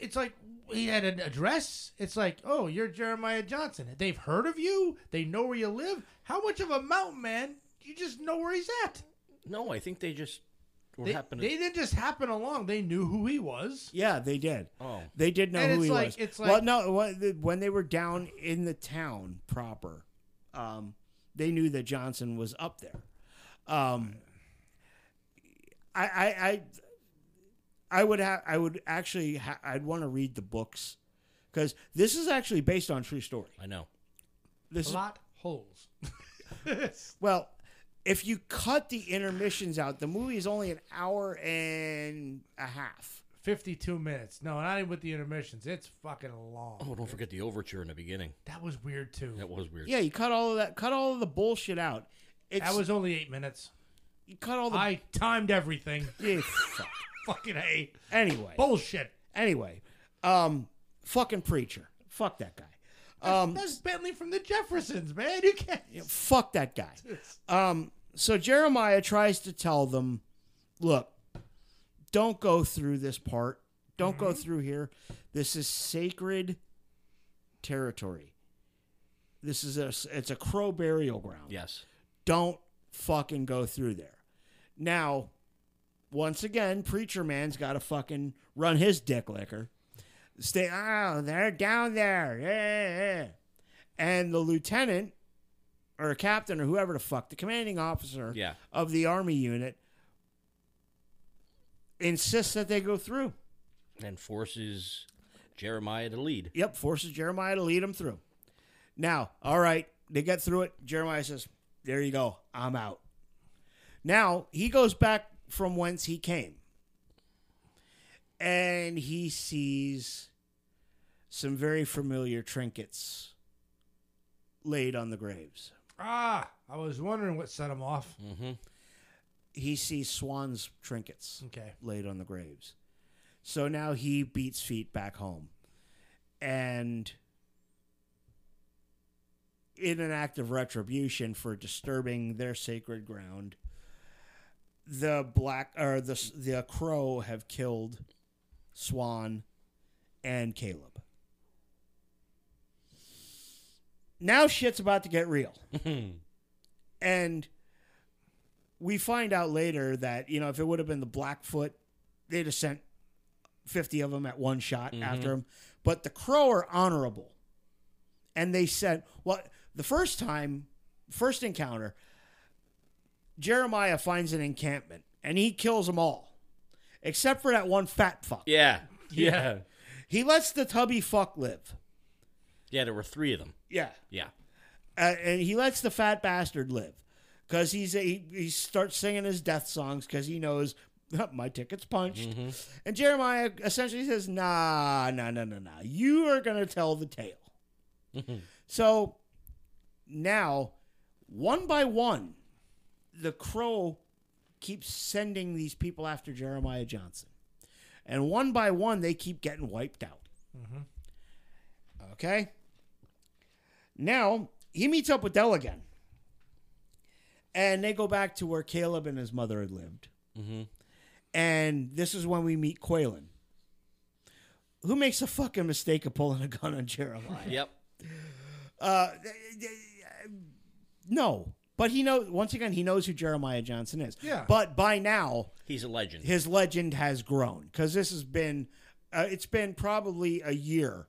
Speaker 3: it's like he had an address. It's like, oh, you're Jeremiah Johnson. They've heard of you. They know where you live. How much of a mountain man? You just know where he's at.
Speaker 2: No, I think they just were
Speaker 3: They,
Speaker 2: happening.
Speaker 3: they didn't just happen along. They knew who he was.
Speaker 1: Yeah, they did.
Speaker 2: oh,
Speaker 1: They did know
Speaker 3: And
Speaker 1: who
Speaker 3: it's
Speaker 1: he
Speaker 3: like-
Speaker 1: was.
Speaker 3: it's
Speaker 1: well,
Speaker 3: like-
Speaker 1: no, when they were down in the town proper, um, they knew that Johnson was up there. Um, I, I, I, I would have, I would actually, ha- I'd want to read the books because this is actually based on true story.
Speaker 2: I know.
Speaker 1: This is
Speaker 3: Plot holes.
Speaker 1: well, if you cut the intermissions out, the movie is only an hour and a half.
Speaker 3: 52 minutes. No, not even with the intermissions. It's fucking long.
Speaker 2: Oh, don't forget the overture in the beginning.
Speaker 3: That was weird too.
Speaker 2: That was weird.
Speaker 1: Yeah, you cut all of that. Cut all of the bullshit out. It's,
Speaker 3: That was only eight minutes.
Speaker 1: you cut all the.
Speaker 3: I timed everything.
Speaker 1: Yeah, fuck.
Speaker 3: fucking A.
Speaker 1: Anyway,
Speaker 3: Bullshit.
Speaker 1: anyway, um, fucking preacher. Fuck that guy. Um,
Speaker 3: That's Bentley from the Jeffersons, man. You can't.
Speaker 1: fuck that guy. Um, so Jeremiah tries to tell them, look, don't go through this part. Don't go mm-hmm. through here. This is sacred territory. This is a it's a crow burial ground.
Speaker 2: Yes.
Speaker 1: Don't fucking go through there. Now, once again, preacher man's got to fucking run his dick liquor. Stay. Oh, they're down there. Yeah, yeah. And the lieutenant or captain or whoever the fuck, the commanding officer
Speaker 2: Yeah.
Speaker 1: of the army unit, insists that they go through.
Speaker 2: And forces Jeremiah to lead.
Speaker 1: Yep, forces Jeremiah to lead them through. Now, all right, they get through it. Jeremiah says, There you go, I'm out. Now, he goes back from whence he came. And he sees some very familiar trinkets laid on the graves.
Speaker 3: Ah, I was wondering what set him off.
Speaker 2: Mm-hmm.
Speaker 1: He sees swan's trinkets.
Speaker 3: Okay.
Speaker 1: laid on the graves. So now he beats feet back home. And in an act of retribution for disturbing their sacred ground, the black or the the crow have killed Swan and Caleb. Now shit's about to get real. and we find out later that, you know, if it would have been the Blackfoot, they'd have sent 50 of them at one shot after him. But the Crow are honorable. And they said, well, the first time, first encounter, Jeremiah finds an encampment and he kills them all, except for that one fat fuck.
Speaker 2: Yeah. Yeah.
Speaker 1: He lets the tubby fuck live.
Speaker 2: Yeah, there were three of them.
Speaker 1: Yeah.
Speaker 2: Yeah.
Speaker 1: uh, and he lets the fat bastard live because he's he, he starts singing his death songs because he knows my ticket's punched. Mm-hmm. And Jeremiah essentially says, "Nah, nah, nah, nah, nah. You are gonna tell the tale." Mm-hmm. so now, one by one, the crow keeps sending these people after Jeremiah Johnson, and one by one, they keep getting wiped out. Mm-hmm. Okay. Now he meets up with Dell again. And they go back to where Caleb and his mother had lived. And this is when we meet Qualen, who makes a fucking mistake of pulling a gun on Jeremiah.
Speaker 2: Yep.
Speaker 1: Uh, no, but he knows. Once again, he knows who Jeremiah Johnson is.
Speaker 3: Yeah.
Speaker 1: But by now,
Speaker 2: He's a legend.
Speaker 1: his legend has grown because this has been. Uh, it's been probably a year.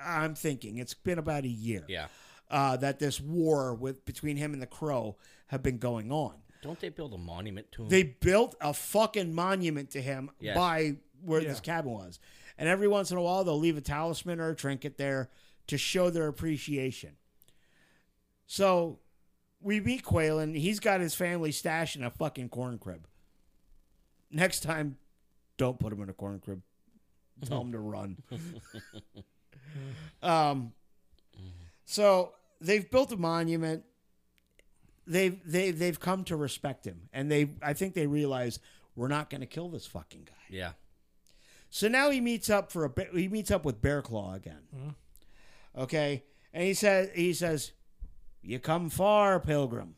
Speaker 1: I'm thinking it's been about a year.
Speaker 2: Yeah.
Speaker 1: Uh, that this war with between him and the Crow have been going on.
Speaker 2: Don't they build a monument to him?
Speaker 1: They built a fucking monument to him
Speaker 2: Yes.
Speaker 1: by where
Speaker 3: Yeah.
Speaker 1: this cabin was, and every once in a while they'll leave a talisman or a trinket there to show their appreciation. So we meet Qualen. He's got his family stashed in a fucking corn crib. Next time, don't put him in a corn crib. Tell him to run. um, so they've built a monument. They've they they've come to respect him, and they I think they realize we're not going to kill this fucking guy.
Speaker 2: yeah.
Speaker 1: So now he meets up for a. He meets up with Bear Claw again. Mm-hmm. Okay, and he says he says, "You come far, pilgrim.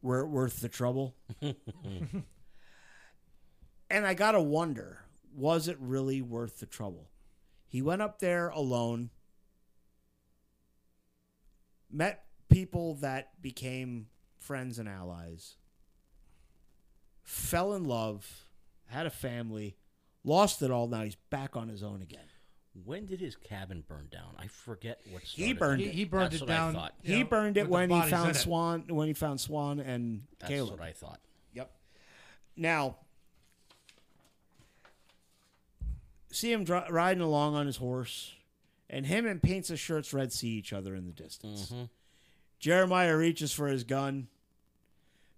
Speaker 1: We're worth the trouble." and I gotta wonder, was it really worth the trouble? He went up there alone, met people that became friends and allies, fell in love, had a family, lost it all. Now he's back on his own again.
Speaker 2: When did his cabin burn down? I forget what. started.
Speaker 1: He burned
Speaker 3: He,
Speaker 2: it.
Speaker 3: he burned
Speaker 2: That's
Speaker 3: it
Speaker 2: what I
Speaker 3: down.
Speaker 2: thought.
Speaker 1: he
Speaker 3: know,
Speaker 1: burned it when he
Speaker 3: bodies in
Speaker 1: found
Speaker 3: it.
Speaker 1: Swan. When he found Swan and
Speaker 2: That's
Speaker 1: Caleb.
Speaker 2: what I thought.
Speaker 1: Yep. Now, see him dri- riding along on his horse, and him and Paints His Shirts Red see each other in the distance.
Speaker 2: Mhm.
Speaker 1: Jeremiah reaches for his gun,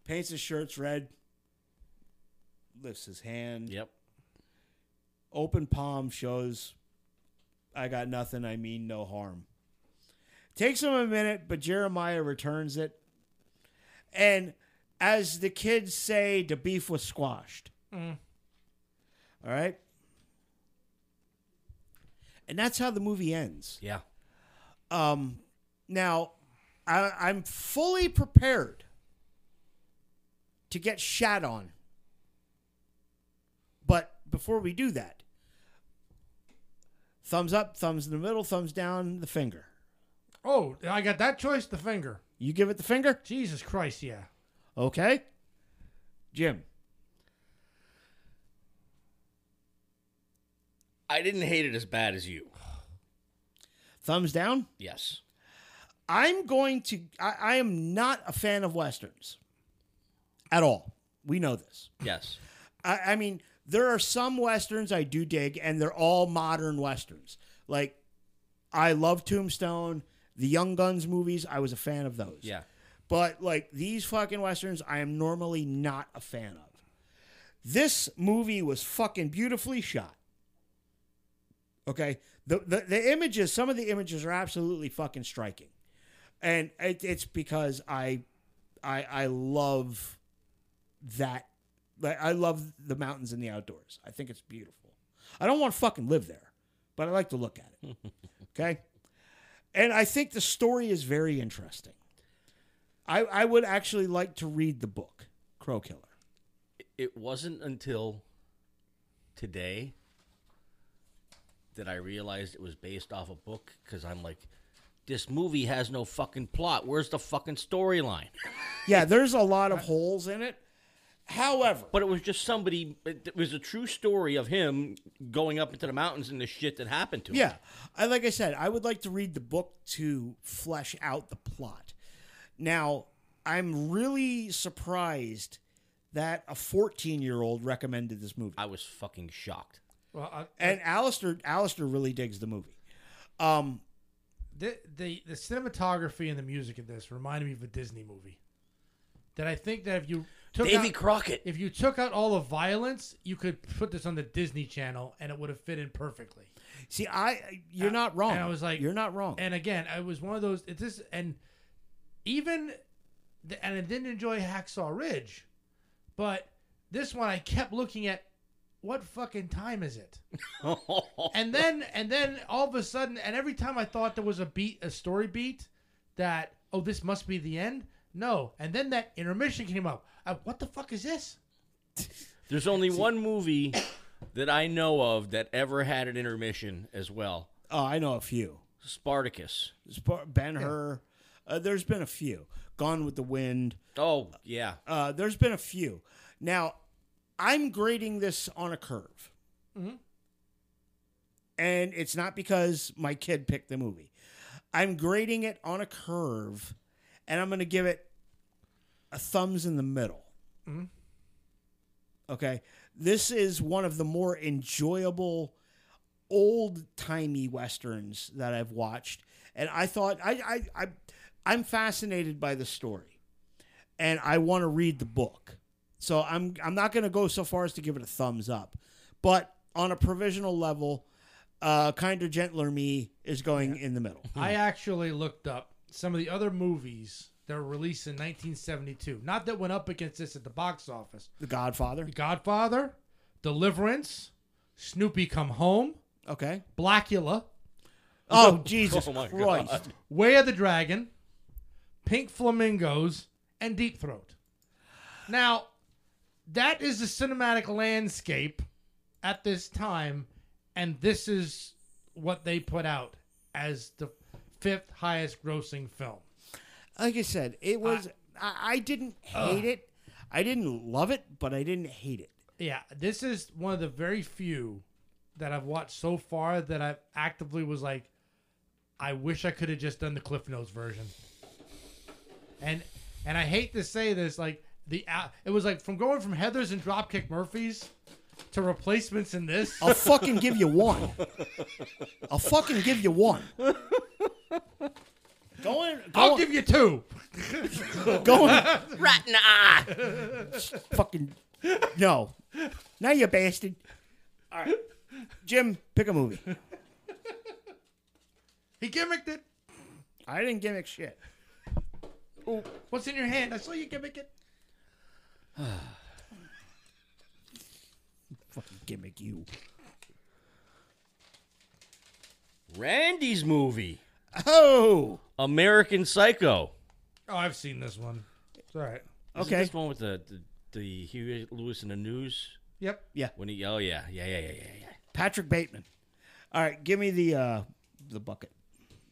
Speaker 1: paints his shirts red, lifts his hand,
Speaker 2: Yep.
Speaker 1: open palm shows I got nothing, I mean no harm. Takes him a minute, but Jeremiah returns it. And as the kids say, the beef was squashed.
Speaker 3: Mm.
Speaker 1: All right? And that's how the movie ends.
Speaker 2: Yeah.
Speaker 1: Um, now, I, I'm fully prepared to get shat on. But before we do that, thumbs up, thumbs in the middle, thumbs down, the finger.
Speaker 3: Oh, I got that choice. The finger.
Speaker 1: You give it the finger?
Speaker 3: Jesus Christ, yeah.
Speaker 1: Okay. Jim.
Speaker 2: I didn't hate it as bad as you.
Speaker 1: Thumbs down?
Speaker 2: Yes.
Speaker 1: I'm going to. I, I am not a fan of westerns at all. We know this.
Speaker 2: Yes.
Speaker 1: I, I mean, there are some westerns I do dig, and they're all modern westerns. Like, I love Tombstone, the Young Guns movies. I was a fan of those.
Speaker 2: Yeah.
Speaker 1: But like these fucking westerns, I am normally not a fan of. This movie was fucking beautifully shot. Okay, the the, the images, some of the images are absolutely fucking striking, and it, it's because I, I I love that. Like I love the mountains and the outdoors. I think it's beautiful. I don't want to fucking live there, but I like to look at it. okay, and I think the story is very interesting. I, I would actually like to read the book, Crow Killer.
Speaker 2: It wasn't until today that I realized it was based off a book because I'm like, this movie has no fucking plot. Where's the fucking storyline?
Speaker 1: Yeah, there's a lot of holes in it. However,
Speaker 2: But it was just somebody. It was a true story of him going up into the mountains and the shit that happened to him.
Speaker 1: yeah, I like I said, I would like to read the book to flesh out the plot. Now, I'm really surprised that a 14 year old recommended this movie,
Speaker 2: I was fucking shocked.
Speaker 3: Well, I,
Speaker 1: and Alistair Alistair really digs the movie. Um,
Speaker 3: the, the the cinematography and the music in this reminded me of a Disney movie. That I think that if you took
Speaker 2: Davy
Speaker 3: out,
Speaker 2: Crockett.
Speaker 3: if you took out all the violence, you could put this on the Disney Channel and it would have fit in perfectly.
Speaker 1: see, I you're not wrong.
Speaker 3: and I was like-
Speaker 1: you're not wrong.
Speaker 3: And again, I was one of those. It's this, and even, the, and I didn't enjoy Hacksaw Ridge, but this one I kept looking at. What fucking time is it? and then, and then all of a sudden, and every time I thought there was a beat, a story beat, that oh, this must be the end. No, and then that intermission came up. Uh, what the fuck is this?
Speaker 2: There's only one movie that I know of that ever had an intermission as well.
Speaker 1: oh, I know a few.
Speaker 2: Spartacus.
Speaker 1: Ben Hur. Uh, there's been a few. Gone with the Wind.
Speaker 2: Oh yeah.
Speaker 1: Uh, there's been a few. Now, I'm grading this on a curve. Mm-hmm. And it's not because my kid picked the movie. I'm grading it on a curve, and I'm going to give it a thumbs in the middle. Mm-hmm. Okay. This is one of the more enjoyable old timey westerns that I've watched. And I thought I, I, I I'm fascinated by the story. And I want to read the book. So I'm I'm not gonna go so far as to give it a thumbs up. But on a provisional level, uh kinder gentler me is going in the middle.
Speaker 3: I actually looked up some of the other movies that were released in 1972. Not that went up against this at the box office.
Speaker 1: The Godfather.
Speaker 3: The Godfather, Deliverance, Snoopy Come Home,
Speaker 1: Okay.
Speaker 3: Blacula,
Speaker 1: Oh Jesus
Speaker 2: Oh,
Speaker 1: Christ.
Speaker 2: God.
Speaker 3: Way of the Dragon, Pink Flamingos, and Deep Throat. Now, that is the cinematic landscape at this time, and this is what they put out as the fifth highest grossing film.
Speaker 1: Like I said, it was I, I didn't hate it. I didn't love it, but I didn't hate it.
Speaker 3: Yeah, this is one of the very few that I've watched so far that I actively was like, I wish I could have just done the Cliff Notes version. And and I hate to say this, like the it was like from going from Heather's and Dropkick Murphys to replacements in this.
Speaker 1: I'll fucking give you one. I'll fucking give you one. Going,
Speaker 3: I'll give you two.
Speaker 1: going,
Speaker 2: Rat in the eye.
Speaker 1: fucking, no. Now you bastard. All right, Jim, pick a movie.
Speaker 3: He gimmicked it.
Speaker 1: I didn't gimmick shit.
Speaker 3: What's in your hand? I saw you gimmick it.
Speaker 1: Fucking gimmick you.
Speaker 2: Randy's movie,
Speaker 1: Oh,
Speaker 2: American Psycho.
Speaker 3: Oh, I've seen this one. It's all right.
Speaker 2: Is it
Speaker 1: okay.
Speaker 2: this one with the the, the Huey Lewis in the news
Speaker 3: Yep.
Speaker 1: Yeah,
Speaker 2: when he oh yeah yeah yeah yeah yeah yeah.
Speaker 1: Patrick Bateman. All right, give me the uh the bucket,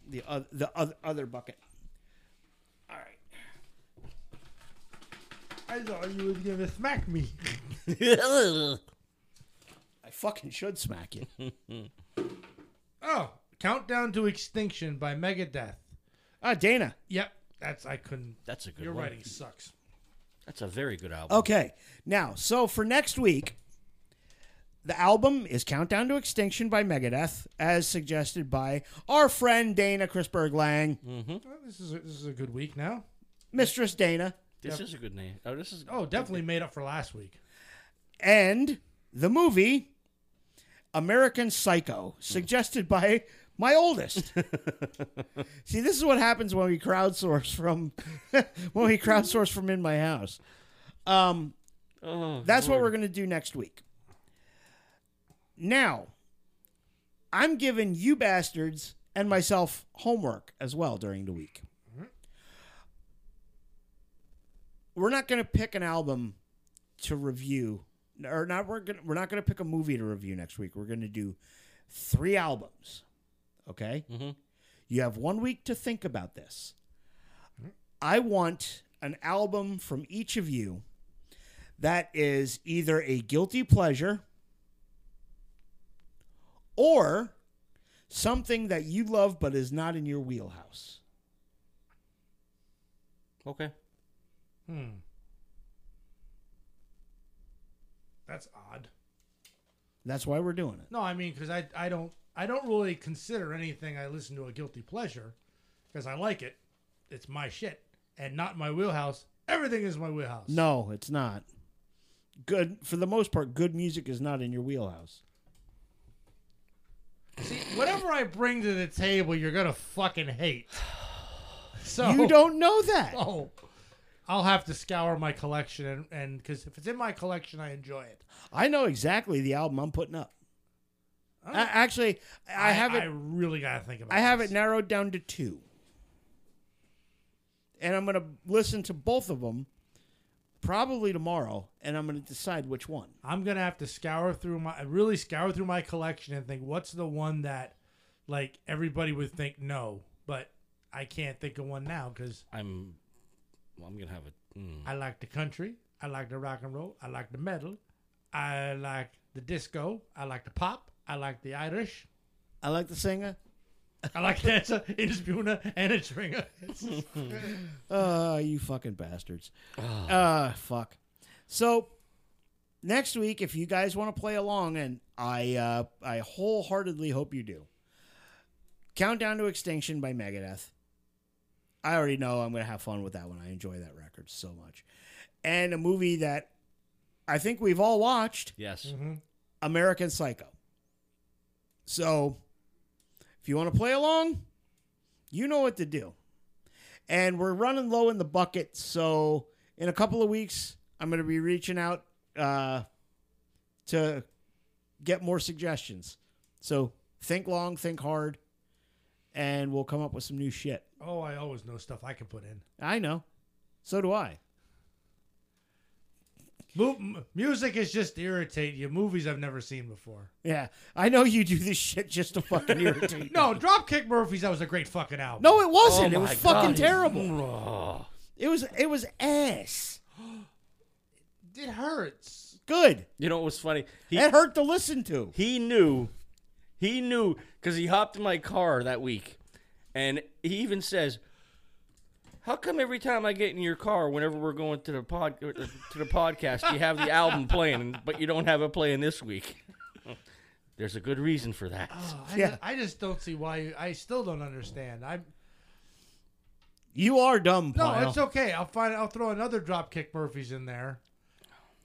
Speaker 1: the uh, the other other bucket. All right.
Speaker 3: I thought you was gonna smack me.
Speaker 1: I fucking should smack you.
Speaker 3: Oh, Countdown to Extinction by Megadeth.
Speaker 1: Ah, Dana.
Speaker 3: Yep. That's I couldn't.
Speaker 2: That's a good
Speaker 3: Your
Speaker 2: one.
Speaker 3: writing sucks.
Speaker 2: That's a very good album.
Speaker 1: Okay, now so for next week, the album is "Countdown to Extinction" by Megadeth, as suggested by our friend Dana Chrisberg Lang,
Speaker 3: Well, this is a, this is a good week now.
Speaker 1: Mistress Dana,
Speaker 2: This is a good name. Oh, this is
Speaker 3: Oh, definitely made up for last week.
Speaker 1: and the movie American Psycho, suggested by my oldest. See, this is what happens when we crowdsource from when we crowdsource from in my house. Um,
Speaker 2: Oh,
Speaker 1: That's what we're going to do next week. Now, I'm giving you bastards and myself homework as well during the week. We're not going to pick an album to review or not we're going to we're not going to pick a movie to review next week. We're going to do 3 albums. Okay?
Speaker 2: Mhm.
Speaker 1: You have 1 week to think about this. I want an album from each of you that is either a guilty pleasure or something that you love but is not in your wheelhouse.
Speaker 2: Okay.
Speaker 3: Hmm. That's odd.
Speaker 1: That's why we're doing it.
Speaker 3: No, I mean because I I don't I don't really consider anything I listen to a guilty pleasure because I like it. It's my shit and not my wheelhouse. Everything is my wheelhouse.
Speaker 1: No, it's not. Good for the most part good music is not in your wheelhouse.
Speaker 3: See, whatever I bring to the table, you're gonna fucking hate. So
Speaker 1: You don't know that.
Speaker 3: Oh, I'll have to scour my collection and and because if it's in my collection, I enjoy it.
Speaker 1: I know exactly the album I'm putting up. A- actually, I, have it.
Speaker 3: I really gotta think about.
Speaker 1: I have
Speaker 3: this.
Speaker 1: it narrowed down to 2. And I'm going to listen to both of them probably tomorrow and I'm going to decide which one.
Speaker 3: I'm gonna have to scour through my really scour through my collection and think what's the one that like everybody would think no, but I can't think of one now because
Speaker 2: I'm. Well, I'm gonna have a. Mm.
Speaker 3: I like the country, I like the rock and roll, I like the metal, I like the disco, I like the pop, I like the Irish,
Speaker 1: I like the singer.
Speaker 3: I like dancer, inspuna, and a stringer.
Speaker 1: Uh, you fucking bastards. Uh, fuck. So next week, if you guys want to play along, and I, uh, I wholeheartedly hope you do. Countdown to Extinction by Megadeth. I already know I'm gonna have fun with that one. I enjoy that record so much, and a movie that I think we've all watched,
Speaker 2: Yes.
Speaker 1: American Psycho. So, if you want to play along, you know what to do. And we're running low in the bucket, so in a couple of weeks, I'm going to be reaching out uh, to get more suggestions. So think long, think hard, and we'll come up with some new shit.
Speaker 3: oh, I always know stuff I can put in.
Speaker 1: I know. So do I.
Speaker 3: Mu- music is just to irritate you. Movies I've never seen before.
Speaker 1: Yeah, I know you do this shit just to fucking irritate.
Speaker 3: No,
Speaker 1: me.
Speaker 3: Dropkick Murphys. That was a great fucking album.
Speaker 1: no, it wasn't.
Speaker 2: Oh
Speaker 1: it was
Speaker 2: my
Speaker 1: fucking terrible.
Speaker 2: Oh.
Speaker 1: It was it was ass.
Speaker 3: it hurts.
Speaker 1: Good.
Speaker 2: You know what was funny? He
Speaker 1: It hurt to listen to.
Speaker 2: he knew, he knew because he hopped in my car that week, and he even says, "How come every time I get in your car, whenever we're going to the pod uh, to the podcast, you have the album playing, but you don't have it playing this week?" There's a good reason for that.
Speaker 3: Oh, I,
Speaker 1: Yeah.
Speaker 3: just, I just don't see why. You, I still don't understand. I'm.
Speaker 1: You are dumb,
Speaker 3: No,
Speaker 1: pile.
Speaker 3: it's okay. I'll find. I'll throw another Dropkick Murphys in there.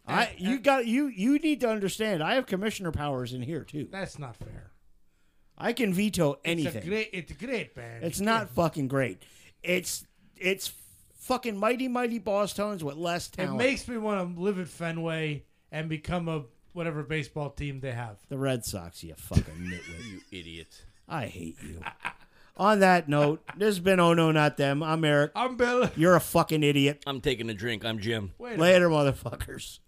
Speaker 1: I you got you you need to understand. I have commissioner powers in here too.
Speaker 3: That's not fair.
Speaker 1: I can veto
Speaker 3: It's
Speaker 1: anything.
Speaker 3: a great. It's a great band.
Speaker 1: It's not fucking great. It's it's fucking mighty mighty Bosstones with less talent.
Speaker 3: It makes me want to live at Fenway and become a whatever baseball team they have.
Speaker 1: the Red Sox, you fucking nitwit.
Speaker 2: You idiot.
Speaker 1: I hate you. On that note, this has been Oh No Not Them. I'm Eric.
Speaker 3: I'm Bill.
Speaker 1: You're a fucking idiot.
Speaker 2: I'm taking a drink. I'm Jim.
Speaker 3: Wait. a
Speaker 1: Later, motherfuckers.